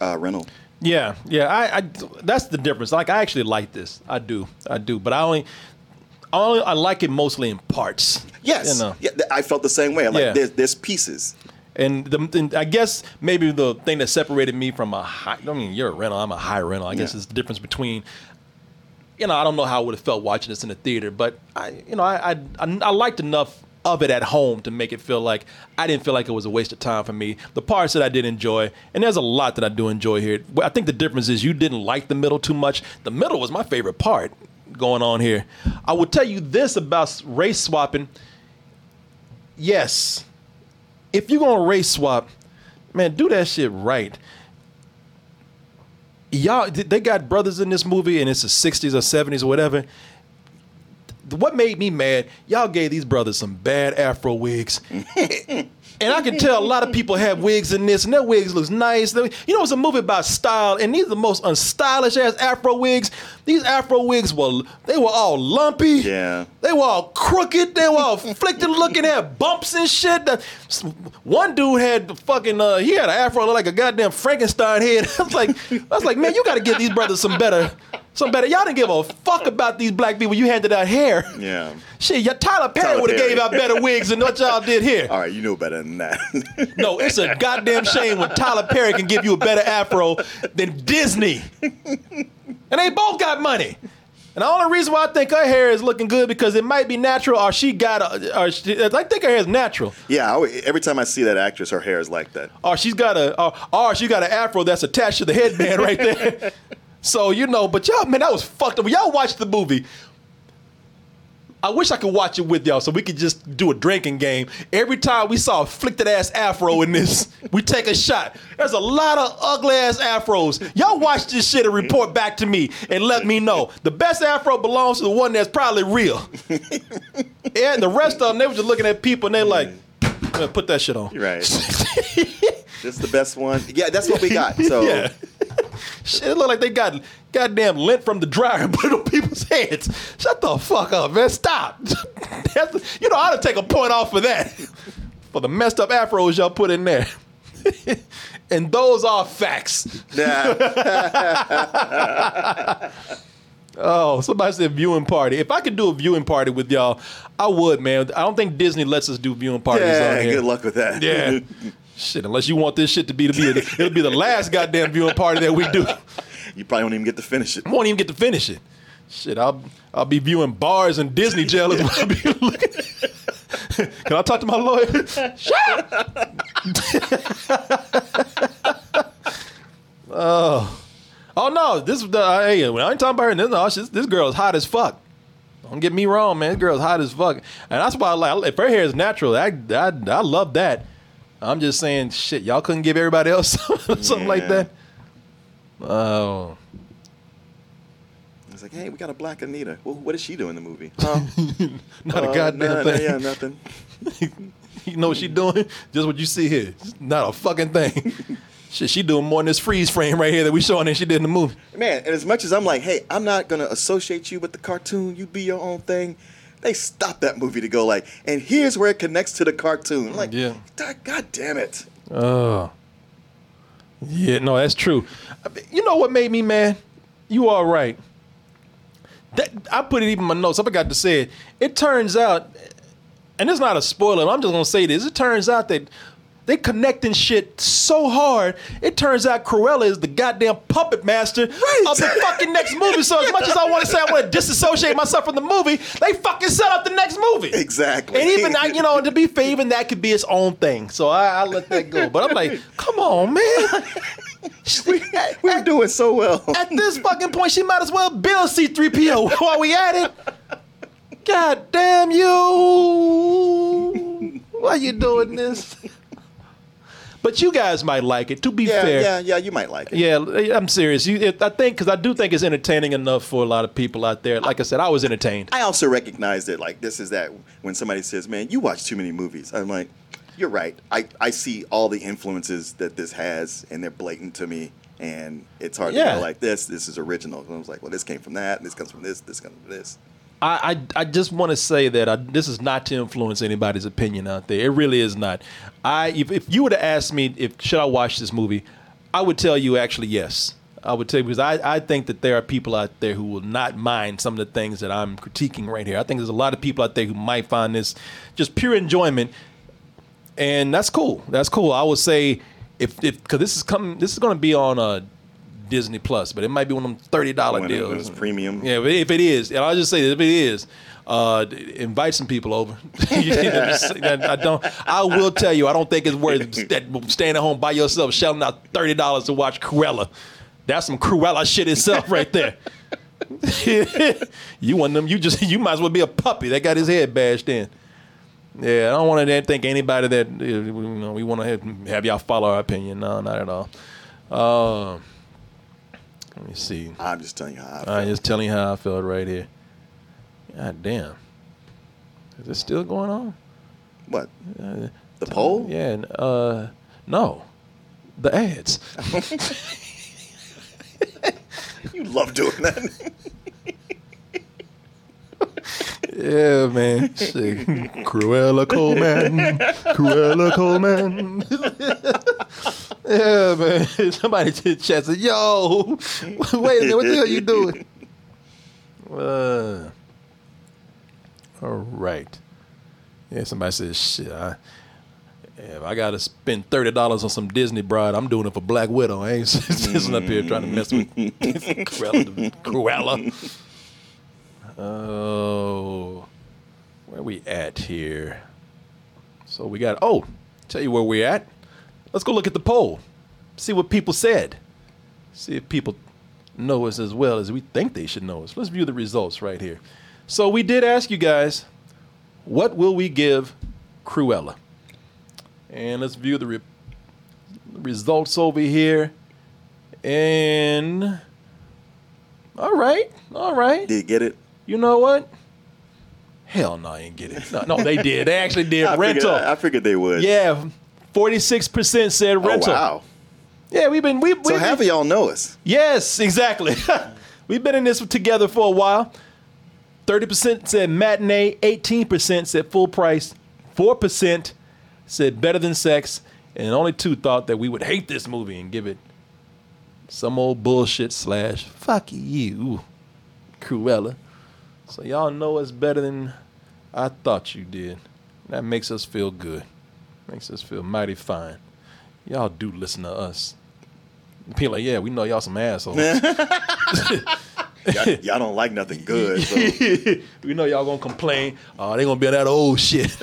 uh, rental. Yeah, yeah. I, I that's the difference. Like I actually like this. I do. I do. But I only I only I like it mostly in parts. Yes, You know. yeah, I felt the same way. I'm Yeah. like, there's, there's pieces. And, the, and I guess maybe the thing that separated me from a high, I mean, you're a rental, I'm a high rental. I guess Yeah. it's the difference between, you know, I don't know how I would have felt watching this in the theater, but I, you know, I, I, I, I liked enough of it at home to make it feel like I didn't feel like it was a waste of time for me. The parts that I did enjoy, and there's a lot that I do enjoy here. I think the difference is you didn't like the middle too much. The middle was my favorite part going on here. I will tell you this about race swapping. Yes, if you're gonna race swap, man, do that shit right. Y'all, they got brothers in this movie, and it's the '60s or '70s or whatever. What made me mad? Y'all gave these brothers some bad Afro wigs, (laughs) And I can tell a lot of people have wigs in this, and their wigs looks nice. You know, it's a movie about style, and these are the most unstylish ass Afro wigs. These Afro wigs were they were all lumpy. Yeah. They were all crooked. They were all flicked looking, had bumps and shit. One dude had the fucking uh, he had an afro look like a goddamn Frankenstein head. (laughs) I was like, I was like, man, you got to give these brothers some better, some better. Y'all didn't give a fuck about these black people. You handed out hair. Yeah. Shit, yeah, Tyler Perry would have gave out better wigs than what y'all did here. All right, you know better than that. No, it's a goddamn shame when Tyler Perry can give you a better afro than Disney. And they both got money. And the only reason why I think her hair is looking good because it might be natural, or she got a, or she, I think her hair is natural, yeah, always- every time I see that actress, her hair is like that. or she's got a, or, or she got an afro that's attached to the headband right there. So you know, but y'all, man, that was fucked up. Y'all watched the movie. I wish I could watch it with y'all so we could just do a drinking game. Every time we saw a flicked ass afro in this, we take a shot. There's a lot of ugly ass afros. Y'all watch this shit and report back to me and let me know. The best afro belongs to the one that's probably real. and the rest of them, they were just looking at people and they're like, "Uh, put that shit on. Right. (laughs) this is the best one. Yeah, that's what we got. So Yeah. Shit, it look like they got goddamn lint from the dryer and put it on people's heads. Shut the fuck up, man. Stop. (laughs) You know, I ought to take a point off for that. For the messed up afros y'all put in there. (laughs) and those are facts. (laughs) Oh, somebody said viewing party. If I could do a viewing party with y'all, I would, man. I don't think Disney lets us do viewing parties yeah, good luck with that. Yeah. Shit, unless you want this shit to be to be it'll be the last goddamn viewing party that we do. You probably won't even get to finish it. Won't even get to finish it. Shit, I'll I'll be viewing bars and Disney jail what I'll be looking. Can I talk to my lawyer? Shut oh, oh no! This is the hey, when I ain't talking about her. This, no, this, this girl is hot as fuck. Don't get me wrong, man. This girl's hot as fuck, and that's why I like. If her hair is natural, I I, I love that. I'm just saying, shit, y'all couldn't give everybody else (laughs) something like that. Oh. It's like, hey, we got a black Anita. Well, what does she do in the movie? Huh? (laughs) Not a Uh, goddamn nah, nah, thing. Yeah, nothing. (laughs) You know what she doing? Just what you see here. Not a fucking thing. Shit, she doing more in this freeze frame right here that we showing than she did in the movie. Man, and as much as I'm like, hey, I'm not gonna associate you with the cartoon. You be your own thing. They stopped that movie to go like, and here's where it connects to the cartoon. Like, Yeah. God, damn it. Oh. Yeah, no, that's true. You know what made me mad? You all right. That, I put it even in my notes. I forgot to say it. It turns out, and it's not a spoiler, I'm just gonna say this. It turns out that they connecting shit so hard. It turns out Cruella is the goddamn puppet master of the fucking next movie. So as much as I want to say I want to disassociate myself from the movie, they fucking set up the next movie. Exactly. And even I, you know, to be fair, even that could be its own thing. So I, I let that go. But I'm like, come on, man. (laughs) We're doing so well. At this fucking point, she might as well build C3PO while we at it. God damn you. Why are you doing this? But you guys might like it. To be Yeah, fair, yeah, yeah. You might like it. yeah, I'm serious. You, it, I think because I do think it's entertaining enough for a lot of people out there. Like I said, I was entertained. I also recognize that like this is that when somebody says, "Man, you watch too many movies," I'm like, "You're right. I I see all the influences that this has, and they're blatant to me." And it's hard to Yeah. go like this. This is original. And I was like, well, this came from that. And this comes from this. This comes from this. I, I, just want to say that I, this is not to influence anybody's opinion out there. It really is not. I if, if you were to ask me if should I watch this movie, I would tell you actually yes. I would tell you because I, I think that there are people out there who will not mind some of the things that I'm critiquing right here. I think there's a lot of people out there who might find this just pure enjoyment, and that's cool. That's cool. I would say if if because this is coming, this is going to be on uh, Disney Plus, but it might be one of them thirty dollar deals. it's premium. Yeah, but if it is, and I'll just say that if it is, uh, invite some people over. (laughs) You know, I don't. I will tell you, I don't think it's worth (laughs) st- staying at home by yourself, shelling out thirty dollars to watch Cruella. That's some Cruella shit itself, right there. (laughs) you want them? You just you might as well be a puppy that got his head bashed in. Yeah, I don't want to think anybody that you know we want to have, have y'all follow our opinion. No, not at all. Uh, let me see. I'm just telling you how. I I'm just telling you how I felt right here. God damn. Is it still going on? What? Uh, The poll? Yeah, uh, no, the ads. (laughs) You love doing that. Yeah, man. Shit. (laughs) Cruella Coleman. Cruella Coleman. (laughs) yeah, man. (laughs) Somebody to the chat said, yo, (laughs) wait a minute, what the hell you doing? Uh, all right. Yeah, somebody says, shit, I, if I got to spend $30 on some Disney bride, I'm doing it for Black Widow. I ain't (laughs) sitting up here trying to mess with Cruella. Cruella. Oh, where we at here? So we got. Oh, tell you where we at. Let's go look at the poll. See what people said. See if people know us as well as we think they should know us. Let's view the results right here. So we did ask you guys, what will we give Cruella? And let's view the re- results over here. And all right, all right. Did you get it? You know what? Hell no, I ain't get it. No, no, they did. They actually did (laughs) I rental. Figured, I figured they would. yeah, forty six percent said rental. Oh, rental. wow. Yeah, we've been we. So half of y'all know us. Yes, exactly. (laughs) we've been in this together for a while. Thirty percent said matinee. Eighteen percent said full price. Four percent said better than sex, and only two thought that we would hate this movie and give it some old bullshit slash fuck you, Cruella. So y'all know us better than I thought you did. That makes us feel good. Makes us feel mighty fine. Y'all do listen to us. People like, yeah, we know y'all some assholes. (laughs) (laughs) Y'all, y'all don't like nothing good. So. (laughs) we know y'all gonna complain. Oh, they gonna be on that old shit.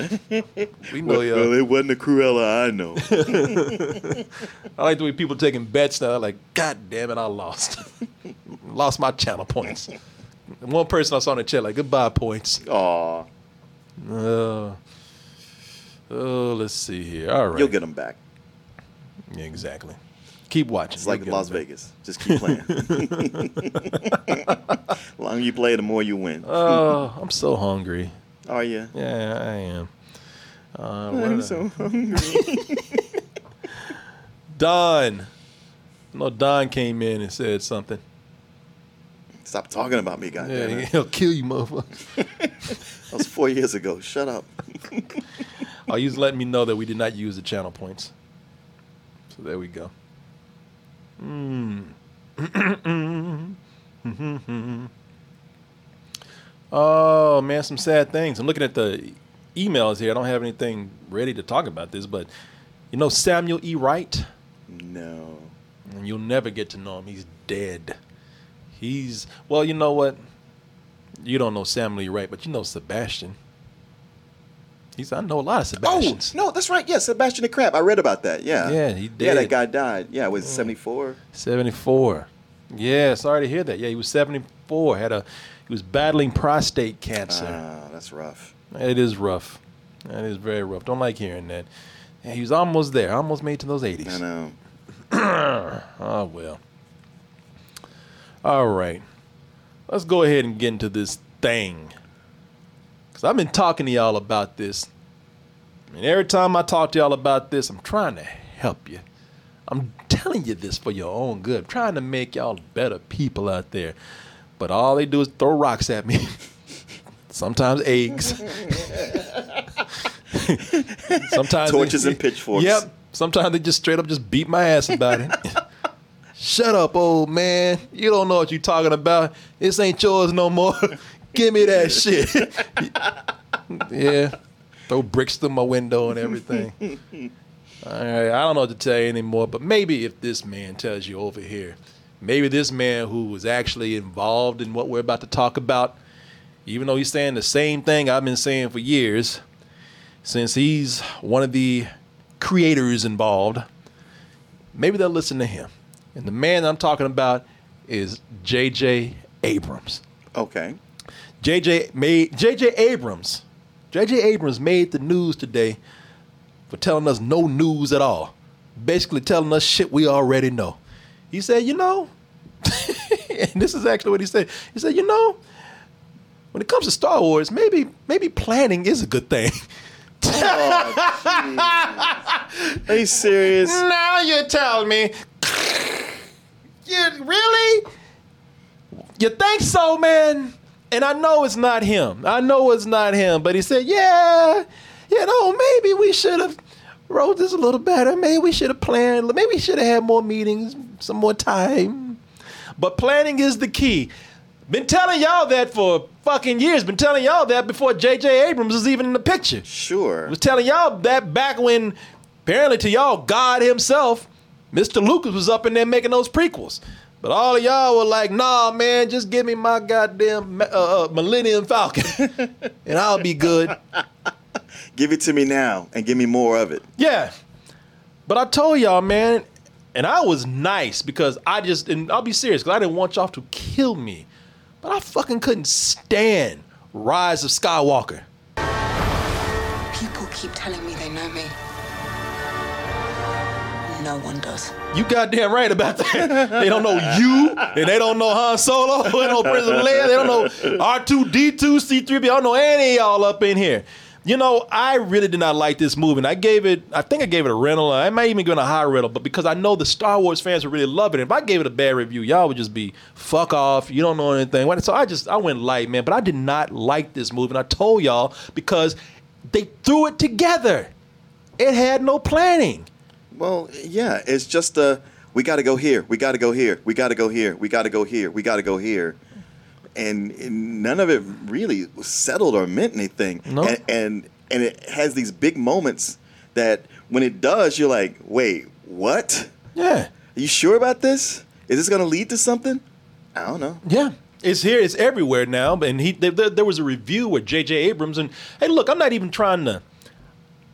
we know well, y'all. well, it wasn't the Cruella I know. I like the way people taking bets now. Like, God damn it, I lost. lost my channel points. One person I saw in the chat like, goodbye points. Aw, Uh, oh, let's see here. All right. you'll get them back. Yeah, exactly. Keep watching. It's like Las. Vegas. Just keep playing. (laughs) the longer you play, the more you win. Oh, I'm so hungry. Are you? Yeah, I am. Uh, I'm so hungry. (laughs) Don. No, Don came in and said something. Stop talking about me, Yeah, goddamn it. (laughs) he'll kill you, motherfucker. That was four years ago. Shut up. Oh, he was letting me know that we did not use the channel points. So there we go. Hmm. (laughs) oh man, some sad things. I'm looking at the emails here. I don't have anything ready to talk about this, but you know Samuel E. Wright, No. and you'll never get to know him. He's dead. He's well, you know what? You don't know Samuel E. Wright, but you know Sebastian. He's I know a lot of Oh, Sebastians. no, that's right. Yeah, Sebastian the Crab. I read about that. Yeah. Yeah, he did. Yeah, that guy died. Yeah, it was 74. 74. Yeah, sorry to hear that. Yeah, he was 74. Had a he was battling prostate cancer. Ah, that's rough. it is rough. That is very rough. Don't like hearing that. Yeah, he was almost there. Almost made it to those 80s. I know. oh (clears throat) well. All right. Let's go ahead and get into this thing. Cuz I've been talking to y'all about this. And every time I talk to y'all about this, I'm trying to help you. I'm telling you this for your own good. I'm trying to make y'all better people out there. But all they do is throw rocks at me. (laughs) Sometimes eggs. (laughs) Sometimes Torches they- and pitchforks. Yep. Sometimes they just straight up just beat my ass about it. (laughs) Shut up, old man. You don't know what you're talking about. This ain't yours no more. Give me that shit. (laughs) yeah. Throw bricks through my window and everything. All right. I don't know what to tell you anymore, but maybe if this man tells you over here, maybe this man who was actually involved in what we're about to talk about, even though he's saying the same thing I've been saying for years, since he's one of the creators involved, maybe they'll listen to him. And the man I'm talking about is J.J. Abrams. Okay. J.J. made J.J. Abrams. J.J. Abrams made the news today for telling us no news at all. Basically telling us shit we already know. He said, you know, (laughs) and this is actually what he said. He said, you know, when it comes to Star Wars, maybe maybe planning is a good thing. (laughs) Oh, Are you serious? Now you tell me. You really? You think so, man? And I know it's not him. I know it's not him. But he said, "Yeah, you know, maybe we should have wrote this a little better. Maybe we should have planned. Maybe we should have had more meetings, some more time. But planning is the key. Been telling y'all that for fucking years. Been telling y'all that before J.J. Abrams was even in the picture. Sure. Was telling y'all that back when, apparently to y'all, God himself, Mr. Lucas was up in there making those prequels. But all of y'all were like, nah, man, just give me my goddamn uh, uh, Millennium Falcon (laughs) and I'll be good. (laughs) Give it to me now and give me more of it. Yeah. But I told y'all, man, and I was nice because I just, and I'll be serious, because I didn't want y'all to kill me. But I fucking couldn't stand Rise of Skywalker. No one does. You goddamn right about that. they don't know you, and they don't know Han Solo, (laughs) they don't know Princess Leia, they don't know R2D2, C3PO, I don't know any of y'all up in here. You know, I really did not like this movie, and I gave it, I think I gave it a rental. I might even give it a high rental, but because I know the Star Wars fans would really love it. If I gave it a bad review, y'all would just be fuck off. You don't know anything. So I just I went light, man. But I did not like this movie, and I told y'all because they threw it together. It had no planning. Well, yeah, it's just uh, we got to go here, we got to go here, we got to go here, we got to go here, we got to go here, and, and none of it really settled or meant anything. No. And, and and it has these big moments that when it does, you're like, wait, what? Yeah. Are you sure about this? Is this going to lead to something? I don't know. Yeah. It's here. It's everywhere now. And he there, there was a review with J.J. Abrams. And hey, look, I'm not even trying to.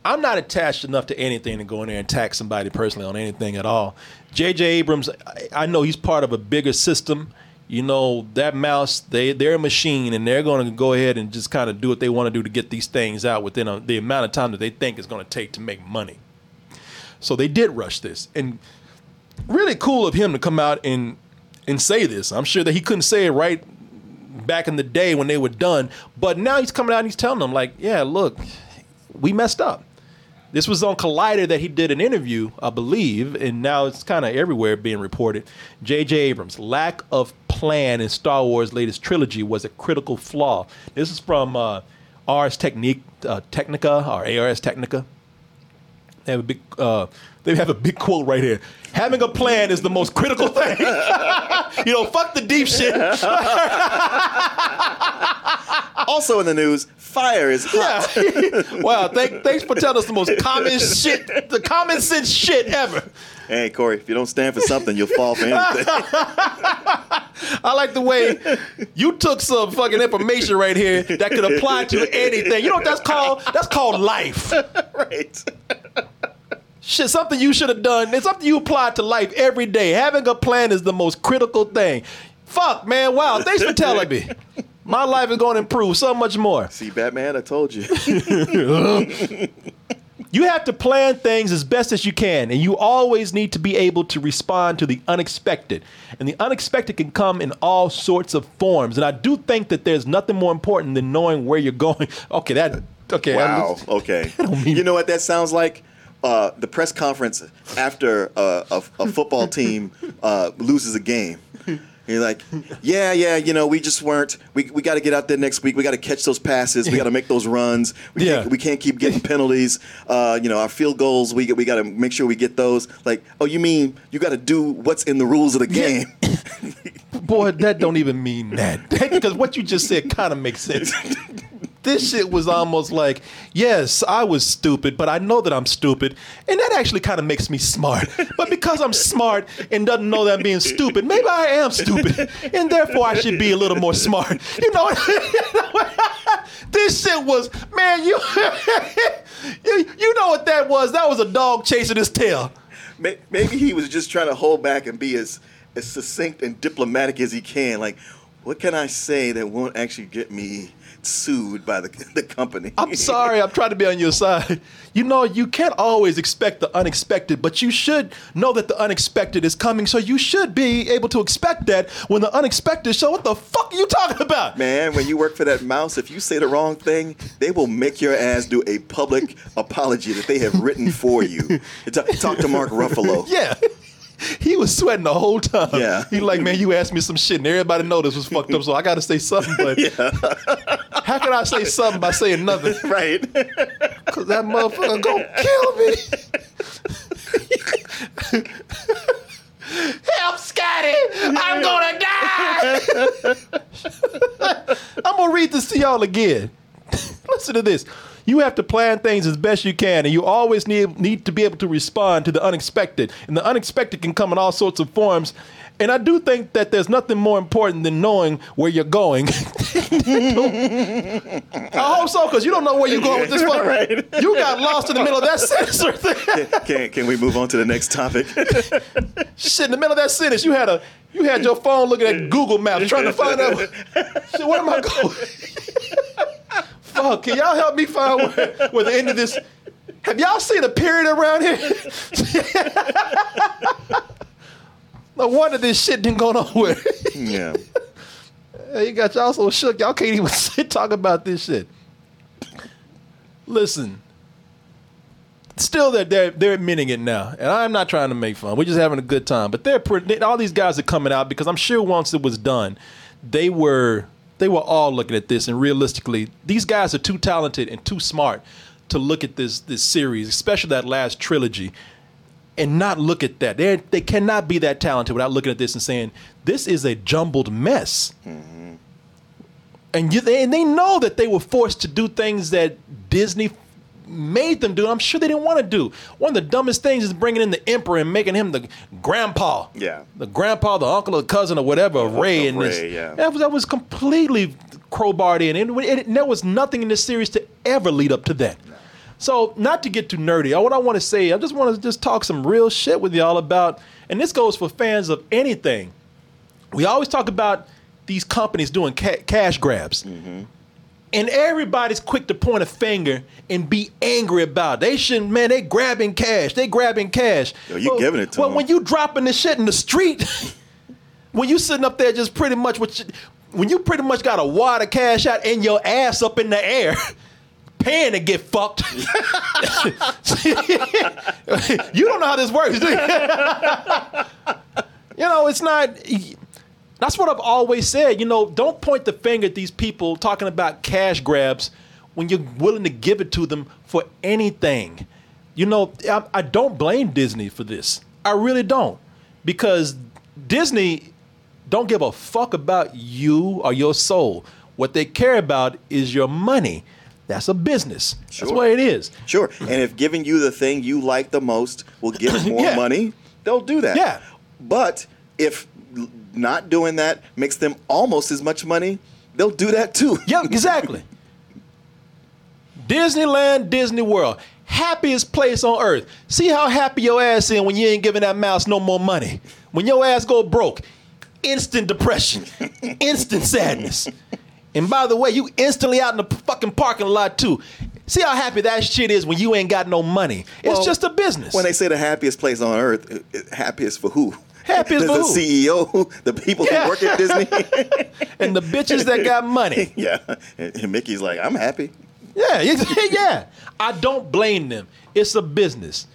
I'm not attached enough to anything to go in there and attack somebody personally on anything at all. J.J. Abrams, I, I know he's part of a bigger system. You know that mouse, they they're a machine, and they're going to go ahead and just kind of do what they want to do to get these things out within a, the amount of time that they think it's going to take to make money. So they did rush this, and really cool of him to come out and and say this. I'm sure that he couldn't say it right back in the day when they were done, but now he's coming out and he's telling them like, yeah, look, we messed up. This was on Collider that he did an interview, I believe, and now it's kind of everywhere being reported. J.J. Abrams' lack of plan in Star Wars' latest trilogy was a critical flaw. This is from uh, Ars Technique, uh, Technica or ARS Technica. They have a big, uh, they have a big quote right here. Having a plan is the most critical thing. (laughs) you know, fuck the deep shit. (laughs) Also in the news, fire is hot. Yeah. (laughs) wow. Thank, thanks for telling us the most common shit, the common sense shit ever. Hey, Korey, if you don't stand for something, you'll fall for anything. (laughs) I like the way you took some fucking information right here that could apply to anything. You know what that's called? That's called life. (laughs) right. Shit, something you should have done. It's something you apply to life every day. Having a plan is the most critical thing. Fuck, man. Wow. Thanks for telling me. My life is going to improve so much more. See, Batman, I told you. (laughs) You have to plan things as best as you can, and you always need to be able to respond to the unexpected. And the unexpected can come in all sorts of forms. And I do think that there's nothing more important than knowing where you're going. (laughs) Okay, that okay. Wow. (laughs) Okay. You know what that sounds like? Uh, the press conference after uh, a, a football team uh, loses a game. You're like, yeah, yeah, you know, we just weren't. We, we got to get out there next week. We got to catch those passes. We got to make those runs. We, Yeah. can't, we can't keep getting penalties. Uh, you know, our field goals. We we got to make sure we get those. Like, oh, you mean you got to do what's in the rules of the game? (laughs) Boy, that don't even mean that. (laughs) because what you just said kind of makes sense. (laughs) This shit was almost like, yes, I was stupid, but I know that I'm stupid, and that actually kind of makes me smart. But because I'm smart and doesn't know that I'm being stupid, maybe I am stupid, and therefore I should be a little more smart. You know, (laughs) this shit was, man, you, (laughs) you, you know what that was? That was a dog chasing his tail. Maybe he was just trying to hold back and be as as succinct and diplomatic as he can. Like, what can I say that won't actually get me sued by the (laughs) the company. I'm sorry, I'm trying to be on your side. You know, you can't always expect the unexpected, but you should know that the unexpected is coming. So you should be able to expect that when the unexpected show. What the fuck are you talking about? Man, when you work for that mouse, if you say the wrong thing, they will make your ass do a public apology that they have written for you. (laughs) Talk, talk to Mark Ruffalo. Yeah. He was sweating the whole time. Yeah. He like, man, you asked me some shit and everybody know this was fucked up, so I gotta say something, but (laughs) how can I say something by saying nothing? (laughs) Right. (laughs) Cause that motherfucker gonna kill me. Help, Scotty! I'm gonna die! I'm gonna read this to y'all again. Listen to this. You have to plan things as best you can, and you always need need to be able to respond to the unexpected. And the unexpected can come in all sorts of forms. And I do think that there's nothing more important than knowing where you're going. (laughs) I hope so, because you don't know where you're going with this one. (laughs) Right. You got lost in the middle of that (laughs) sentence right there. Can, can we move on to the next topic? Shit, in the middle of that sentence, you had a you had your phone looking at Google Maps trying to find out shit, where am I going? Fuck, can y'all help me find where, where the end of this? Have y'all seen a period around here? (laughs) no wonder this shit didn't go nowhere. (laughs) yeah. you got y'all so shook, y'all can't even (laughs) sit talk about this shit. Listen, still they're, they're they're admitting it now, and I'm not trying to make fun. We're just having a good time. But they're pretty, all these guys are coming out because I'm sure once it was done, they were they were all looking at this, and realistically, these guys are too talented and too smart to look at this this series, especially that last trilogy, and not look at that. They they cannot be that talented without looking at this and saying this is a jumbled mess. Mm-hmm. And you, they, and they know that they were forced to do things that Disney made them do. I'm sure they didn't want to do. One of the dumbest things is bringing in the emperor and making him the grandpa. Yeah. The grandpa, the uncle, or cousin, or whatever of Rey. this. Rey, yeah. That was that was completely crowbarred in, and, it, and there was nothing in this series to ever lead up to that. So, not to get too nerdy, what I want to say, I just want to just talk some real shit with y'all about, and this goes for fans of anything. We always talk about these companies doing ca- cash grabs. Mm-hmm. And everybody's quick to point a finger and be angry about it. They shouldn't, man, they grabbing cash. They grabbing cash. Yo, you giving it to Well, them. when you dropping this shit in the street, (laughs) when you sitting up there just pretty much, with, your- when you pretty much got a wad of cash out and your ass up in the air, (laughs) paying to get fucked. (laughs) you don't know how this works, do you? you know, it's not. That's what I've always said. You know, don't point the finger at these people talking about cash grabs when you're willing to give it to them for anything. You know, I, I don't blame Disney for this. I really don't. Because Disney don't give a fuck about you or your soul. What they care about is your money. That's a business. That's Sure. what it is. Sure. And if giving you the thing you like the most will give (coughs) more Yeah. money, they'll do that. Yeah. But if not doing that makes them almost as much money, they'll do that too. (laughs) Yeah, exactly. Disneyland, Disney World, happiest place on earth. See how happy your ass is when you ain't giving that mouse no more money. When your ass go broke, instant depression, (laughs) instant sadness. And by the way, you instantly out in the fucking parking lot too. See how happy that shit is when you ain't got no money. It's Well, just a business. When they say the happiest place on earth, happiest for who? Happiest the, the? CEO, the people Yeah. who work at Disney. (laughs) and the bitches that got money. (laughs) yeah. And Mickey's like, I'm happy. Yeah, (laughs) yeah. I don't blame them. It's a business.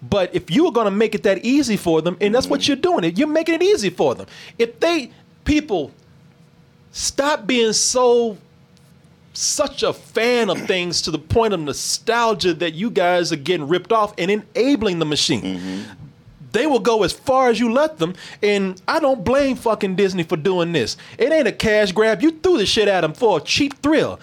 But if you are going to make it that easy for them, and that's what mm-hmm. you're doing, it you're making it easy for them. If they, people, stop being so, such a fan of things to the point of nostalgia that you guys are getting ripped off and enabling the machine. Mm-hmm. They will go as far as you let them, and I don't blame fucking Disney for doing this. It ain't a cash grab. You threw the shit at them for a cheap thrill.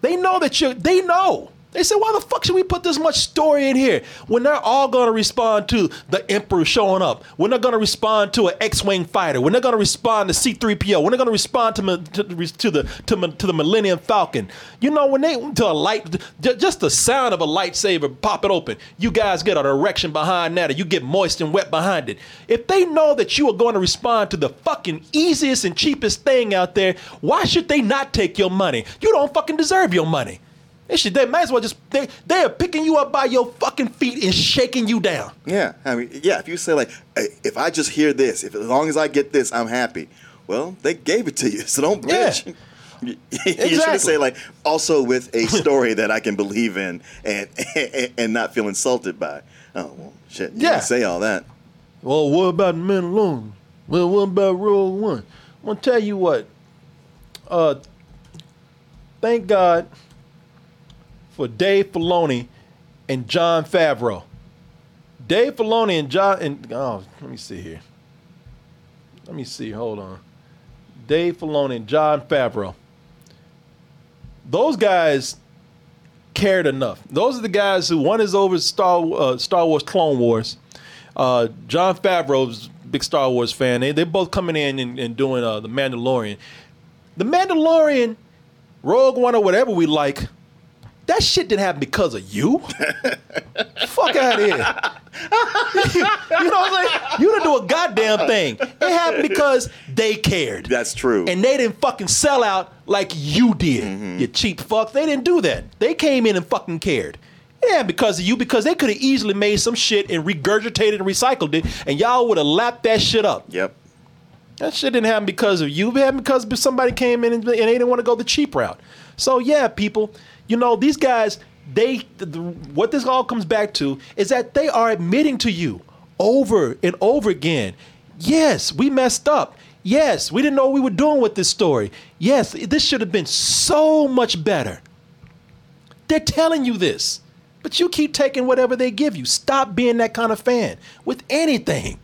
They know that you. They know. They said, why the fuck should we put this much story in here when they're all going to respond to the Emperor showing up? When they're going to respond to an X-wing fighter? When they're going to respond to C-3PO? When they're going to respond to to, the- to the to, to the Millennium Falcon? You know, when they to a light, just the sound of a lightsaber pop it open, you guys get an erection behind that, or you get moist and wet behind it. If they know that you are going to respond to the fucking easiest and cheapest thing out there, why should they not take your money? You don't fucking deserve your money. They should. They might as well just. They they are picking you up by your fucking feet and shaking you down. Yeah, I mean, yeah. If you say like, if I just hear this, if as long as I get this, I'm happy. Well, they gave it to you, (laughs) so don't bitch. Yeah. (laughs) You should say like, also with a story that I can believe in and and and not feel insulted by. Oh well, shit. You Yeah. say all that. Well, what about Mandalorian? Well, what about Rogue One? I'm gonna tell you what. Uh, thank God for Dave Filoni and Jon Favreau. Dave Filoni and Jon and oh, let me see here. Let me see. Hold on. Dave Filoni and Jon Favreau. Those guys cared enough. Those are the guys who one is over Star uh, Star Wars Clone Wars. Uh, Jon Favreau's big Star Wars fan. They they're both coming in and, and doing uh, the Mandalorian. The Mandalorian, Rogue One, or whatever we like. That shit didn't happen because of you. (laughs) Fuck out of here. (laughs) you know what I'm saying? You didn't do a goddamn thing. It happened because they cared. That's true. And they didn't fucking sell out like you did. Mm-hmm. You cheap fuck. They didn't do that. They came in and fucking cared. Yeah, because of you, because they could have easily made some shit and regurgitated and recycled it, and y'all would have lapped that shit up. Yep. That shit didn't happen because of you. It happened because somebody came in and, and they didn't want to go the cheap route. So yeah, people, you know these guys. They the, the- what this all comes back to is that they are admitting to you over and over again. Yes, we messed up. Yes, we didn't know what we were doing with this story. Yes, this should have been so much better. They're telling you this, but you keep taking whatever they give you. Stop being that kind of fan with anything.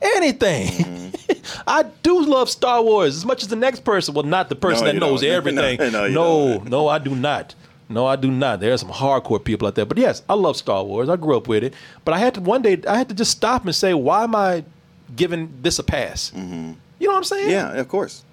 Anything. (laughs) I do love Star Wars as much as the next person. Well, not the person No, that knows don't. (laughs) everything. No, no, no, I do not. No, I do not. There are some hardcore people out there. But yes, I love Star Wars. I grew up with it. But I had to one day I had to just stop and say, why am I giving this a pass? Mm-hmm. You know what I'm saying? Yeah, of course.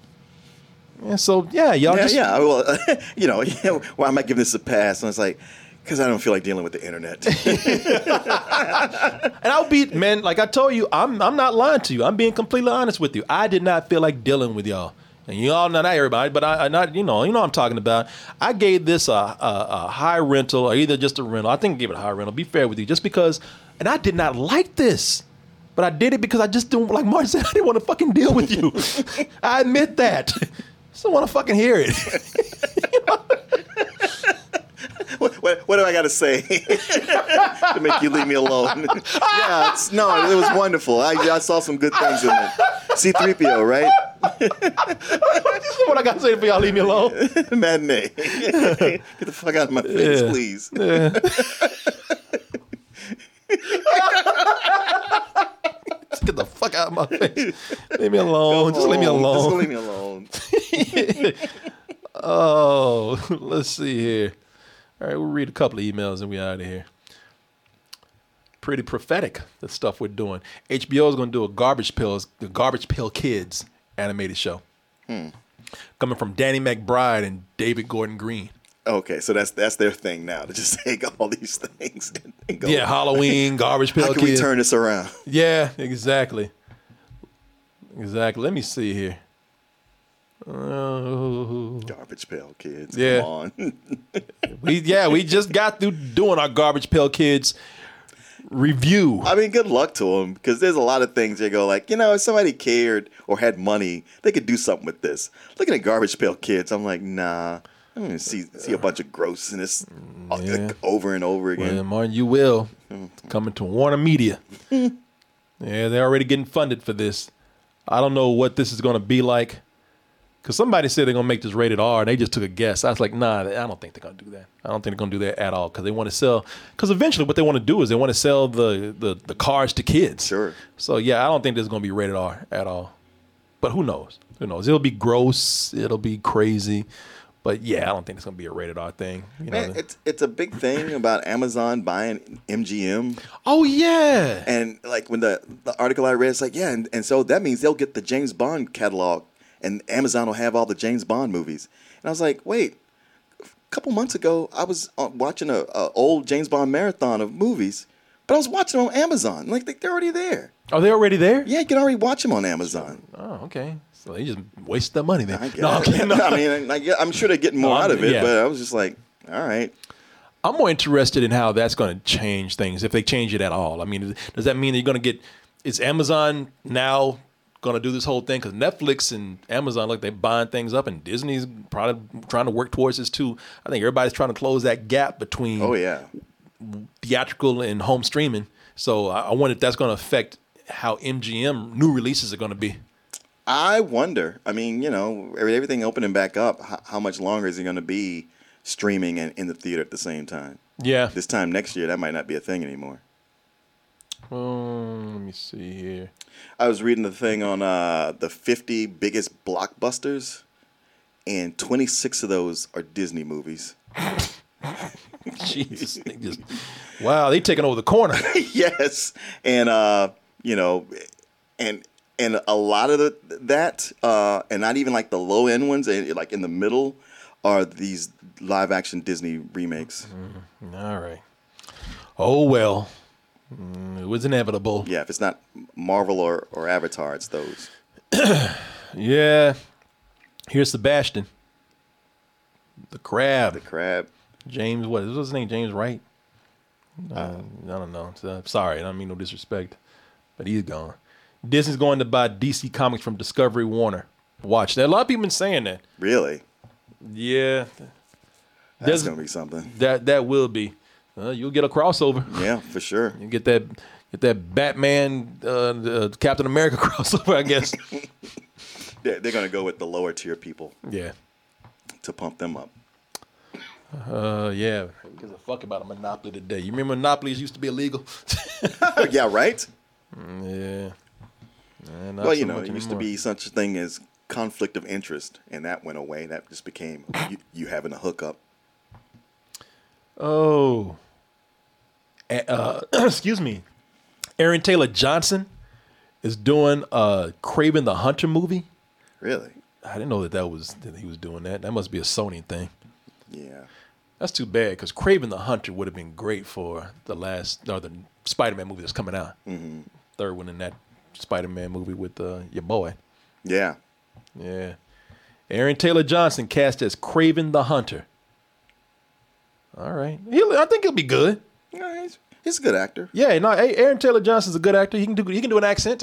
And so yeah, y'all yeah, just yeah. Well, (laughs) you know, yeah, (laughs) why am I giving this a pass? And it's like, because I don't feel like dealing with the internet. (laughs) And I'll be man, like I told you, I'm I'm not lying to you. I'm being completely honest with you. I did not feel like dealing with y'all. And you all not everybody, but I, I not you know you know what I'm talking about. I gave this a, a, a high rental or either just a rental. I think I gave it a high rental. Be fair with you, just because. And I did not like this, but I did it because I just didn't like Martin (laughs) said. I didn't want to fucking deal with you. (laughs) I admit that. (laughs) Just don't want to fucking hear it. What, what, what do I got to say (laughs) to make you leave me alone? (laughs) yeah, it's, no, it was wonderful. I, I saw some good things in it. C3PO, right? (laughs) what I got to say for y'all leave me alone? Matinee. Get the fuck out of my face, Yeah. please. Yeah. Just get the fuck out of my face. Leave me alone. Just leave me alone. Just leave me alone. oh, let's see here. All right, we'll read a couple of emails and we out of here. Pretty prophetic, the stuff we're doing. HBO is going to do a Garbage Pills, the Garbage Pail Kids animated show. Hmm. Coming from Danny McBride and David Gordon Green. Okay, so that's that's their thing now to just (laughs) take all these things and, and go. Yeah, Halloween, (laughs) Garbage Pail How can Kids. we turn this around? Yeah, exactly. Exactly. Let me see here. Uh, Garbage Pail Kids. Yeah. Come on. (laughs) we yeah, we just got through doing our Garbage Pail Kids review. I mean, good luck to them because there's a lot of things they go like, you know, if somebody cared or had money, they could do something with this. Looking at Garbage Pail Kids, I'm like, nah. I'm gonna see see a bunch of grossness Yeah. over and over again. Well, Martin, you will. Coming to Warner Media. (laughs) yeah, they're already getting funded for this. I don't know what this is going to be like. Because somebody said they're going to make this rated R, and they just took a guess. I was like, nah, I don't think they're going to do that. I don't think they're going to do that at all. Because they want to sell. Because eventually, what they want to do is they want to sell the, the the cars to kids. Sure. So yeah, I don't think this is going to be rated R at all. But who knows? Who knows? It'll be gross. It'll be crazy. But yeah, I don't think it's gonna be a rated R thing. You know, Man, the- it's it's a big thing about Amazon buying MGM. oh yeah, And like when the, the article I read, it's like, yeah, and, and so that means they'll get the James Bond catalog and Amazon will have all the James Bond movies. And I was like, wait, a couple months ago, I was uh, watching a, a old James Bond marathon of movies, but I was watching them on Amazon. Like, they- they're already there. are they already there? Yeah, you can already watch them on Amazon. Oh, okay. So they just waste their money then. I. No, I'm kidding. No. (laughs) I mean, like, I'm sure they're getting more No, out of it, yeah. but I was just like, all right. I'm more interested in how that's going to change things if they change it at all. I mean, does that mean you're going to get? Is Amazon now going to do this whole thing? Because Netflix and Amazon, like they're buying things up, and Disney's probably trying to work towards this too. I think everybody's trying to close that gap between Oh, yeah. theatrical and home streaming. So I, I wonder if that's going to affect how MGM new releases are going to be. I wonder. I mean, you know, everything opening back up, how, how much longer is it going to be streaming and in the theater at the same time? Yeah. This time next year, that might not be a thing anymore. Um, let me see here. I was reading the thing on uh, the 50 biggest blockbusters, and 26 of those are Disney movies. (laughs) Jesus, they (laughs) just wow, they taking over the corner. (laughs) yes, and uh, you know, and and a lot of the, that, uh, and not even like the low end ones, and like in the middle, are these live action Disney remakes. All right. Oh well, Mm, it was inevitable. Yeah, if it's not Marvel or, or Avatar, it's those. (clears throat) Yeah. Here's Sebastian, the crab. The crab. James, what is his name? James Wright. Uh, I don't know. So, sorry, I don't mean no disrespect, but he's gone. Disney's going to buy DC Comics from Discovery Warner. Watch that. A lot of people been saying that. Really? Yeah, That's There's- gonna be something. that that will be. Uh, you'll get a crossover. Yeah, for sure. You get that get that Batman, uh, uh, Captain America (laughs) crossover, I guess. (laughs) They're, they're gonna go with the lower tier people yeah. to pump them up. Uh, yeah. Who gives a fuck about a monopoly today? You remember monopolies used to be illegal? (laughs) yeah, right. Mm, yeah. Well, you so know, it used to be such a thing as conflict of interest, and that went away. That just became you, you having a hookup. Oh. A- Uh, (clears throat) excuse me. Aaron Taylor Johnson is doing a Kraven the Hunter movie. Really? I didn't know that that was that he was doing that. That must be a Sony thing. Yeah. That's too bad because Kraven the Hunter would have been great for the last or the Spider-Man movie that's coming out. Mm-hmm. Third one in that Spider-Man movie with uh, your boy. Yeah. Yeah. Aaron Taylor Johnson cast as Kraven the Hunter. All right. He'll, I think he'll be good. Yeah, he's, he's a good actor. Yeah, no, Aaron Taylor Johnson's a good actor. He can do he can do an accent.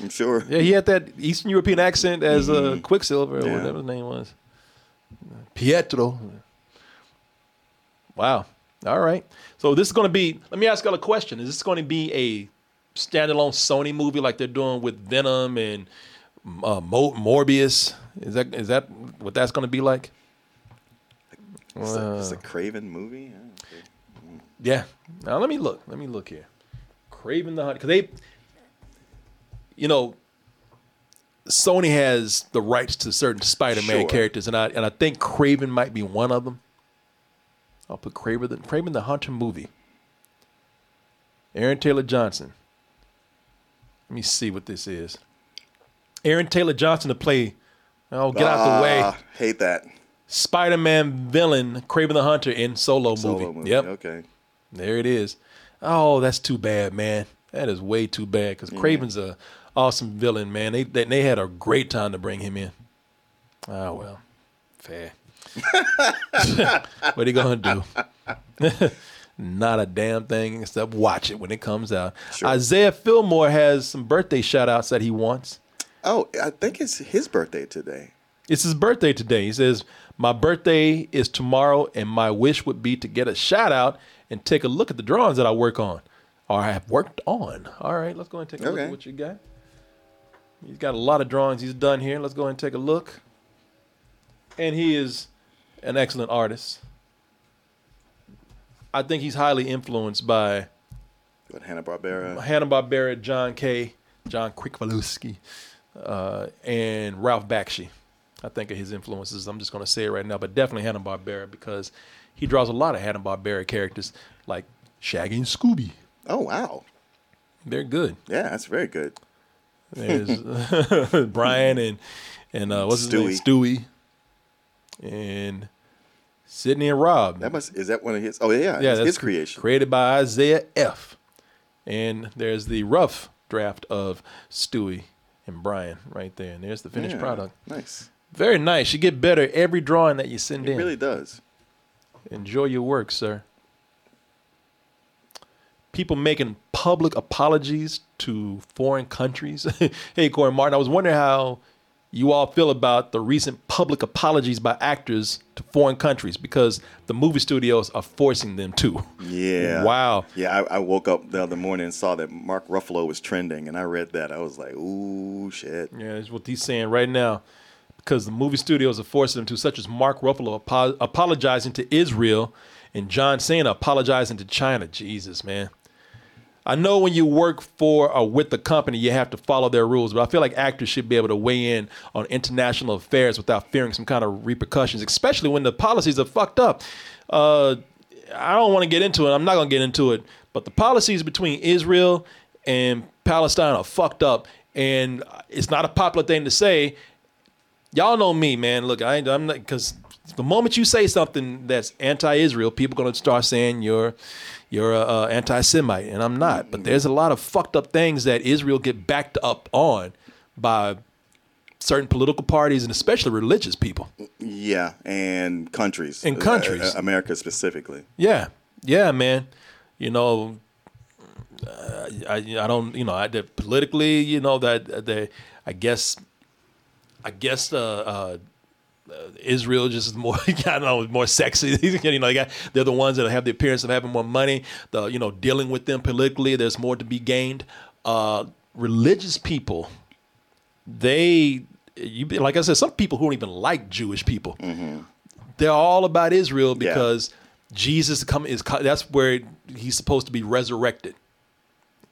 I'm sure. (laughs) yeah, he had that Eastern European accent as uh, Quicksilver or Yeah. whatever his name was. Pietro. Wow. All right. So this is going to be. Let me ask y'all a question. Is this going to be a standalone Sony movie like they're doing with Venom and uh, Mo- Morbius? Is that is that what that's going to be like? It's, a, it's a Uh, Kraven movie. Yeah. Now let me look. Let me look here. Kraven the Hunter, because they, you know, Sony has the rights to certain Spider-Man Sure. characters, and I and I think Kraven might be one of them. I'll put Kraven the Kraven the Hunter movie. Aaron Taylor Johnson. Let me see what this is. Aaron Taylor Johnson to play. Oh, get out the way. Ah, Hate that. Spider-Man villain Kraven the Hunter in Solo, Solo movie. movie, Yep. okay. There it is. Oh, that's too bad, man. That is way too bad because Kraven's a awesome villain, man. They, they they had a great time to bring him in. Oh well, fair. (laughs) what are you gonna do? (laughs) Not a damn thing except watch it when it comes out. Isaiah Fillmore has some birthday shout outs that he wants. Oh, I think it's his birthday today. It's his birthday today. He says, My birthday is tomorrow, and my wish would be to get a shout out and take a look at the drawings that I work on or I have worked on. All right, let's go and take a look at what you got. He's got a lot of drawings he's done here. Let's go and take a look. And he is an excellent artist. I think he's highly influenced by What Hanna Barbera? Hanna Barbera, John K., John Kricfalusi, uh, and Ralph Bakshi. I think of his influences. I'm just going to say it right now, but definitely Hanna Barbera because he draws a lot of Hanna Barbera characters like Shaggy and Scooby. Oh wow, they're good. Yeah, that's very good. There's (laughs) (laughs) Brian and and uh, what's his name? Stewie. And Sydney and Rob. That must is that one of his? Oh yeah, yeah, it's that's his creation. Created by Isaiah F. And there's the rough draft of Stewie and Brian right there. And there's the finished Yeah, product. Nice. Very nice. You get better every drawing that you send It in. It really does. Enjoy your work, sir. People making public apologies to foreign countries. (laughs) hey, Korey Martin, I was wondering how you all feel about the recent public apologies by actors to foreign countries because the movie studios are forcing them to. Yeah. Wow. Yeah, I, I woke up the other morning and saw that Mark Ruffalo was trending, and I read that. I was like, ooh, shit. Yeah, that's what he's saying right now. Because the movie studios are forcing them to, such as Mark Ruffalo apo- apologizing to Israel and John Cena apologizing to China. Jesus, man. I know when you work for or with the company, you have to follow their rules, but I feel like actors should be able to weigh in on international affairs without fearing some kind of repercussions, especially when the policies are fucked up. Uh, I don't want to get into it. I'm not going to get into it, but the policies between Israel and Palestine are fucked up, and it's not a popular thing to say. Y'all know me, man. Look, I, I'm not because the moment you say something that's anti-Israel, people gonna start saying you're you're a, a anti-Semite, and I'm not. But there's a lot of fucked up things that Israel get backed up on by certain political parties and especially religious people. Yeah, and countries. And countries. Uh, uh, America specifically. Yeah, yeah, man. You know, uh, I I don't you know I did politically you know that they I guess I guess uh, uh, Israel just is more (laughs) I don't know more sexy. (laughs) you know, they got, they're the ones that have the appearance of having more money. The you know dealing with them politically, there's more to be gained. Uh, religious people, they you like I said, some people who don't even like Jewish people they're all about Israel because Jesus come is that's where he's supposed to be resurrected,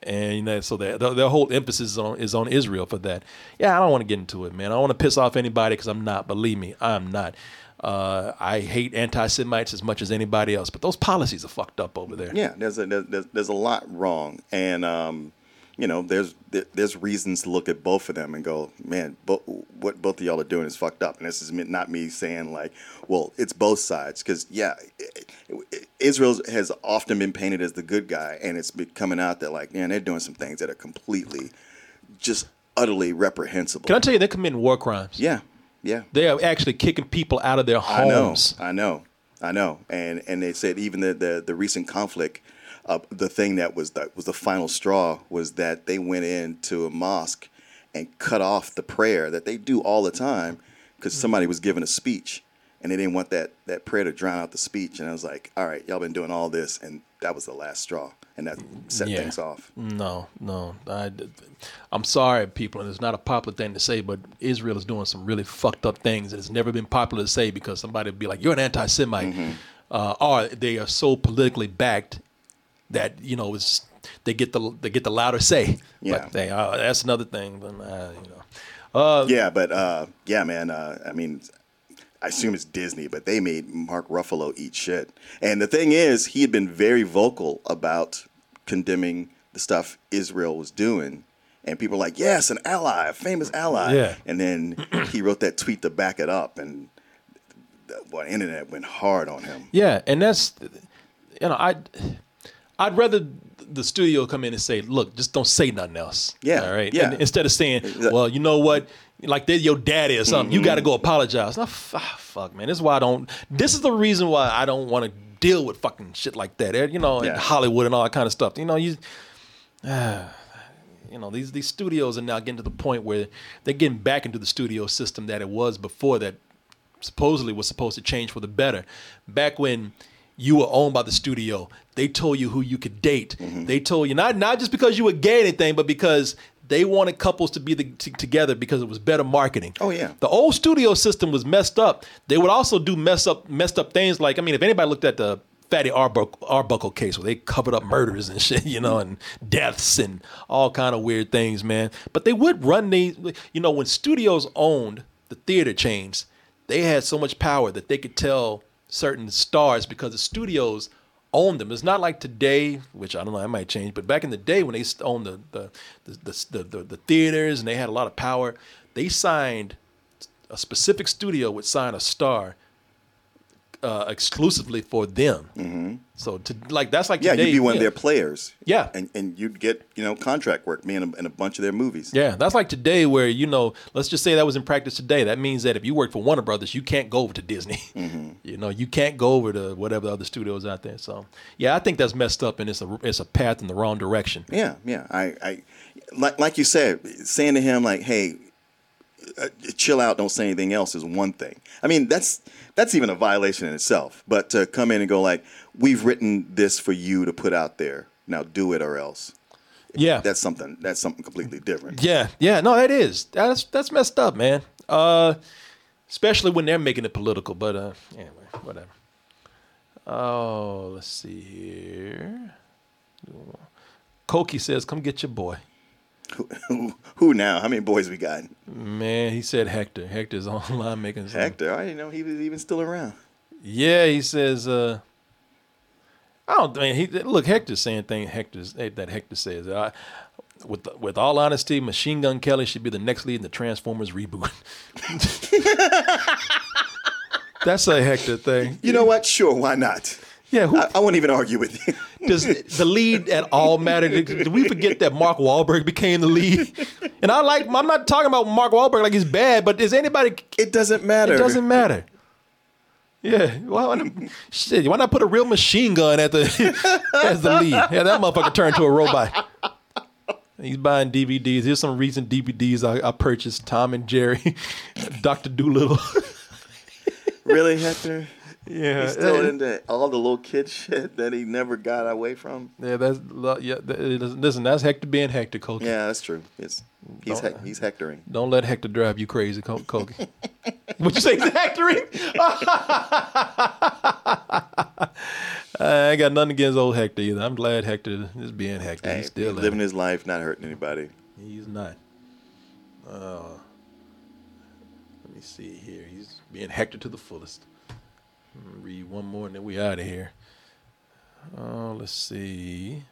and you know, so that the, whole emphasis is on is on Israel for that. Yeah, I don't want to get into it, man. I don't want to piss off anybody because I'm not. Believe me, I'm not. Uh, I hate anti-Semites as much as anybody else, but those policies are fucked up over there. Yeah, there's a there's, there's a lot wrong, and um, you know, there's there's reasons to look at both of them and go, man, bo- what both of y'all are doing is fucked up. And this is not me saying like, well, it's both sides, because yeah, Israel has often been painted as the good guy, and it's coming out that like, man, they're doing some things that are completely, just utterly reprehensible. Can I tell you, they're committing war crimes. Yeah, yeah. They are actually kicking people out of their homes. I know. I know, I know, and and they said even the the, the recent conflict, uh, the thing that was the was the final straw was that they went into a mosque and cut off the prayer that they do all the time because somebody was giving a speech and they didn't want that that prayer to drown out the speech and I was like, all right, y'all been doing all this and that was the last straw and that set Yeah. things off. No, no. I, am sorry, people, and it's not a popular thing to say, but Israel is doing some really fucked up things, and it's never been popular to say because somebody would be like, "You're an anti-Semite," Mm-hmm. uh, or they are so politically backed that you know it's they get the they get the louder say. Yeah. but they, uh, that's another thing. But, uh, you know, uh, yeah, but uh, yeah, man. Uh, I mean, I assume it's Disney, but they made Mark Ruffalo eat shit. And the thing is, he had been very vocal about condemning the stuff Israel was doing. And people were like, yes, an ally, a famous ally. Yeah. And then (clears throat) he wrote that tweet to back it up, and the well, internet went hard on him. Yeah, and that's you know, I I'd rather the studio come in and say, "Look, just don't say nothing else." Yeah, all right. yeah. And instead of saying, "Well, you know what." Like they're your daddy or something. You Mhm. got to go apologize. Ah, fuck, man. This is why I don't. This is the reason why I don't want to deal with fucking shit like that. eh, You know, in Yeah. Hollywood and all that kind of stuff. You know, you. ah, (sighs) you know these these studios are now getting to the point where they're getting back into the studio system that it was before that supposedly was supposed to change for the better. Back when you were owned by the studio, they told you who you could date. Mm-hmm. They told you not not just because you were gay or anything, but because they wanted couples to be the, t- together because it was better marketing. Oh yeah. The old studio system was messed up. They would also do mess up messed up things like I mean, if anybody looked at the Fatty Arbuckle, Arbuckle case where they covered up murders and (laughs) shit, you know, and deaths and all kind of weird things, man. But they would run these, you know, when studios owned the theater chains, they had so much power that they could tell certain stars because the studios owned them. It's not like today, which I don't know, I might change, but back in the day when they owned the the the, the, the, the, the theaters and they had a lot of power, they signed a specific studio would sign a star uh, exclusively for them. So to like that's like Mm-hmm. Yeah, today, you'd be one of their players. Yeah. and and you'd get you know contract work, me in a, in a bunch of their movies. Yeah, that's like today where, you know, let's just say that was in practice today. That means that if you work for Warner Brothers, you can't go over to Disney. (laughs) You know, you can't go over to whatever the other studios out there. So, yeah, I think that's messed up and it's a it's a path in the wrong direction. Yeah, yeah. I, I like like you said, saying to him like, "Hey, uh, chill out, don't say anything else," is one thing. I mean, that's that's even a violation in itself. But to come in and go like, "We've written this for you to put out there. Now do it or else." Yeah. That's something. That's something completely different. Yeah, yeah, no, that is that's that's messed up, man. Uh, especially when they're making it political. But uh, anyway, whatever. Oh, let's see here. Koki says, "Come get your boy." Who, who now? How many boys we got? Man, he said Hector. Hector's online (laughs) making some. Hector. I didn't know he was even still around. Yeah, he says. uh I don't mean he look. Hector's saying things. Hector's eh, that Hector says. I, with with all honesty, Machine Gun Kelly should be the next lead in the Transformers reboot. (laughs) That's a Hector thing. You know what? Sure, why not? Yeah, who, I, I won't even argue with you. Does the lead at all matter? Do we forget that Mark Wahlberg became the lead? And I like. I'm not talking about Mark Wahlberg like he's bad, but is anybody? It doesn't matter. It doesn't matter. Yeah, why not, shit, why not put a real machine gun at the (laughs) as the lead? Yeah, that motherfucker turned to a robot. He's buying DVDs. Here's some recent DVDs I, I purchased: Tom and Jerry, (laughs) Doctor Dolittle. (laughs) Really, Hector? Yeah, He's still (laughs) eh. into all the little kid shit that he never got away from. Yeah, that's yeah. Listen, that's Hector being Hector, Cokie. Yeah, that's true. It's, he's Don't- he's hectoring. Don't let Hector drive you crazy, Co- Cokie. (laughs) what you say, he's hectoring? (laughs) I ain't got nothing against old Hector either. I'm glad Hector is being Hector. Hey, he's still he's living his life, not hurting anybody. He's not. Uh, let me see here. He's being Hector to the fullest. Read one more and then we out of here. Oh, let's see.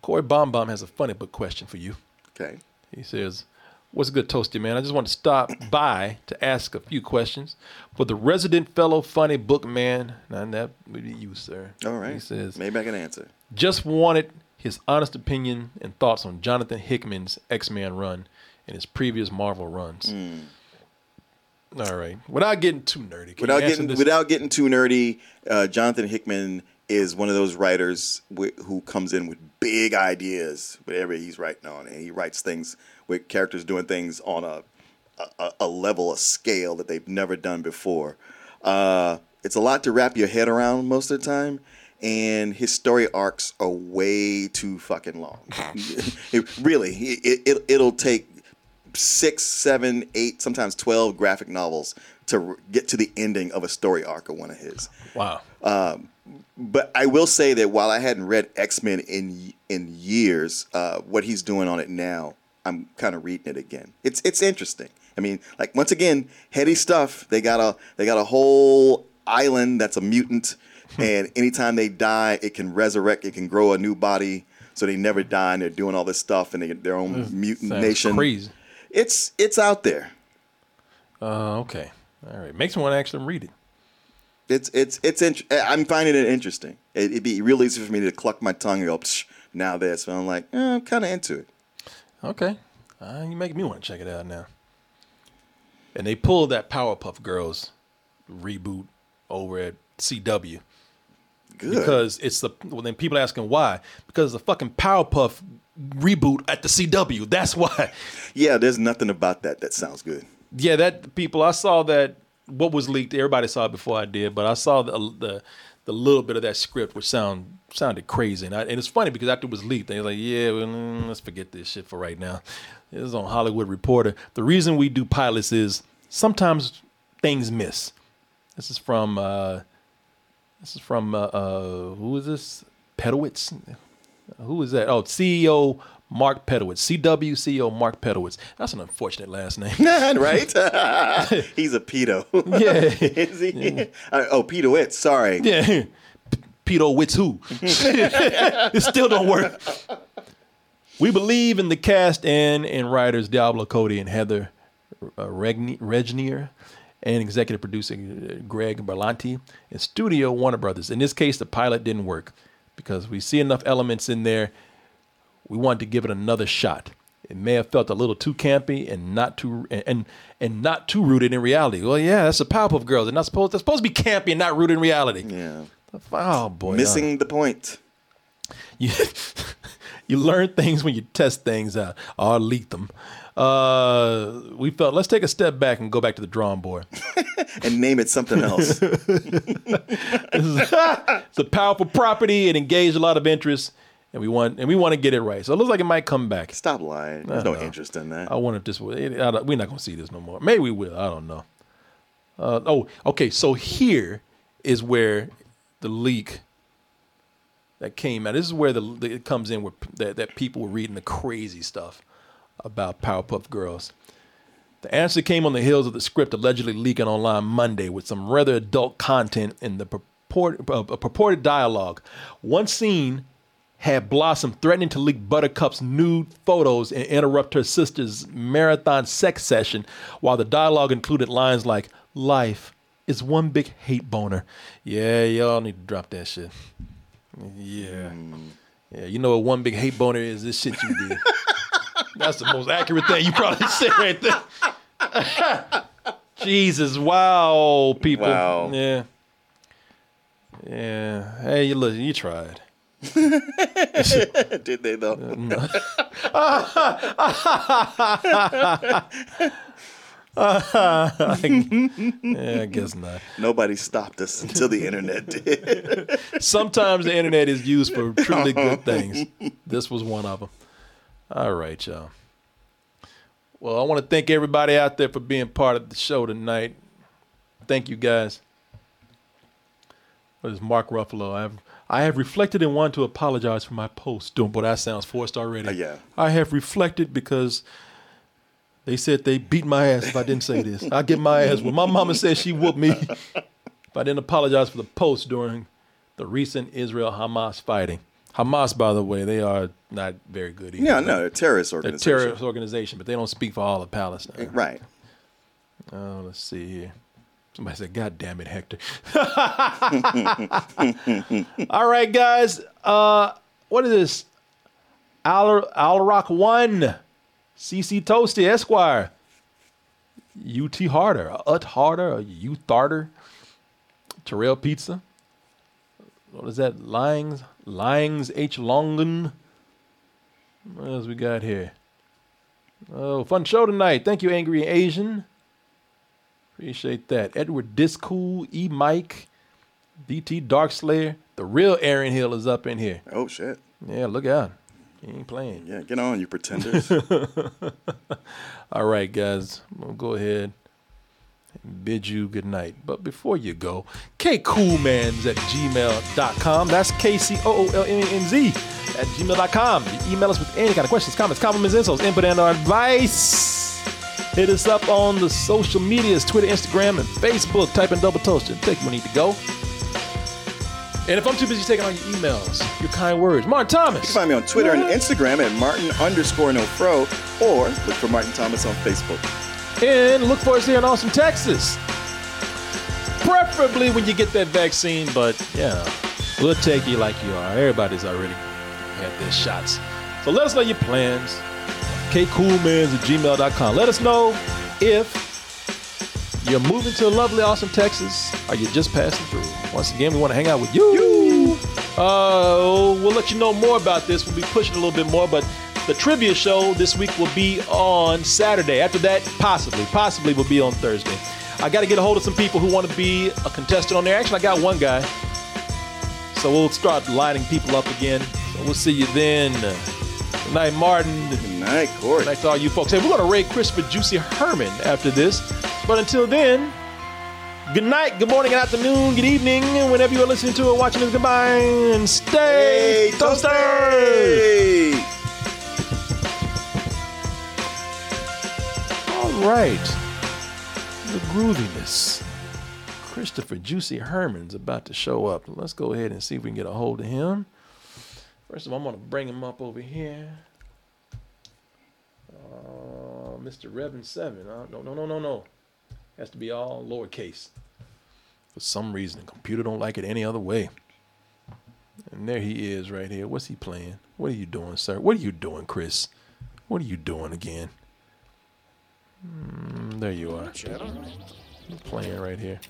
Corey Bomb Bomb has a funny book question for you. Okay. He says, What's good, Toasty Man? I just want to stop (clears throat) by to ask a few questions for the resident fellow funny book man. And that would be you, sir. All right. He says, Maybe I can answer. just wanted his honest opinion and thoughts on Jonathan Hickman's X Men run and his previous Marvel runs. Hmm. All right. Without getting too nerdy. can Without getting this? without getting too nerdy, uh, Jonathan Hickman is one of those writers wi- who comes in with big ideas, whatever he's writing on, and he writes things with characters doing things on a a, a level, a scale that they've never done before. Uh, it's a lot to wrap your head around most of the time, and his story arcs are way too fucking long. (laughs) it, really, it, it, it'll take six, seven, eight, sometimes twelve graphic novels to get to the ending of a story arc of one of his. Wow. Um, but I will say that while I hadn't read X Men in in years, uh, what he's doing on it now, I'm kind of reading it again. It's it's interesting. I mean, like once again, heady stuff. They got a they got a whole island that's a mutant, and anytime they die, it can resurrect. It can grow a new body, so they never die. And they're doing all this stuff, and they get their own mutant nation. Crazy. It's it's out there. Uh, okay. All right. Makes me want to actually read it. It's it's it's. Int- I'm finding it interesting. It, it'd be real easy for me to cluck my tongue and go Psh, now this. But I'm like, eh, I'm kind of into it. Okay. Uh, you make me want to check it out now. And they pulled that Powerpuff Girls reboot over at CW. Good. Because it's the well then people asking why. Because the fucking Powerpuff reboot at the CW. That's why. Yeah, there's nothing about that that sounds good. Yeah, that people I saw that what was leaked. Everybody saw it before I did, but I saw the the, the little bit of that script, which sound sounded crazy, and, I, and it's funny because after it was leaked, they were like, "Yeah, well, mm, let's forget this shit for right now." It was on Hollywood Reporter. The reason we do pilots is sometimes things miss. This is from uh, this is from uh, uh, who is this? Pedowitz. Who was that? Oh, CEO Mark Pedowitz. CW CEO Mark Pedowitz. That's an unfortunate last name. (laughs) right? (laughs) He's a pedo. Yeah. (laughs) Is he? Uh, oh, Pedowitz. Sorry. Yeah. Pedo Witz who? it still don't work. We believe in the cast and in writers Diablo Cody and Heather uh, Regni- Regnier and executive producer uh, Greg Berlanti and studio Warner Brothers. In this case, the pilot didn't work because we see enough elements in there. We wanted to give it another shot. It may have felt a little too campy and not too and and, not too rooted in reality. Well, yeah, that's the Powerpuff Girls. They're not supposed. They're supposed to be campy and not rooted in reality. Yeah. Oh boy, Missing uh, the point. (laughs) you (laughs) you learn things when you test things out or leak them. Uh, we felt let's take a step back and go back to the drawing board. (laughs) and name it something else. (laughs) (laughs) it's a powerful property. It engaged a lot of interest, and we want and we want to get it right. So it looks like it might come back. Stop lying. There's no know. interest in that. I wonder if this. It, I we're not gonna see this no more. Maybe we will. I don't know. Uh, oh, okay. So here is where the leak that came out. This is where the, the it comes in where that, that people were reading the crazy stuff about Powerpuff Girls. The answer came on the heels of the script allegedly leaking online Monday with some rather adult content in the purport, uh, purported dialogue. One scene had Blossom threatening to leak Buttercup's nude photos and interrupt her sister's marathon sex session, while the dialogue included lines like, Life is one big hate boner. Yeah, y'all need to drop that shit. Yeah. Yeah, you know what one big hate boner is? This shit you did. (laughs) That's the most accurate thing you probably (laughs) said right there. (laughs) Jesus, wow, people. Wow. Yeah. Yeah. Hey, you look, you tried. (laughs) Did they though? Uh, yeah, I guess not. Nobody stopped us until the internet did. Sometimes the internet is used for truly good things. This was one of them. All right, y'all. Well, I want to thank everybody out there for being part of the show tonight. Thank you, guys. What is Mark Ruffalo? I have I have reflected and want to apologize for my post. Doing, boy, that sounds forced already. Uh, yeah. I have reflected because they said they beat my ass if I didn't say this. I get my ass. Well, my mama said she whooped me (laughs) if I didn't apologize for the post during the recent Israel Hamas fighting. Hamas, by the way, they are not very good either. Yeah, no, they're a terrorist They're a organization. terrorist organization, but they don't speak for all of Palestine. Right. Oh, let's see here. Somebody said, God damn it, Hector. (laughs) All right, guys. Uh, what is this? Al Al Rock One, CC Toasty Esquire, UT Harder, Ut Harder, U Tharder, Terrell Pizza. What is that? Lyings, Lyings H Longen. What else we got here? Oh, fun show tonight. Thank you, Angry Asian. Appreciate that. Edward Discool, E Mike, DT Darkslayer. The real Aaron Hill is up in here. Oh shit. Yeah, look out. He ain't playing. Yeah, get on, you pretenders. (laughs) All right, guys. We'll go ahead and bid you good night. But before you go, kcoolmanz at gmail.com. That's K-C-O-O-L-M-A-N-Z at gmail.com. You email us with any kind of questions, comments, compliments, insults, input, and or advice. Hit us up on the social medias, Twitter, Instagram, and Facebook. Type in Double Toast and take where you need to go. And if I'm too busy taking all your emails, your kind words, Martin Thomas. You can find me on Twitter and Instagram at Martin underscore no fro, or look for Martin Thomas on Facebook. And look for us here in Austin, Texas. Preferably when you get that vaccine, but yeah, we'll take you like you are. Everybody's already had their shots. So let us know your plans. kcoolmanz at gmail.com. Let us know if you're moving to lovely Austin, Texas, or you're just passing through. Once again, we want to hang out with you. Uh, we'll let you know more about this. We'll be pushing a little bit more, but the trivia show this week will be on Saturday. After that, possibly, possibly will be on Thursday. I got to get a hold of some people who want to be a contestant on there. Actually, I got one guy. So we'll start lining people up again. So we'll see you then. Good night, Martin. Good night, Korey. Good night to all you folks. Hey, we're going to rate Christopher Juicy Herman after this. But until then, Good night, good morning, good afternoon, good evening, And whenever you are listening to or watching this combined. Stay Hey, toasted. Right. The grooviness. Christopher Juicy Herman's about to show up. Let's go ahead and see if we can get a hold of him. First of all, I'm going to bring him up over here. Uh, Mr. Reverend 7. Uh, no, no, no, no, no. Has to be all lowercase. For some reason, the computer don't like it any other way. And there he is right here. What's he playing? What are you doing, sir? What are you doing, Chris? What are you doing again? Mm, there you are. You're playing right here.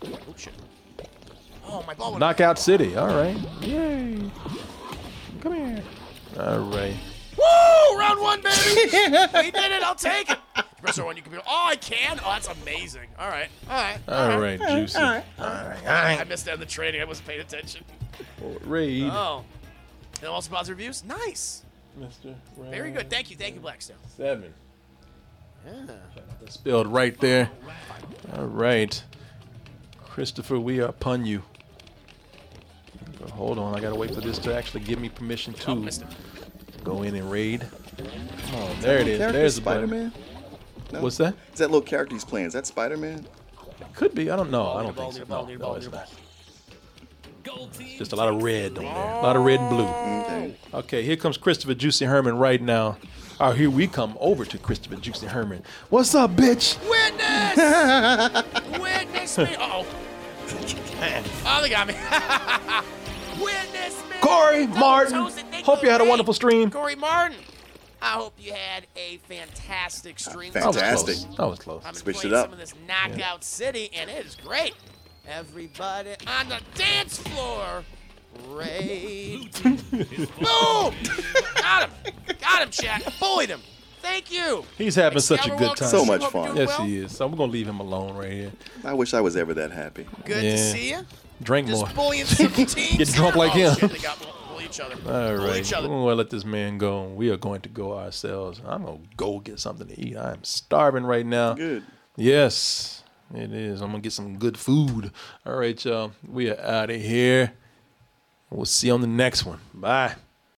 Oh, my ball went Knockout City. All right. Yay. Come here. All right. Woo! Round one, baby. (laughs) we did it. I'll take it. Press R1, you can be. Oh, I can. Oh, that's amazing. All right. All right. All right, Juicy. All right. All right. I missed out on the training. I wasn't paying attention. Raid. Oh. And also positive reviews. Nice. Mr. Very good. Thank you. Thank you, Blackstone. Seven. Yeah. Spelled right there. All right. Christopher, we are upon you. But hold on. I got to wait for this to actually give me permission to Oh, go in and raid. Come on. There it is. There's. Spider-Man? No? What's that? Is that little character he's playing? Is that Spider-Man? Could be. I don't know. I don't think so. No, no, it's ball. not. Just a lot of red on there. A lot of red and blue. Mm, okay. Okay, here comes Christopher Juicy Herman right now. Oh, here we come over to Christopher Juicy Herman. What's up, bitch? Witness! (laughs) Witness me. Uh-oh. Oh, they got me. (laughs) Witness me. Korey Martin. toast it. Thank Hope you had a wonderful stream. Korey Martin. I hope you had a fantastic stream. That was Fantastic. close. That was close. I've been Switched playing it up. some of this Knockout City, and it is great. Everybody on the dance floor. Raid. (laughs) Boom! Got him. Got him, chat. Bullied him. Thank you. He's having such a Excalibur, good welcome. time. So much Hope you're fun. doing Yes, well. he is. So we're gonna leave him alone right here. I wish I was ever that happy. Good Yeah. to see you. Drink Just more. bullying some (laughs) teams. Get drunk like oh, him. Shit, they got bully each other. All Bully right, each we're other. gonna let this man go. We are going to go ourselves. I'm gonna go get something to eat. I am starving right now. Good. Yes, it is. I'm gonna get some good food. All right, y'all. We are out of here. We'll see you on the next one. Bye.